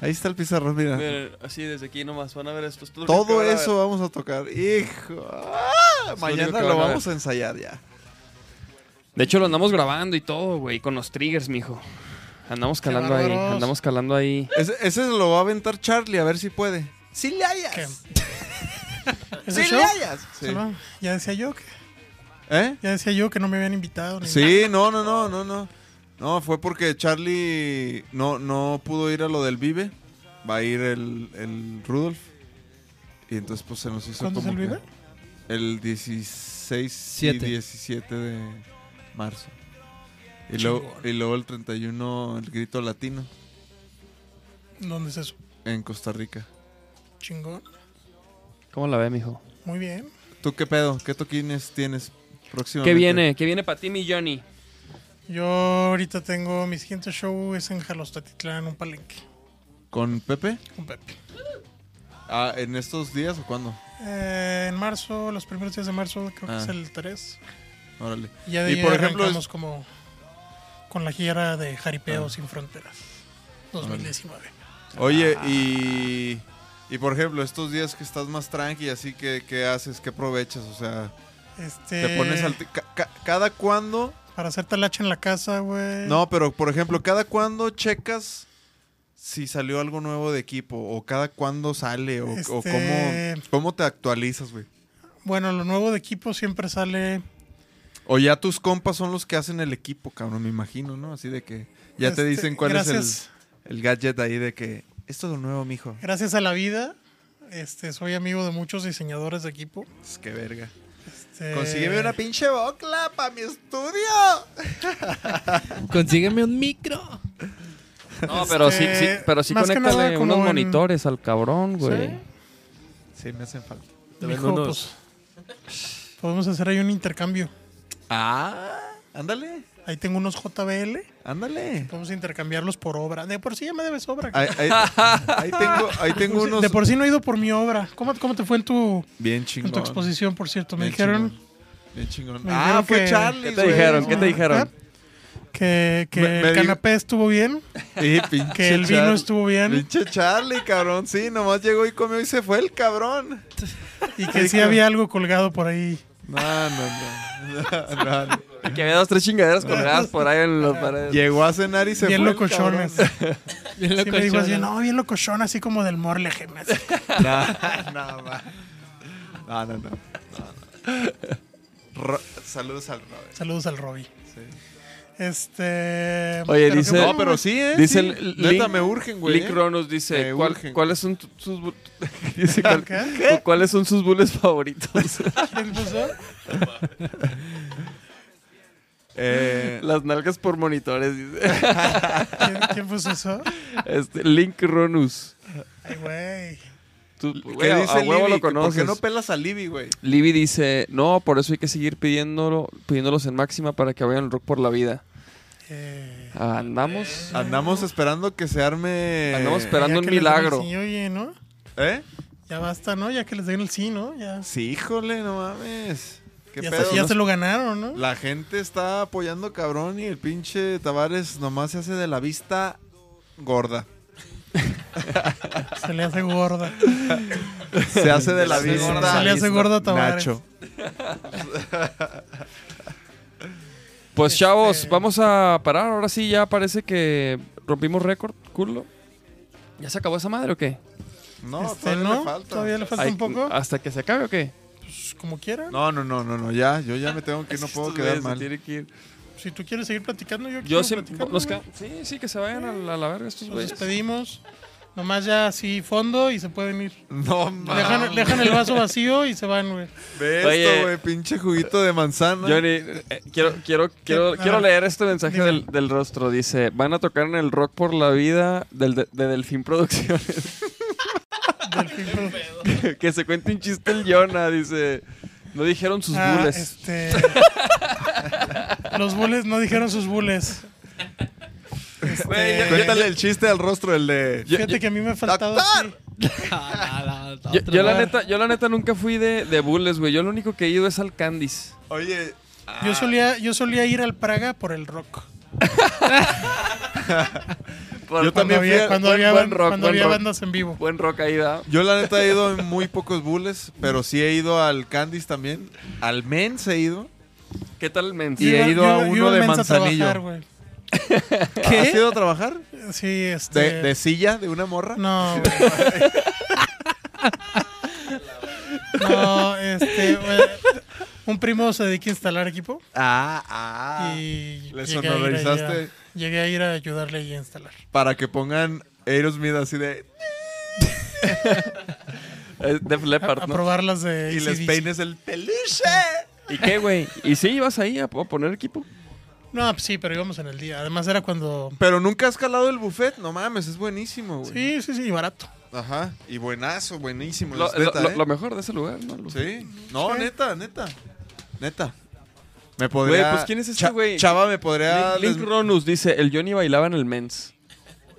Ahí está el pizarrón, mira. Miren, así desde aquí nomás van a ver esto. Todo a ver. eso vamos a tocar. Hijo. Ah, mañana lo van a vamos a ensayar ya. De hecho, lo andamos grabando y todo, güey, con los triggers, mijo. Andamos calando ahí, andamos calando ahí. Ese, ese se lo va a aventar Charlie, a ver si puede. ¡Sí le hayas! ¿Qué? ¡Sí ¿Ese le hayas! Sí. Ya decía yo que ¿Eh? ya decía yo que no me habían invitado. ni Sí, no, no, no, no, no. No, fue porque Charlie no, no pudo ir a lo del Vive. Va a ir el, el Rudolf. Y entonces pues se nos hizo ¿Cuándo es como el que- Vive? El 16 Siete. y 17 de marzo. Y luego, y luego el 31 el grito latino ¿Dónde es eso? en Costa Rica. Chingón. ¿Cómo la ve, mijo? Muy bien. ¿Tú qué pedo? ¿Qué toquines tienes próximamente? ¿Qué viene? ¿Qué viene para ti, mi Johnny? Yo ahorita tengo mi siguiente show es en Jalostatitlán, un palenque ¿Con Pepe? con Pepe. Ah, ¿En estos días o cuándo? Eh, en marzo, los primeros días de marzo, creo que Ah. es el 3. Órale. Y ya de Y por ejemplo, es- como con la gira de Jaripeo Ah. Sin Fronteras 2019. Oye, Ah. y, y por ejemplo, estos días que estás más tranqui, así que, ¿qué haces? ¿Qué aprovechas? O sea, Este, te pones al... ca- ca- ¿Cada cuándo? Para hacer talacha en la casa, güey. No, pero por ejemplo, ¿cada cuándo checas si salió algo nuevo de equipo? ¿O cada cuándo sale? ¿O, o Este- cómo, cómo te actualizas, güey? Bueno, lo nuevo de equipo siempre sale. O ya tus compas son los que hacen el equipo, cabrón, me imagino, ¿no? Así de que ya te este, dicen cuál es el, el gadget ahí de que esto es lo nuevo, mijo. Gracias a la vida, este, soy amigo de muchos diseñadores de equipo. Es que verga. Este, Consígueme una pinche bocla para mi estudio. Consígueme un micro. No, pero sí, sí, pero sí conéctale unos en- monitores al cabrón, güey. Sí, me hacen falta. Mijo, unos. pues, podemos hacer ahí un intercambio. Ah, ándale, Ahí tengo unos JBL. ándale. Podemos intercambiarlos por obra. De por sí ya me debes obra. Ahí, ahí- ahí tengo, ahí tengo unos De por sí no he ido por mi obra. ¿Cómo, cómo te fue en tu, bien en chingón. tu exposición, por cierto? Me Bien dijeron chingón, Bien chingón. me ah, fue que- Charlie. ¿Qué te güey. dijeron? ¿Qué te dijeron? que, que Me- me el canapé estuvo bien, Sí, pinche que el vino estuvo bien Pinche Charlie, cabrón. Sí, nomás llegó y comió y se fue el cabrón. y que sí había algo colgado por ahí. No, no, no. No, no. Y que había dos, tres chingaderas colgadas por ahí en las paredes. Llegó a cenar y se bien fue. el locochones. Bien Sí me dijo así, no, bien locochón, así como del morle. me hace. No, no, no, no, no. no, no. Ro- Saludos al Robert. Saludos al Robbie. Sí. Este. Oye, dice- No, pero sí, ¿eh? Dice sí. Link- me urgen, güey. Link ¿eh? Ronus dice, ¿cuál-. ¿cuáles son sus dice, cuál- ¿Qué? ¿Cuáles son sus bulles favoritos? ¿Quién puso? Eh, Las nalgas por monitores, dice. ¿Quién, quién puso eso? Este, Link Ronus. Ay, güey. Tú, ¿Qué güey, a- dice a huevo Libby? lo ¿Por qué no pelas a Libby, güey? Libby dice, no, por eso hay que seguir pidiéndolo, pidiéndolos en máxima para que vayan al rock por la vida. Eh, Andamos, Andamos esperando que se arme... andamos esperando un milagro. sí, oye, ¿no? ¿Eh? Ya basta, ¿no? Ya que les den el sí, ¿no? Ya, Sí, híjole, no mames. ¿Qué ya, pedo? se, ya No- se lo ganaron, ¿no? La gente está apoyando cabrón y el pinche Tavares nomás se hace de la vista gorda. Se le hace gorda. Se hace de la vista. gorda- se le hace gorda a Tavares. Nacho. Pues Este- chavos, vamos a parar. Ahora sí, ya parece que rompimos récord, culo. ¿Ya se acabó esa madre o qué? No, Este, todavía ¿no? le falta. Todavía le falta Ay, un poco. ¿Hasta que se acabe o qué? Pues, como quieran. No, no, no, no, no, ya, yo ya me tengo que ir, no puedo quedar mal. Si tú quieres seguir platicando, yo Yo quiero sí, platicar, nos queda- sí, sí, que se vayan a la, a la verga estos Nos güeyes. despedimos. Nomás ya así fondo y se pueden ir. No, mames. Dejan, dejan el vaso vacío y se van, güey. Ve esto, güey, pinche juguito de manzana. Johnny, eh, quiero, quiero, quiero, A quiero leer este mensaje del, del rostro. Dice, van a tocar en el Rock por la Vida del, de, de Delfín Producciones. Del film. que se cuente un chiste el Jonah, dice. No dijeron sus Ah, bules. este, los bules no dijeron sus bules. Este, Güey, Cuéntale el chiste al rostro, el de... fíjate que a mí me ha faltado ¡Doctor! así. Yo, yo la neta, yo la neta nunca fui de, de bules, güey. Yo lo único que he ido es al Candice. Oye, Yo solía, yo solía ir al Praga por el rock. Por- Yo Cuando también fui había, a- cuando buen- había, buen ban- rock, cuando buen había rock. bandas en vivo. Buen rock ahí, ¿verdad? yo la neta he ido en muy pocos bulles, pero sí he ido al Candice también. Al Men's he ido. ¿Qué tal el mens? Y he ido yo a yo uno al de Mensa a Manzanillo. trabajar, güey. ¿Has ido a trabajar? Sí, este. ¿De, de silla? ¿De una morra? No. No, este. güey, Un primo se dedica a instalar equipo. Ah, ah. y le llegué a, ir ahí a- sonorizaste. llegué a ir a ayudarle ahí a instalar. Para que pongan Aerosmith así de... Eh, Def A, Leppard, a ¿no? probar las de. Y les peines el peluche. ¿Y qué, güey? ¿Y sí ibas ahí a, poner equipo? No, pues sí, pero íbamos en el día. Además era cuando. Pero nunca has calado el buffet. No mames, es buenísimo, güey. Sí, sí, sí, y barato. Ajá. Y buenazo, buenísimo. Lo, es neta, lo- ¿eh? lo mejor de ese lugar, ¿no? Lo- Sí. No, Sí. neta, neta. Neta. Me podría... Güey, pues, ¿quién es este Cha- güey? Chava me podría... Link, Link des- Ronus dice, el Johnny bailaba en el mens.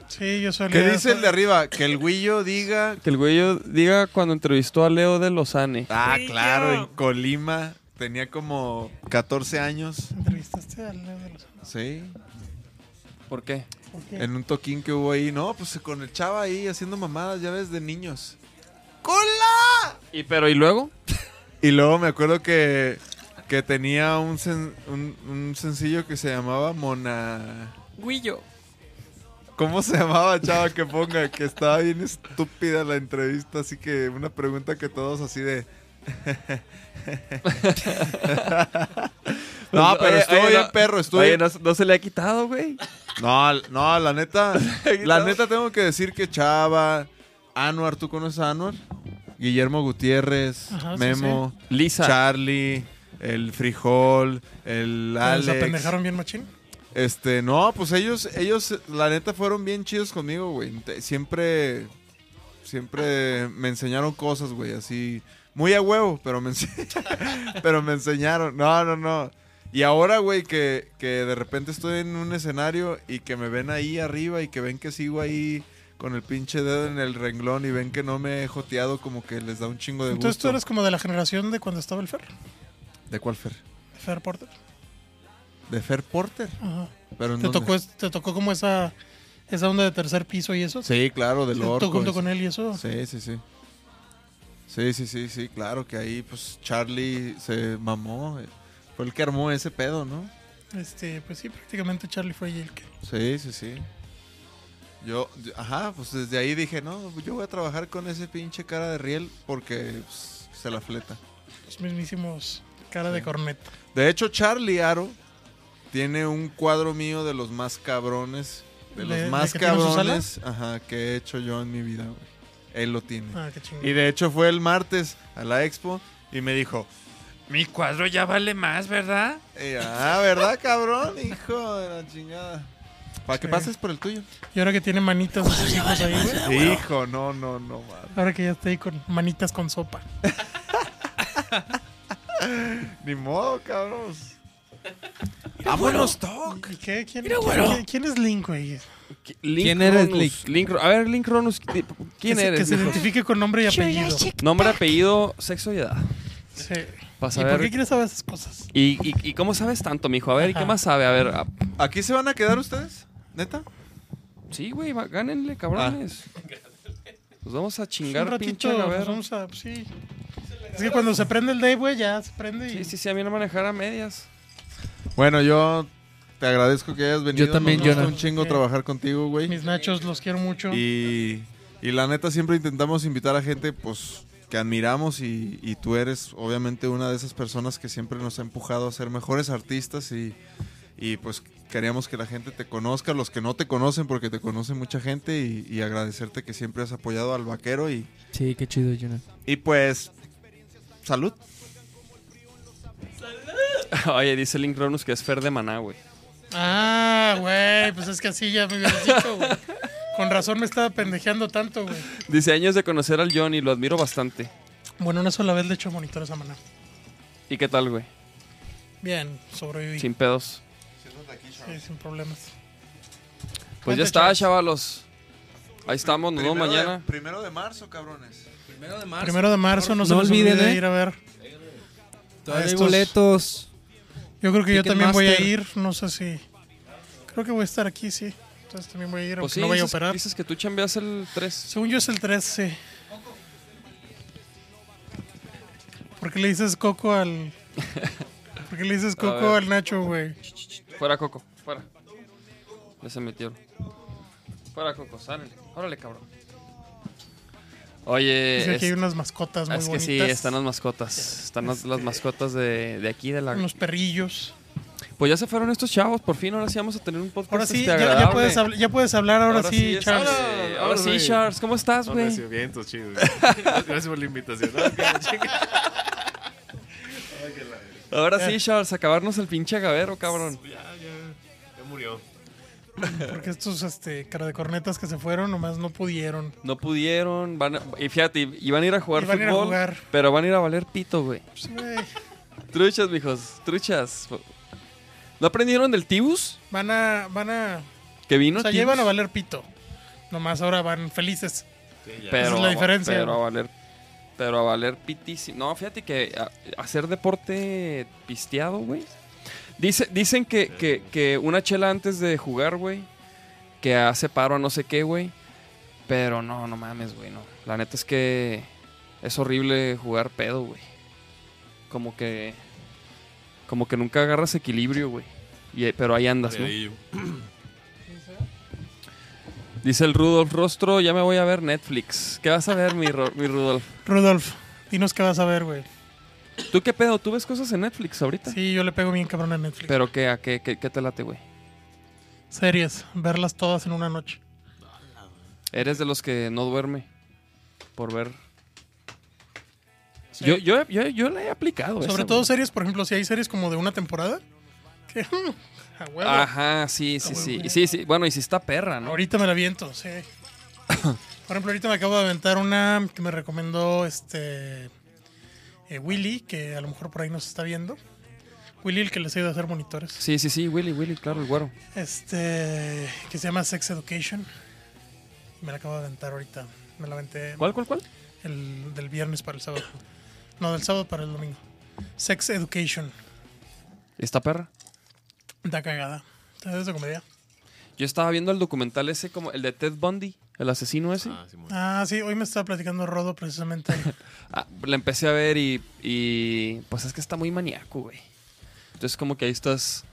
Sí, yo soy ¿Qué dice el de arriba? Que el Guillo diga... Que el güey diga cuando entrevistó a Leo de Lozane. Ah, claro, en Colima. Tenía como 14 años. ¿Entrevistaste al Leo de los Sí. ¿Por qué? ¿Por qué? En un toquín que hubo ahí. No, pues con el chava ahí haciendo mamadas, ya ves, de niños. ¡Cola! ¿Y pero y luego? Y luego me acuerdo que, que tenía un, sen- un, un sencillo que se llamaba Mona... Guillo. ¿Cómo se llamaba, chava, que ponga? Que estaba bien estúpida la entrevista, así que una pregunta que todos así de... no, pero Oye, estuvo oye, bien no- perro, estuvo Oye, bien- no, no se le ha quitado, güey. No, no, la neta, la neta tengo que decir que Chava, Anuar, ¿tú conoces a Anuar? Guillermo Gutiérrez, Ajá, sí, Memo, Lisa. Charlie, el Frijol, el ¿Se Alex. apendejaron bien machín? Este, no, pues ellos, ellos, la neta, fueron bien chidos conmigo, güey. Siempre, siempre me enseñaron cosas, güey, así, muy a huevo, pero me, pero me enseñaron. No, no, no. Y ahora, güey, que, que de repente estoy en un escenario y que me ven ahí arriba y que ven que sigo ahí con el pinche dedo en el renglón y ven que no me he joteado, como que les da un chingo de Entonces tú gusto. eres como de la generación de cuando estaba el Fer. ¿De cuál Fer? Fer Porter. ¿De Fer Porter? Ajá. Pero ¿en ¿Te dónde? tocó, te tocó como esa, esa onda de tercer piso y eso? Sí, claro, del ¿Tú orco. junto eso. con él y eso? Sí, sí, sí. Sí, sí, sí, sí, claro que ahí pues Charlie se mamó. eh, Fue el que armó ese pedo, ¿no? Este, pues sí, prácticamente Charlie fue el que... Sí, sí, sí. Yo, ajá, pues desde ahí dije, no, yo voy a trabajar con ese pinche cara de riel porque pues, se la fleta. Los mismísimos cara de corneta. De hecho, Charlie Aro tiene un cuadro mío de los más cabrones, de los ¿De- de más cabrones, ajá, que he hecho yo en mi vida, güey. Él lo tiene. Ah, qué chingón. Y de hecho fue el martes a la expo y me dijo, Mi cuadro ya vale más, ¿verdad? y, ah, ¿verdad, cabrón? Hijo de la chingada. Para que Sí. pases por el tuyo. Y ahora que tiene manitas ahí, güey. Hijo, no, no, no, man. Ahora que ya está ahí con manitas con sopa. Ni modo, cabrón. Vámonos, Toc. ¿Y qué? ¿Quién, quién- quién es Link, güey? Link ¿Quién eres. Link? Link a ver, Link Cronus, di- ¿quién que se, eres? Que se identifique con nombre y apellido. Nombre, apellido, sexo y edad. Sí. Para ¿Y por qué quieres saber esas cosas? ¿Y, y, y cómo sabes tanto, mijo? A ver, ¿y qué más sabe? A ver, a- ¿Aquí se van a quedar ustedes? ¿Neta? sí, güey, va- gánenle, cabrones. Nos vamos a chingar, Un pinche ratito, a pues ver. vamos a... Sí. Es que cuando se prende el day, güey, ya se prende y... Sí, sí, sí, a mí no manejar a medias. Bueno, yo te agradezco que hayas venido. Yo también, Nos gusta un chingo Sí. trabajar contigo, güey. Mis nachos los quiero mucho. Y, y la neta siempre intentamos invitar a gente pues que admiramos y, y tú eres obviamente una de esas personas que siempre nos ha empujado a ser mejores artistas y, y, pues queríamos que la gente te conozca, los que no te conocen porque te conoce mucha gente y, y agradecerte que siempre has apoyado al vaquero y, Sí, qué chido, Jonah. y pues salud. Oye, dice Link Cronus que es Fer de Maná, güey. Ah, güey, pues es que así ya me hubieras dicho, güey. Con razón me estaba pendejeando tanto, güey. Dice años de conocer al Johnny, lo admiro bastante. Bueno, una sola vez le echo monitores a maná. ¿Y qué tal, güey? Bien, sobreviví. Sin pedos. Sí, sin problemas. Pues ya está, chavos. chavalos. Ahí estamos, nos vemos Primero de- mañana. primero de marzo, cabrones. Primero de marzo. Primero de marzo, no, se olviden, olvide ¿eh? ir a ver. Todavía hay estos- boletos. Yo creo que yo también voy a ir, no sé si... Creo que voy a estar aquí, sí. Entonces también voy a ir, Pues aunque sí, no vaya a dices, operar. dices que tú chambeas el 3. Según yo es el 3, sí. ¿Por qué le dices Coco al... ¿Por qué le dices Coco al Nacho, güey? Fuera, Coco, fuera. Ya se metieron. Fuera, Coco, sale. Órale, cabrón. Oye, Dice que hay es, unas mascotas muy es que bonitas. sí, están las mascotas. Están las, las Este- mascotas de, de aquí, de la... Unos perrillos. Pues ya se fueron estos chavos, por fin, ahora sí vamos a tener un podcast Ahora sí, este, ya, ya puedes ya puedes hablar ahora, sí, este, Charles. ahora Ahora sí. Charles, ¿cómo estás, güey? no, vientos, chido. Gracias por la invitación. Que. Ahora sí, Charles, acabarnos el pinche agavero, cabrón. Ya. Porque estos este, cara de cornetas que se fueron nomás no pudieron. No pudieron, van a- y fíjate, iban a ir a jugar a fútbol, jugar. pero van a ir a valer pito, güey. Pues, güey, Truchas, mijos, truchas. ¿No aprendieron del Tibus? van a, van a, Que vino o sea, ya Tibus? iban a valer pito. Nomás ahora van felices. Pero, Esa es la diferencia, Pero a valer, pero a valer pitísimo. No, fíjate que a- hacer deporte pisteado, güey. Dice, dicen que, que, que una chela antes de jugar, güey, que hace paro a no sé qué, güey. Pero no, no mames, güey, no. La neta es que es horrible jugar pedo, güey. Como que... Como que nunca agarras equilibrio, güey. Y- Pero ahí andas. Dice el Rudolf Rostro, ya me voy a ver Netflix. ¿Qué vas a ver, mi, Ro- mi Rudolf? Rudolf, dinos qué vas a ver, güey. ¿Tú qué pedo? ¿Tú ves cosas en Netflix ahorita? Sí, yo le pego bien cabrón a Netflix. ¿Pero qué, a qué, qué, qué te late, güey? Series, verlas todas en una noche. Eres de los que no duerme por ver... Sí. Yo, yo, yo, yo la he aplicado. Sobre esa, todo güey. series, por ejemplo, si hay series como de una temporada, que a huevo. Ajá, sí, A sí, huevo, sí. Sí, sí. Bueno, y si está perra, ¿no? Ahorita me la viento, sí. Por ejemplo, ahorita me acabo de aventar una que me recomendó este eh, Willy, que a lo mejor por ahí nos está viendo. Willy, el que les ha ido a hacer monitores. Sí, sí, sí, Willy, Willy, claro, el güero. Este, que se llama Sex Education. Me la acabo de aventar ahorita. Me la aventé ¿Cuál, cuál, cuál? el del viernes para el sábado. No, del sábado para el domingo. Sex Education. ¿Está perra? Da cagada. ¿Es de comedia? Yo estaba viendo el documental ese, como el de Ted Bundy, el asesino ese. Ah. Ah, sí, hoy me estaba platicando Rodo precisamente. Ah, la empecé a ver y, y pues es que está muy maníaco, güey. Entonces como que ahí estás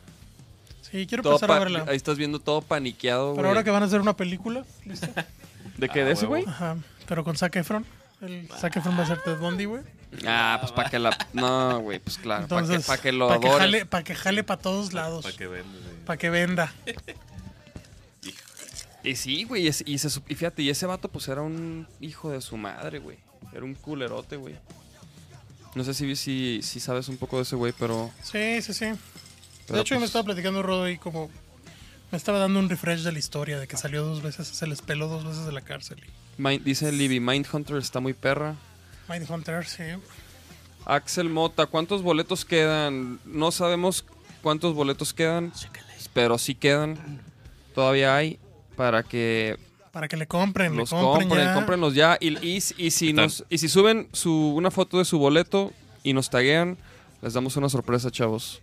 Sí, quiero empezar a verla. ahí estás viendo todo paniqueado, Pero güey. ahora que van a hacer una película, ¿listo? ¿De qué? Ah, ¿De ese, güey? Ajá, pero con Zac Efron. El Zac Efron va a ser Ted Bundy, güey. Ah, pues para que la... No, güey, pues claro, para que, Entonces, pa' que lo para que adores. jale, para que jale para todos lados. Para que vendas. eh. Para que venda. Y sí, güey, y, y, se sup- y fíjate, y ese vato pues era un hijo de su madre, güey. Era un culerote, güey. No sé si, si, si sabes un poco de ese güey, pero... Sí, sí, sí. pero, de hecho, me pues, estaba platicando Rodo y como me estaba dando un refresh de la historia de que salió dos veces, se les peló dos veces de la cárcel. Mind- dice Libby, Mindhunter está muy perra. Mindhunter, sí. Axel Mota, ¿cuántos boletos quedan? No sabemos cuántos boletos quedan, pero sí quedan. Todavía hay para que Para que le compren, los le compren, compren, ya. cómprenlos ya. Y, y- y si nos, y si suben su, una foto de su boleto y nos taguean, les damos una sorpresa, chavos.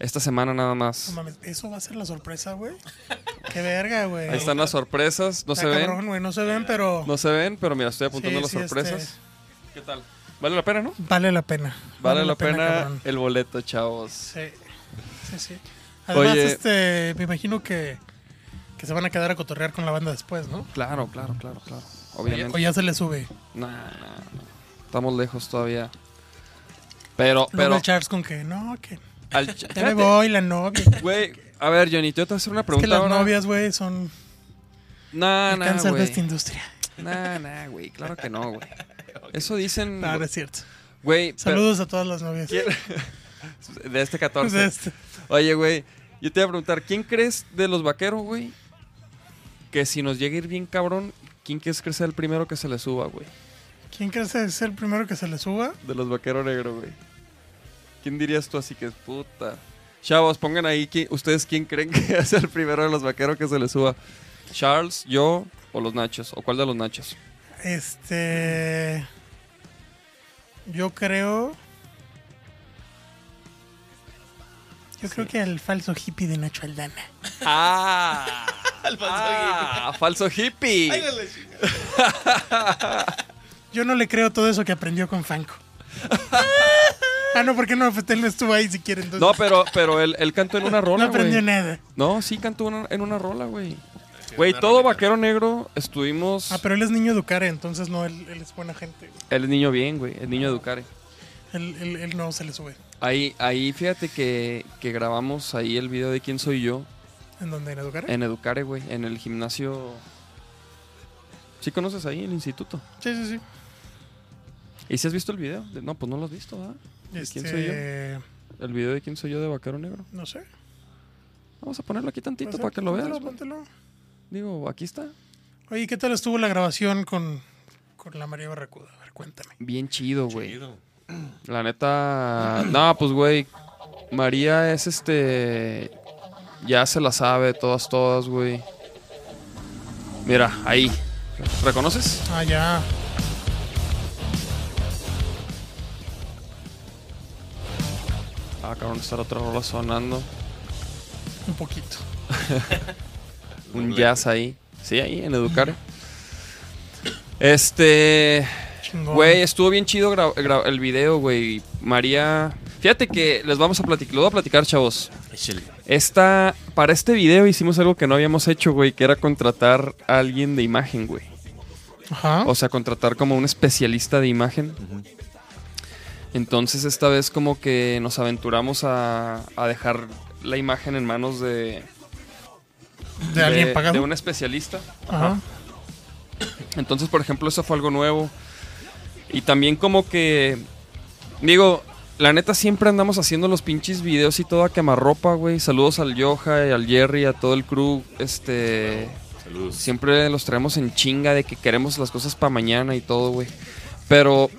Esta semana nada No más. mames, eso va a ser la sorpresa, güey. Qué verga, güey. Ahí están las sorpresas. No Está se ven. cabrón, güey, no se ven, pero No se ven, pero mira, estoy apuntando Sí, las sí, sorpresas. este- ¿Qué tal? ¿Vale la pena, no? vale la pena. Vale, la pena, el boleto, chavos. Sí, sí, sí. Además, Oye. este, me imagino que, que se van a quedar a cotorrear con la banda después, ¿no? Claro, claro, claro, claro. O Obviamente. ya se le sube. Nah, nah, nah. Estamos lejos todavía. Pero, Luego pero. el Charles con que, no, que al- ya me voy, la novia. Güey, a ver, Johnny, te voy a hacer una Es pregunta que las ahora. novias, güey, son el nah, cáncer de esta industria. Nah, nah, güey. Claro que no, güey. Eso dicen. No, no es cierto. Güey, pero- Saludos a todas las novias. de este 14. De este. Oye, güey, yo te voy a preguntar, ¿quién crees de los vaqueros, güey? Que si nos llega a ir bien cabrón, ¿quién crees que sea el primero que se le suba, güey? ¿Quién crees que es el primero que se le suba? De los vaqueros negros, güey. ¿Quién dirías tú así que es puta? Chavos, pongan ahí qui- ustedes quién creen que es el primero de los vaqueros que se le suba. Charles, yo o los Nachos. ¿O cuál de los Nachos? Este. Yo creo. Yo creo que el falso hippie de Nacho Aldana. ¡Ah! ah, falso hippie. Yo no le creo todo eso que aprendió con Fanco. ah, no, porque no, pues él no estuvo ahí si quiere. Entonces, No, pero, pero él, él cantó en una no rola, aprendió güey. nada. No, sí cantó una- en una rola, güey. Güey, todo vaquero negro estuvimos... Ah, pero él es niño Ducare, entonces no, él, él es buena gente. güey. El niño bien, güey. El niño Educare. Él, él- él no se le sube. Ahí, ahí fíjate que, que grabamos ahí el video de quién soy yo ¿En dónde? ¿En Educare? en Educare, güey. En el gimnasio... ¿Sí conoces ahí el instituto? Sí, sí, sí. ¿Y si has visto el video? De- No, pues no lo has visto, ¿verdad? ¿De quién soy yo? Este, El video de quién soy yo de vaquero negro. No sé. Vamos a ponerlo aquí tantito Pues, para que lo veas. póntelo, güey. póntelo. Digo, aquí está. Oye, ¿qué tal estuvo la grabación con, con la María Barracuda? A ver, cuéntame. Bien chido, güey. Chido. La neta. No, pues, güey. María es este. Ya se la sabe, todas, todas, güey. Mira, ahí. ¿Reconoces? Ah, ya. Ah, cabrón, está la otra rola sonando. Un poquito. Un jazz ahí. Sí, ahí, en Educare. Este. Chingón. Güey, estuvo bien chido gra- gra- el video, güey. María. Fíjate que les vamos a platicar, lo voy a platicar, chavos. Esta, para este video hicimos algo que no habíamos hecho, güey, que era contratar a alguien de imagen, güey. Ajá. O sea, contratar como un especialista de imagen. Entonces esta vez como que nos aventuramos a, a dejar la imagen en manos de, de alguien pagado. de un especialista. Ajá. Entonces, por ejemplo, eso fue algo nuevo. Y también como que, digo, la neta siempre andamos haciendo los pinches videos y todo a quemarropa, güey. Saludos al Yoja y al Jerry, a todo el crew. Este, Saludos. siempre los traemos en chinga de que queremos las cosas para mañana y todo, güey. Pero,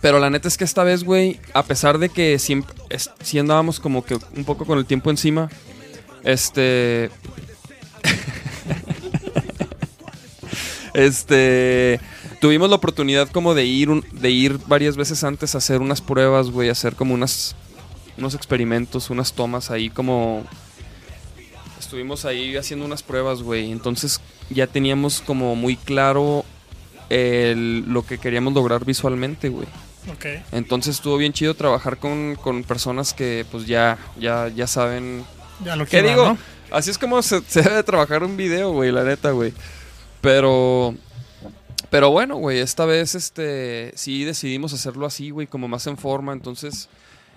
pero la neta es que esta vez, güey, a pesar de que siempre, es- sí andábamos como que un poco con el tiempo encima, este... este... Tuvimos la oportunidad como de ir, un- de ir varias veces antes a hacer unas pruebas, güey, a hacer como unas, unos experimentos, unas tomas ahí como estuvimos ahí haciendo unas pruebas, güey. Entonces ya teníamos como muy claro el- lo que queríamos lograr visualmente, güey. Ok. Entonces estuvo bien chido trabajar con, con personas que pues ya, ya, ya saben. Ya lo que ¿Qué digo? ¿no? Así es como se, se debe trabajar un video, güey, la neta, güey. Pero... Pero bueno, güey, esta vez este sí decidimos hacerlo así, güey, como más en forma, entonces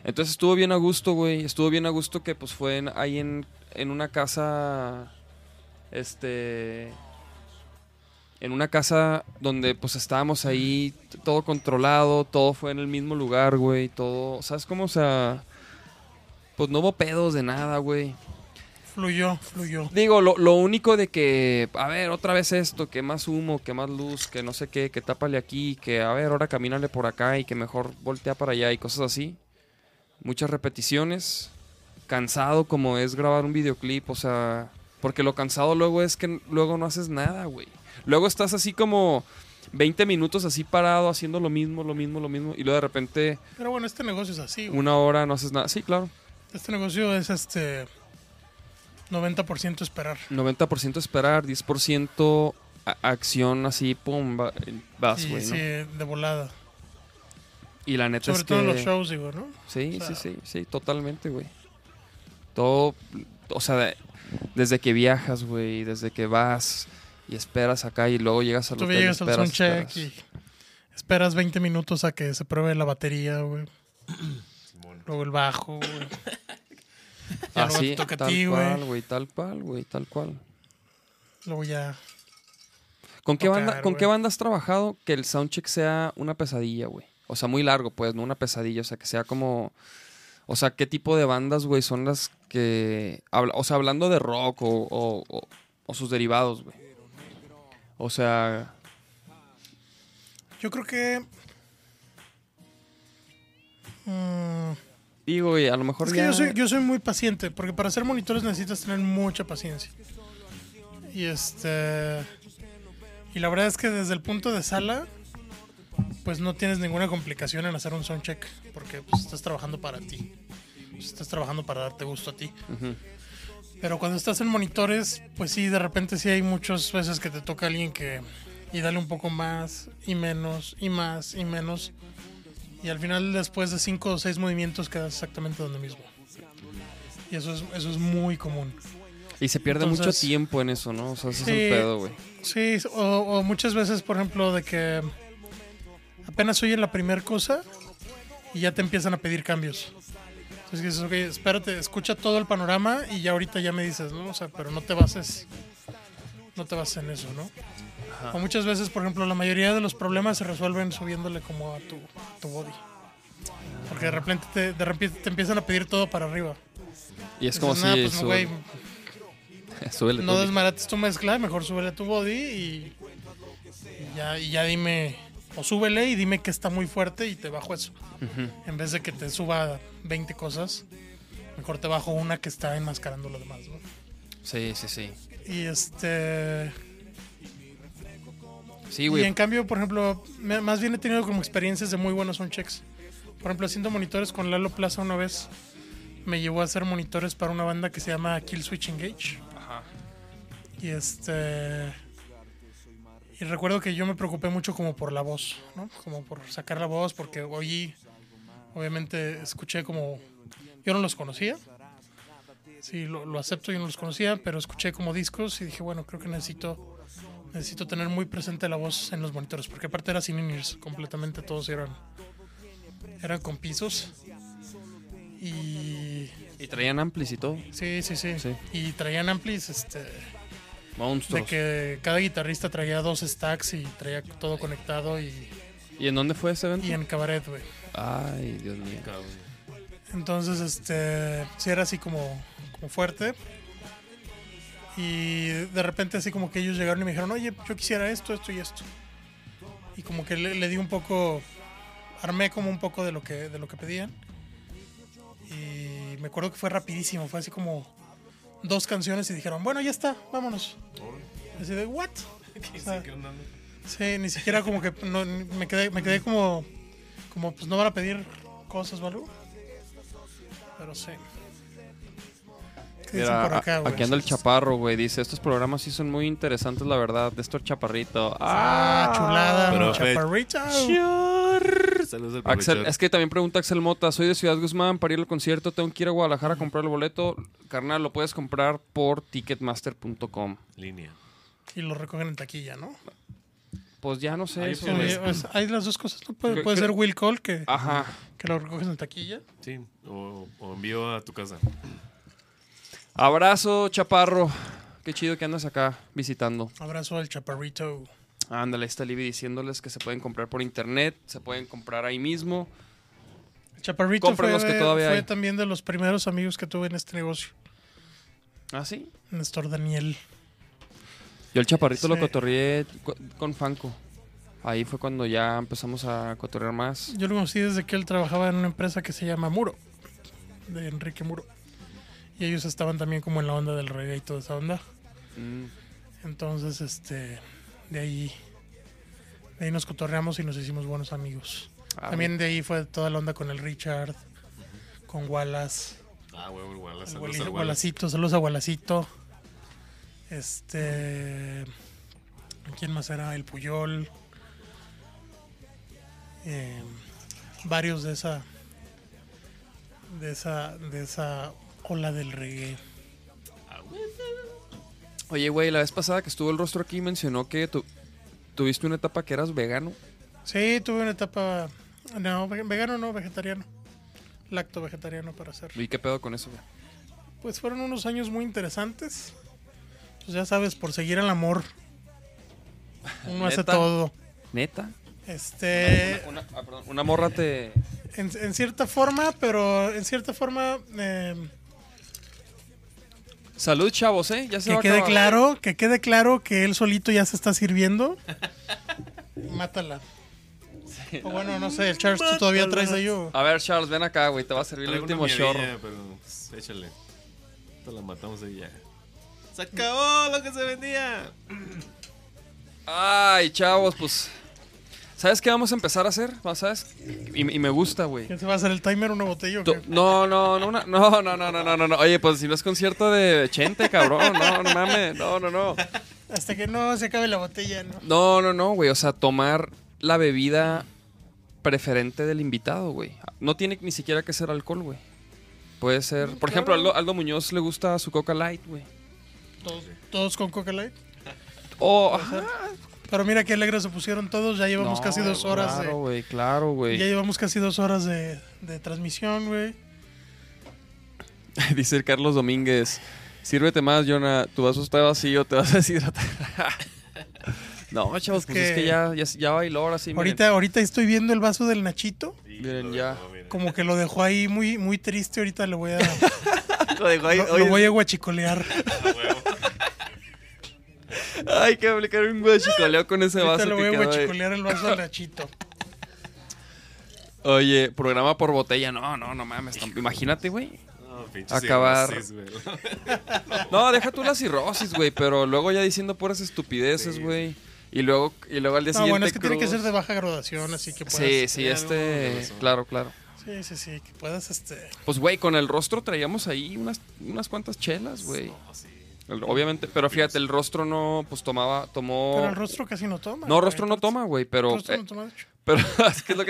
entonces estuvo bien a gusto, güey, estuvo bien a gusto que pues fue en- ahí en, en una casa este en una casa donde pues estábamos ahí todo controlado, todo fue en el mismo lugar, güey, todo, ¿sabes cómo? O sea, pues no hubo pedos de nada, güey. Fluyó, fluyó. Digo, lo, lo único de que, a ver, otra vez esto, que más humo, que más luz, que no sé qué, que tápale aquí, que a ver, ahora camínale por acá y que mejor voltea para allá y cosas así. Muchas repeticiones. Cansado como es grabar un videoclip, o sea, porque lo cansado luego es que luego no haces nada, güey. Luego estás así como 20 minutos así parado haciendo lo mismo, lo mismo, lo mismo y luego de repente Pero bueno, este negocio es así. güey. una hora no haces nada. Sí, claro. Este negocio es este 90% esperar. 90% esperar, 10% a- acción así, pum, va- vas, güey, sí, ¿no? de volada. Y la neta Sobre es todo en que... los shows, digo, ¿no? Sí, O sea- sí, sí, sí, totalmente, güey. Todo, o sea, de- desde que viajas, güey, desde que vas y esperas acá y luego llegas al Tú hotel, llegas al esperas, soundcheck esperas. y esperas 20 minutos a que se pruebe la batería, güey. Luego el bajo, güey. Ya Así, te toca a tal cual, güey. tal cual, güey, tal cual. Luego ya. ¿Con qué, Tocar, banda, ¿Con qué banda has trabajado que el soundcheck sea una pesadilla, güey? O sea, muy largo, pues, no una pesadilla. O sea, que sea como... O sea, ¿qué tipo de bandas, güey, son las que... habla- O sea, hablando de rock o, o- o- o sus derivados, güey. O sea... Yo creo que. mm, Digo, güey, a lo mejor es que ya... yo soy, yo soy muy paciente, porque para hacer monitores necesitas tener mucha paciencia. Y este. Y la verdad es que desde el punto de sala, pues no tienes ninguna complicación en hacer un soundcheck, porque pues, estás trabajando para ti. Pues, estás trabajando para darte gusto a ti. Pero cuando estás en monitores, pues sí, de repente sí hay muchas veces que te toca alguien que. Y dale un poco más, y menos, y más, y menos. Y al final, después de cinco o seis movimientos, quedas exactamente donde mismo. Y eso es, eso es muy común. Y se pierde mucho tiempo en eso, ¿no? O sea, ese es Sí. el pedo, güey. Sí, o, o muchas veces, por ejemplo, de que apenas oyen la primera cosa y ya te empiezan a pedir cambios. Entonces dices, ok, espérate, escucha todo el panorama y ya ahorita ya me dices, ¿no? O sea, pero no te bases, no te bases en eso, ¿no? O muchas veces, por ejemplo, la mayoría de los problemas se resuelven subiéndole como a tu, tu body. Porque de repente te, de repente te empiezan a pedir todo para arriba. Y es como Dices, "Nah, si... pues, no, sube- desmarates tu mezcla, mejor súbele a tu body y, y ya, y ya dime, o súbele y dime que está muy fuerte y te bajo eso. En vez de que te suba 20 cosas, mejor te bajo una que está enmascarando lo demás. ¿no? Sí, sí, sí. Y este. Sí, y en cambio, por ejemplo, más bien he tenido como experiencias de muy buenos soundchecks. Por ejemplo, haciendo monitores con Lalo Plaza una vez, me llevó a hacer monitores para una banda que se llama Kill Switch Engage. Ajá. Y este. Y recuerdo que yo me preocupé mucho como por la voz, ¿no? Como por sacar la voz, porque oí, obviamente escuché como. Yo no los conocía. Sí, lo, lo acepto, yo no los conocía, pero escuché como discos y dije, bueno, creo que necesito necesito tener muy presente la voz en los monitores, porque aparte era sin in-ears, completamente todos eran eran con pisos. Y Y traían amplis y todo. sí, sí, sí, Sí. Y traían amplis este Monstruos. de que cada guitarrista traía dos stacks y traía todo conectado y, ¿Y en dónde fue ese evento? y en cabaret, güey. Ay, Dios mío. Entonces, este, sí era así como, como fuerte. Y de repente así como que ellos llegaron y me dijeron, oye, yo quisiera esto, esto y esto. Y como que le, le di un poco, armé como un poco de lo que, de lo que pedían. Y me acuerdo que fue rapidísimo, fue así como dos canciones y dijeron, bueno, ya está, vámonos. Así de, ¿what? Sí, ni siquiera como que no, me quedé, me quedé como, como pues no van a pedir cosas algo. Pero sí. ¿Qué dicen Mira, por acá, a- güey? aquí anda el chaparro, güey. Dice, estos programas sí son muy interesantes, la verdad. De esto chaparrito. Ah, chulada, mi Perfecto. chaparrito. Saludos al Axel, es que también pregunta Axel Mota, soy de Ciudad Guzmán, para ir al concierto tengo que ir a Guadalajara a comprar el boleto. Carnal, lo puedes comprar por ticketmaster.com. Línea. Y lo recogen en taquilla, ¿no? Pues ya no sé. Ahí eso, sí, pues, hay las dos cosas, ¿no? Puede, ser Will Call que, Ajá. que lo recoges en taquilla. Sí, o, o envío a tu casa. Abrazo, chaparro. Qué chido que andas acá visitando. Abrazo al chaparrito. Ándale, está Libby diciéndoles que se pueden comprar por internet, se pueden comprar ahí mismo. Chaparrito Compren fue, los que de- todavía fue hay. también de los primeros amigos que tuve en este negocio. ¿Ah, sí? Néstor Daniel. Yo el chaparrito lo Sí. cotorreé co- con Fanco. Ahí fue cuando ya empezamos a cotorrear más. Yo lo conocí desde que él trabajaba en una empresa que se llama Muro, de Enrique Muro. Y ellos estaban también como en la onda del reggae y toda esa onda. Mm. Entonces, este, de ahí, de ahí nos cotorreamos y nos hicimos buenos amigos. Ah, También de ahí fue toda la onda con el Richard, con Wallace, Ah, huevo, el Wallace. el Saludos Wally- al Wallace. Wallacito, saludos a Wallacito. Este, ¿quién más era? El Puyol. Eh, varios de esa, de esa, de esa ola del reggae. Oye, güey, la vez pasada que estuvo el rostro aquí mencionó que tu- tuviste una etapa que eras vegano. Sí, tuve una etapa, no, ve- vegano no, vegetariano. Lacto vegetariano para hacer. ¿Y qué pedo con eso, güey? Pues fueron unos años muy interesantes. Pues ya sabes, por seguir el amor. Uno hace todo. ¿Neta? Este, Una, ah, perdón, una morra te... en, en cierta forma, pero en cierta forma, eh, Salud, chavos, ¿eh? Ya se va que a quede acabar. claro, que quede claro que él solito ya se está sirviendo. Mátala. O bueno, no sé, Charles, tú todavía traes ahí A ver, Charles, ven acá, güey. Te va a servir el último chorro. miadilla, Pero pues, échale. Te la matamos ahí ya. ¡Se acabó lo que se vendía! Ay, chavos, pues... ¿Sabes qué vamos a empezar a hacer? ¿Sabes? Y, y me gusta, güey. ¿Quién se va a hacer el timer una botella o qué? No, no, no, una- no, no, no, no, no, no. Oye, pues si no es concierto de Chente, cabrón. No, no mames. No, no, no. Hasta que no se acabe la botella, ¿no? No, no, no, güey. O sea, tomar la bebida preferente del invitado, güey. No tiene ni siquiera que ser alcohol, güey. Puede ser. Por ejemplo, Aldo, Aldo Muñoz le gusta su Coca Light, güey. Todos, todos con Coca Light. O. ajá. Pero mira qué alegres se pusieron todos. Ya llevamos No, casi dos horas Claro, güey, claro, de. güey. Ya llevamos casi dos horas de, de transmisión, güey. Dice el Carlos Domínguez. Sírvete más, Jonah. Tu vaso está vacío, te vas a deshidratar. no, chavos, Es pues es que- que ya, ya, ya bailó ahora sí. miren. Ahorita, ahorita estoy viendo el vaso del Nachito. Miren, ya. Como que lo dejó ahí muy, muy triste. Ahorita le voy a, Lo dejó ahí- lo, lo voy a guachicolear. Hay que aplicar un guachicoleo con ese Ahorita vaso le que voy a guachicolear el vaso del Nachito. Oye, programa por botella. No, no, no mames. Imagínate, güey. No, pinche Acabar. cirrosis, güey. No, deja tú la cirrosis, güey. Pero luego ya diciendo puras estupideces, güey. Y luego, y luego al día No, siguiente. bueno, es que tiene que ser de baja graduación, así que puedas. Sí, sí, Sí, este. Claro, claro. Sí, sí, sí, que puedas, este. Pues, güey, con el rostro traíamos ahí unas, unas cuantas chelas, güey. El- Obviamente, pero fíjate, el rostro no, pues tomaba, tomó. Pero el rostro casi no toma. no, güey, rostro no toma, güey, El pero. rostro eh, no toma, de hecho. pero es que es lo que